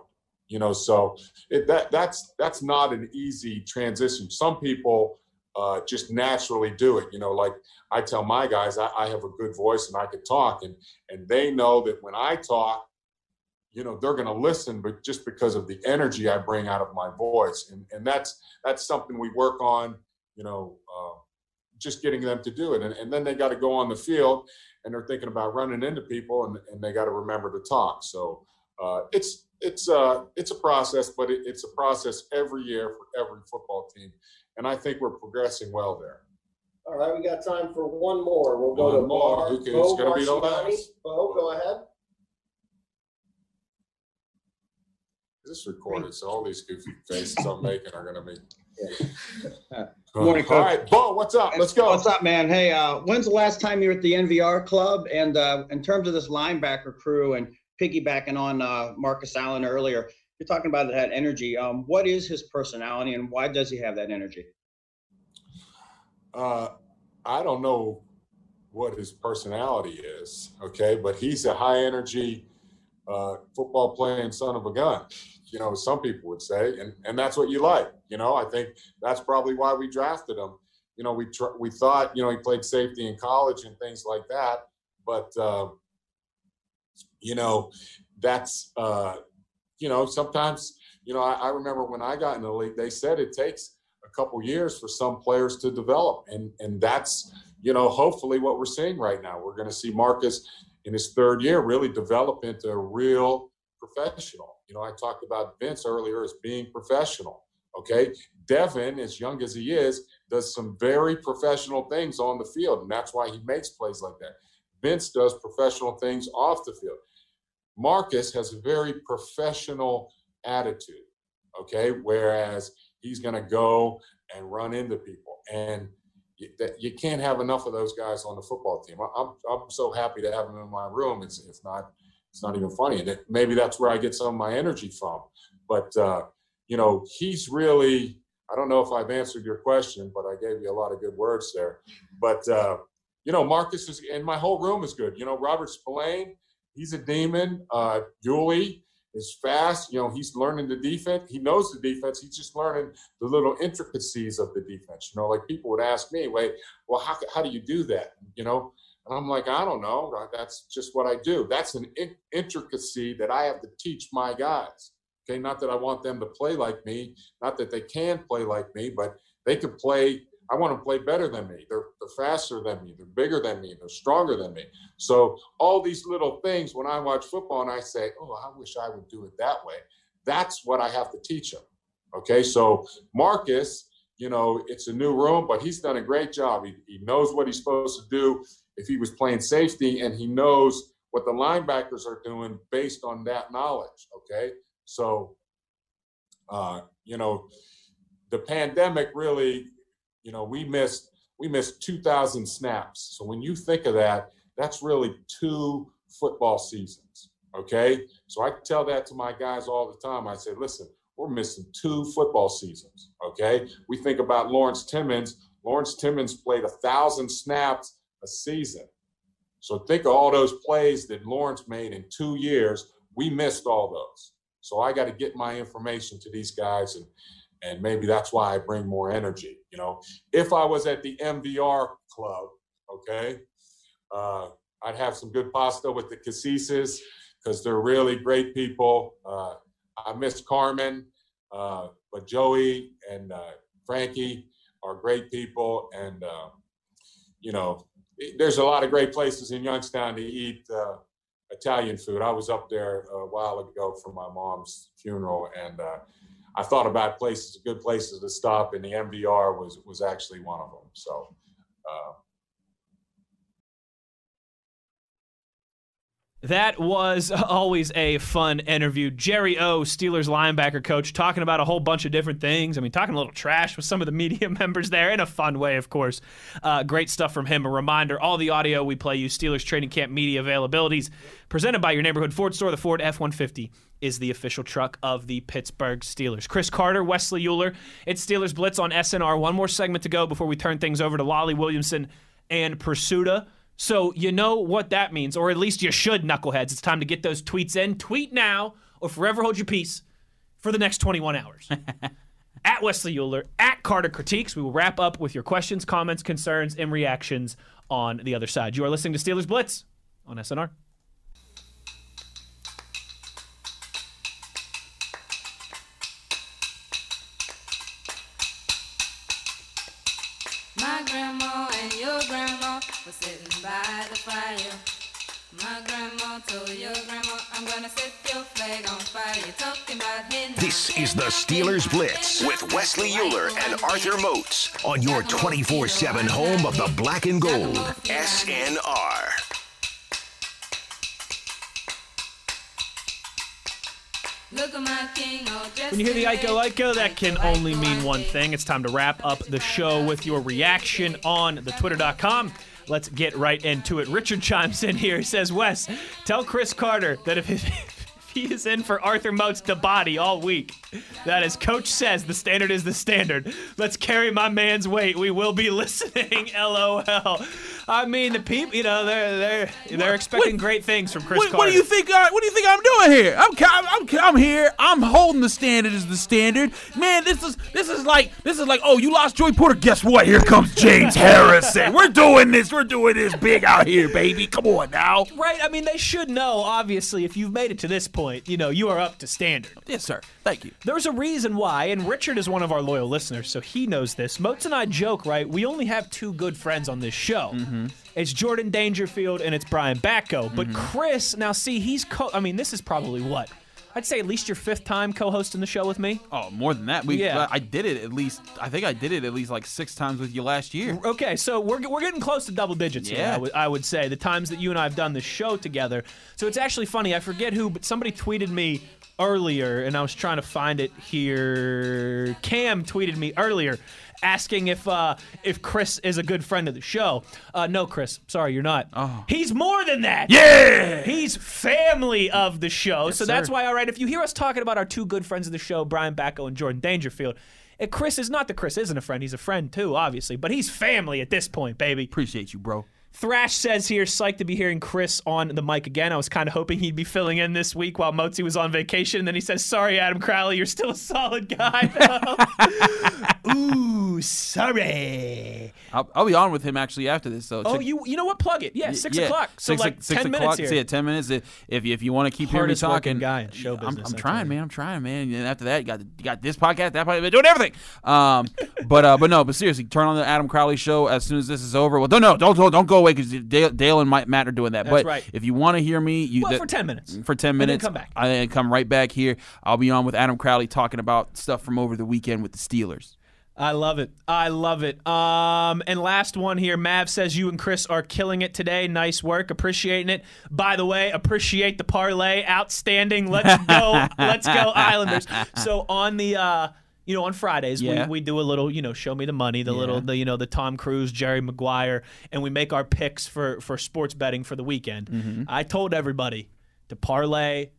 you know so it, that that's that's not an easy transition. Some people uh, just naturally do it you know like i tell my guys I, I, have a good voice and i can talk and and they know that when i talk you know they're going to listen but just because of the energy i bring out of my voice. And and that's that's something we work on you know uh, just getting them to do it. And, and then they got to go on the field and they're thinking about running into people and, and they got to remember to talk so uh, it's it's a uh, it's a process, but it, it's a process every year for every football team, and I think we're progressing well there. All right, we got time for one more. We'll go One to more. Bar. Can- Bo who's gonna be the last? Bo, go ahead. This is recorded, so all these goofy faces I'm making are going to be. Morning, All Coach. right, Bo, what's up? Let's go. What's up, man? Hey, uh, when's the last time you were at the MVR club? And uh, in terms of this linebacker crew and piggybacking on uh, Marcus Allen earlier, you're talking about that energy. Um, what is his personality and why does he have that energy? Uh, I don't know what his personality is, okay, but he's a high energy uh, football playing son of a gun. You know, some people would say, and and that's what you like. You know, I think that's probably why we drafted him. You know, we tr- we thought you know he played safety in college and things like that, but uh, you know, that's uh, you know sometimes you know I, I remember when I got in the league, they said it takes a couple years for some players to develop, and and that's you know hopefully what we're seeing right now. We're going to see Marcus in his third year really develop into a real professional. You know, I talked about Vince earlier as being professional. Okay, Devin, as young as he is, does some very professional things on the field, and that's why he makes plays like that. Vince does professional things off the field. Marcus has a very professional attitude, okay, whereas he's going to go and run into people. And you, you can't have enough of those guys on the football team. I- I'm, I'm so happy to have them in my room. It's, it's not, it's not even funny. And it, maybe that's where I get some of my energy from. But, uh, you know, he's really, I don't know if I've answered your question, but I gave you a lot of good words there. But, uh, you know, Marcus is, and my whole room is good. You know, Robert Spillane, he's a demon. Uh, Julie is fast. You know, he's learning the defense. He knows the defense. He's just learning the little intricacies of the defense. You know, like people would ask me, wait, well, how, how do you do that? You know, and I'm like, I don't know. That's just what I do. That's an in- intricacy that I have to teach my guys. Okay, not that I want them to play like me, not that they can play like me, but they could play. I want them to play better than me. They're, they're faster than me. They're bigger than me. They're stronger than me. So all these little things, when I watch football and I say, "Oh, I wish I would do it that way," that's what I have to teach them. Okay, so Marcus, you know, it's a new room, but he's done a great job. He, he knows what he's supposed to do if he was playing safety, and he knows what the linebackers are doing based on that knowledge. Okay, so uh, you know, the pandemic really, you know, we missed we missed 2,000 snaps. So when you think of that, that's really two football seasons. Okay. So I tell that to my guys all the time. I say, listen, we're missing two football seasons. Okay. We think about Lawrence Timmons. Lawrence Timmons played a thousand snaps a season. So think of all those plays that Lawrence made in two years. We missed all those. So I got to get my information to these guys and and maybe that's why I bring more energy. You know, if I was at the MVR club, okay, uh, I'd have some good pasta with the Casises because they're really great people. Uh, I miss Carmen, uh, but Joey and uh, Frankie are great people, and uh, you know, there's a lot of great places in Youngstown to eat uh, Italian food. I was up there a while ago for my mom's funeral, and uh, I thought about places, good places to stop, and the MVR was was actually one of them. So. Uh, That was always a fun interview. Jerry O, Steelers linebacker coach, talking about a whole bunch of different things. I mean, talking a little trash with some of the media members there in a fun way, of course. Uh, great stuff from him. A reminder all the audio we play you, Steelers Training Camp Media availabilities, presented by your neighborhood Ford store. The Ford F 150 is the official truck of the Pittsburgh Steelers. Chris Carter, Wesley Euler. It's Steelers Blitz on SNR. One more segment to go before we turn things over to Lolley Williamson and Prisuta. So you know what that means, or at least you should, knuckleheads. It's time to get those tweets in. Tweet now or forever hold your peace for the next 21 hours. at Wesley Euler, at Carter Critiques. We will wrap up with your questions, comments, concerns, and reactions on the other side. You are listening to Steelers Blitz on SNR. Told your grandma, I'm gonna set your flag on fire. You're talking about hen This is the Steelers Blitz with Wesley Euler and Arthur Moats on your 24 7 home of the black and gold. SNR. Look at my king, oh, just When you hear the Iko Iko, that can only mean one thing. It's time to wrap up the show with your reaction on the twitter.com. Let's get right into it. Richard chimes in here. He says, Wes, tell Chris Carter that if, if he is in for Arthur Moats the body all week, That is, coach says, the standard is the standard. Let's carry my man's weight. We will be listening. LOL. I mean, the people, you know, they're they're they're expecting great things from Chris What, Carter. what do you think? Uh, what do you think I'm doing here? I'm, I'm, I'm, I'm here. I'm holding the standard as the standard. Man, this is this is like this is like. Oh, you lost Joey Porter. Guess what? Here comes James Harrison. We're doing this. We're doing this big out here, baby. Come on now. Right. I mean, they should know, obviously, if you've made it to this point, you know, you are up to standard. Yes, sir. Thank you. There's a reason why, and Richard is one of our loyal listeners, so he knows this. Moats and I joke, right? We only have two good friends on this show. Mm-hmm. It's Jordan Dangerfield and it's Brian Batko. But Chris, now see, he's co I mean, this is probably what? I'd say at least your fifth time co-hosting the show with me. Oh, more than that. We, Yeah. Uh, I did it at least. I think I did it at least like six times with you last year. Okay, so we're, we're getting close to double digits Yeah. I would, I would say, the times that you and I have done this show together. So it's actually funny. I forget who, but somebody tweeted me earlier, and I was trying to find it here. Cam tweeted me earlier asking if uh, if Chris is a good friend of the show. Uh, no, Chris. Sorry, you're not. Oh. He's more than that. Yeah! He's family of the show. Yes, so that's sir. why, all right, if you hear us talking about our two good friends of the show, Brian Batko and Jordan Dangerfield, and Chris is not that Chris isn't a friend. He's a friend too, obviously, but he's family at this point, baby. Appreciate you, bro. Thrash says here, psyched to be hearing Chris on the mic again. I was kind of hoping he'd be filling in this week while Motzi was on vacation. And then he says, Sorry, Adam Crowley, you're still a solid guy. Ooh, sorry. I'll, I'll be on with him actually after this. So Oh, check- you you know what? Plug it. Yeah, six yeah, o'clock. So six, like six ten o'clock. minutes here. Yeah, ten minutes. If if you, if you want to keep hearing me talking, guy in show I'm, business, I'm trying, man. I'm trying, man. And after that, you got you got this podcast, that podcast, doing everything. Um, but uh, but no, but seriously, turn on the Adam Crowley show as soon as this is over. Well, don't no, don't don't, don't go away because Dale, Dale and Matt are doing that. That's but right. if you want to hear me, you Well, that- for 10 minutes. for ten minutes, come back. I then come right back here. I'll be on with Adam Crowley talking about stuff from over the weekend with the Steelers. I love it. I love it. Um, and last one here. Mav says you and Chris are killing it today. Nice work. Appreciating it. By the way, appreciate the parlay. Outstanding. Let's go. Let's go Islanders. So on the uh you know, on Fridays Yeah. we, we do a little, you know, show me the money, the Yeah. little, the you know, the Tom Cruise, Jerry Maguire, and we make our picks for for sports betting for the weekend. Mm-hmm. I told everybody to parlay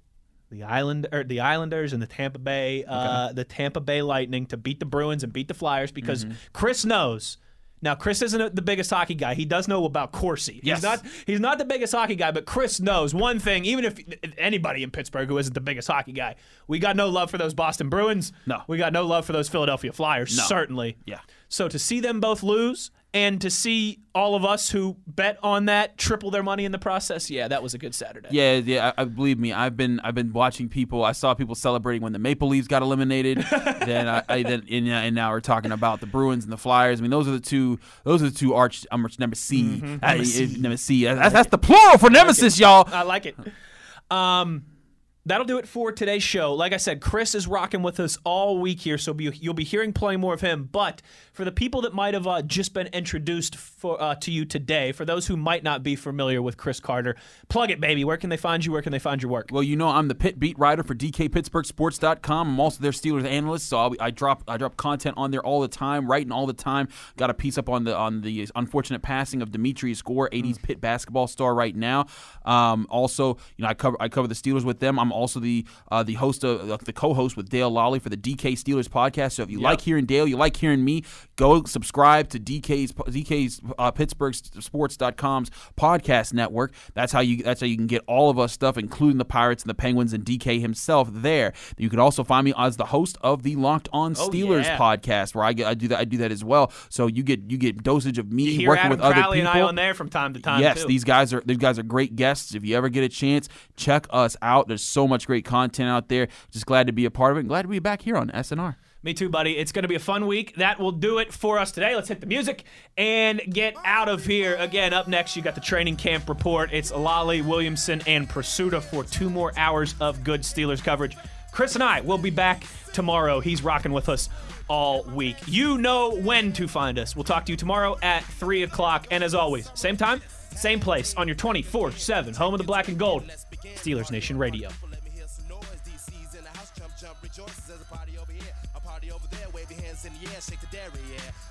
the island or the Islanders and the Tampa Bay, uh, the Tampa Bay Lightning to beat the Bruins and beat the Flyers because Mhm. Chris knows. Now, Chris isn't the biggest hockey guy. He does know about Corsi. Yes. He's not. He's not the biggest hockey guy, but Chris knows one thing. Even if anybody in Pittsburgh who isn't the biggest hockey guy, we got no love for those Boston Bruins. No. we got no love for those Philadelphia Flyers. No. Certainly. Yeah. So to see them both lose and to see all of us who bet on that triple their money in the process, yeah, that was a good Saturday. Yeah, yeah. I, I believe me. I've been I've been watching people. I saw people celebrating when the Maple Leafs got eliminated. then I, I then and, and now we're talking about the Bruins and the Flyers. I mean, those are the two. Those are the two arch nemesis. I- Nemesis. I- nemesis. That's, that's the plural for nemesis, y'all. I like it. Um, that'll do it for today's show. Like I said, Chris is rocking with us all week here, so be, you'll be hearing plenty more of him. But for the people that might have uh, just been introduced for, uh, to you today, for those who might not be familiar with Chris Carter, plug it, baby. Where can they find you? Where can they find your work? Well, you know, I'm the pit beat writer for DKPittsburghSports.com. I'm also their Steelers analyst, so I'll, I drop I drop content on there all the time, writing all the time. Got a piece up on the on the unfortunate passing of Demetreus Gore, 80s Pitt basketball star right now. Um, also, you know, I cover I cover the Steelers with them. I'm also the uh, the host of uh, the co-host with Dale Lolley for the DK Steelers podcast. So if you Yep. like hearing Dale, you like hearing me, go subscribe to DK's DK's uh, Pittsburgh Sports.com's podcast network. That's how you that's how you can get all of us stuff, including the Pirates and the Penguins and DK himself. There, you can also find me as the host of the Locked On Oh, Steelers yeah. podcast, where I get I do that I do that as well. So you get you get dosage of me working Adam with other Crowley people. and I on there from time to time. Yes, too. these guys are these guys are great guests. If you ever get a chance, check us out. There's so much great content out there. Just glad to be a part of it. and Glad to be back here on SNR. Me too, buddy. It's going to be a fun week. That will do it for us today. Let's hit the music and get out of here. Again, up next, you got the training camp report. It's Lolley, Williamson, and Prisuta for two more hours of good Steelers coverage. Chris and I will be back tomorrow. He's rocking with us all week. You know when to find us. We'll talk to you tomorrow at 3 o'clock. And as always, same time, same place on your 24 7 home of the black and gold, Steelers Nation Radio. In the shake the dairy, yeah.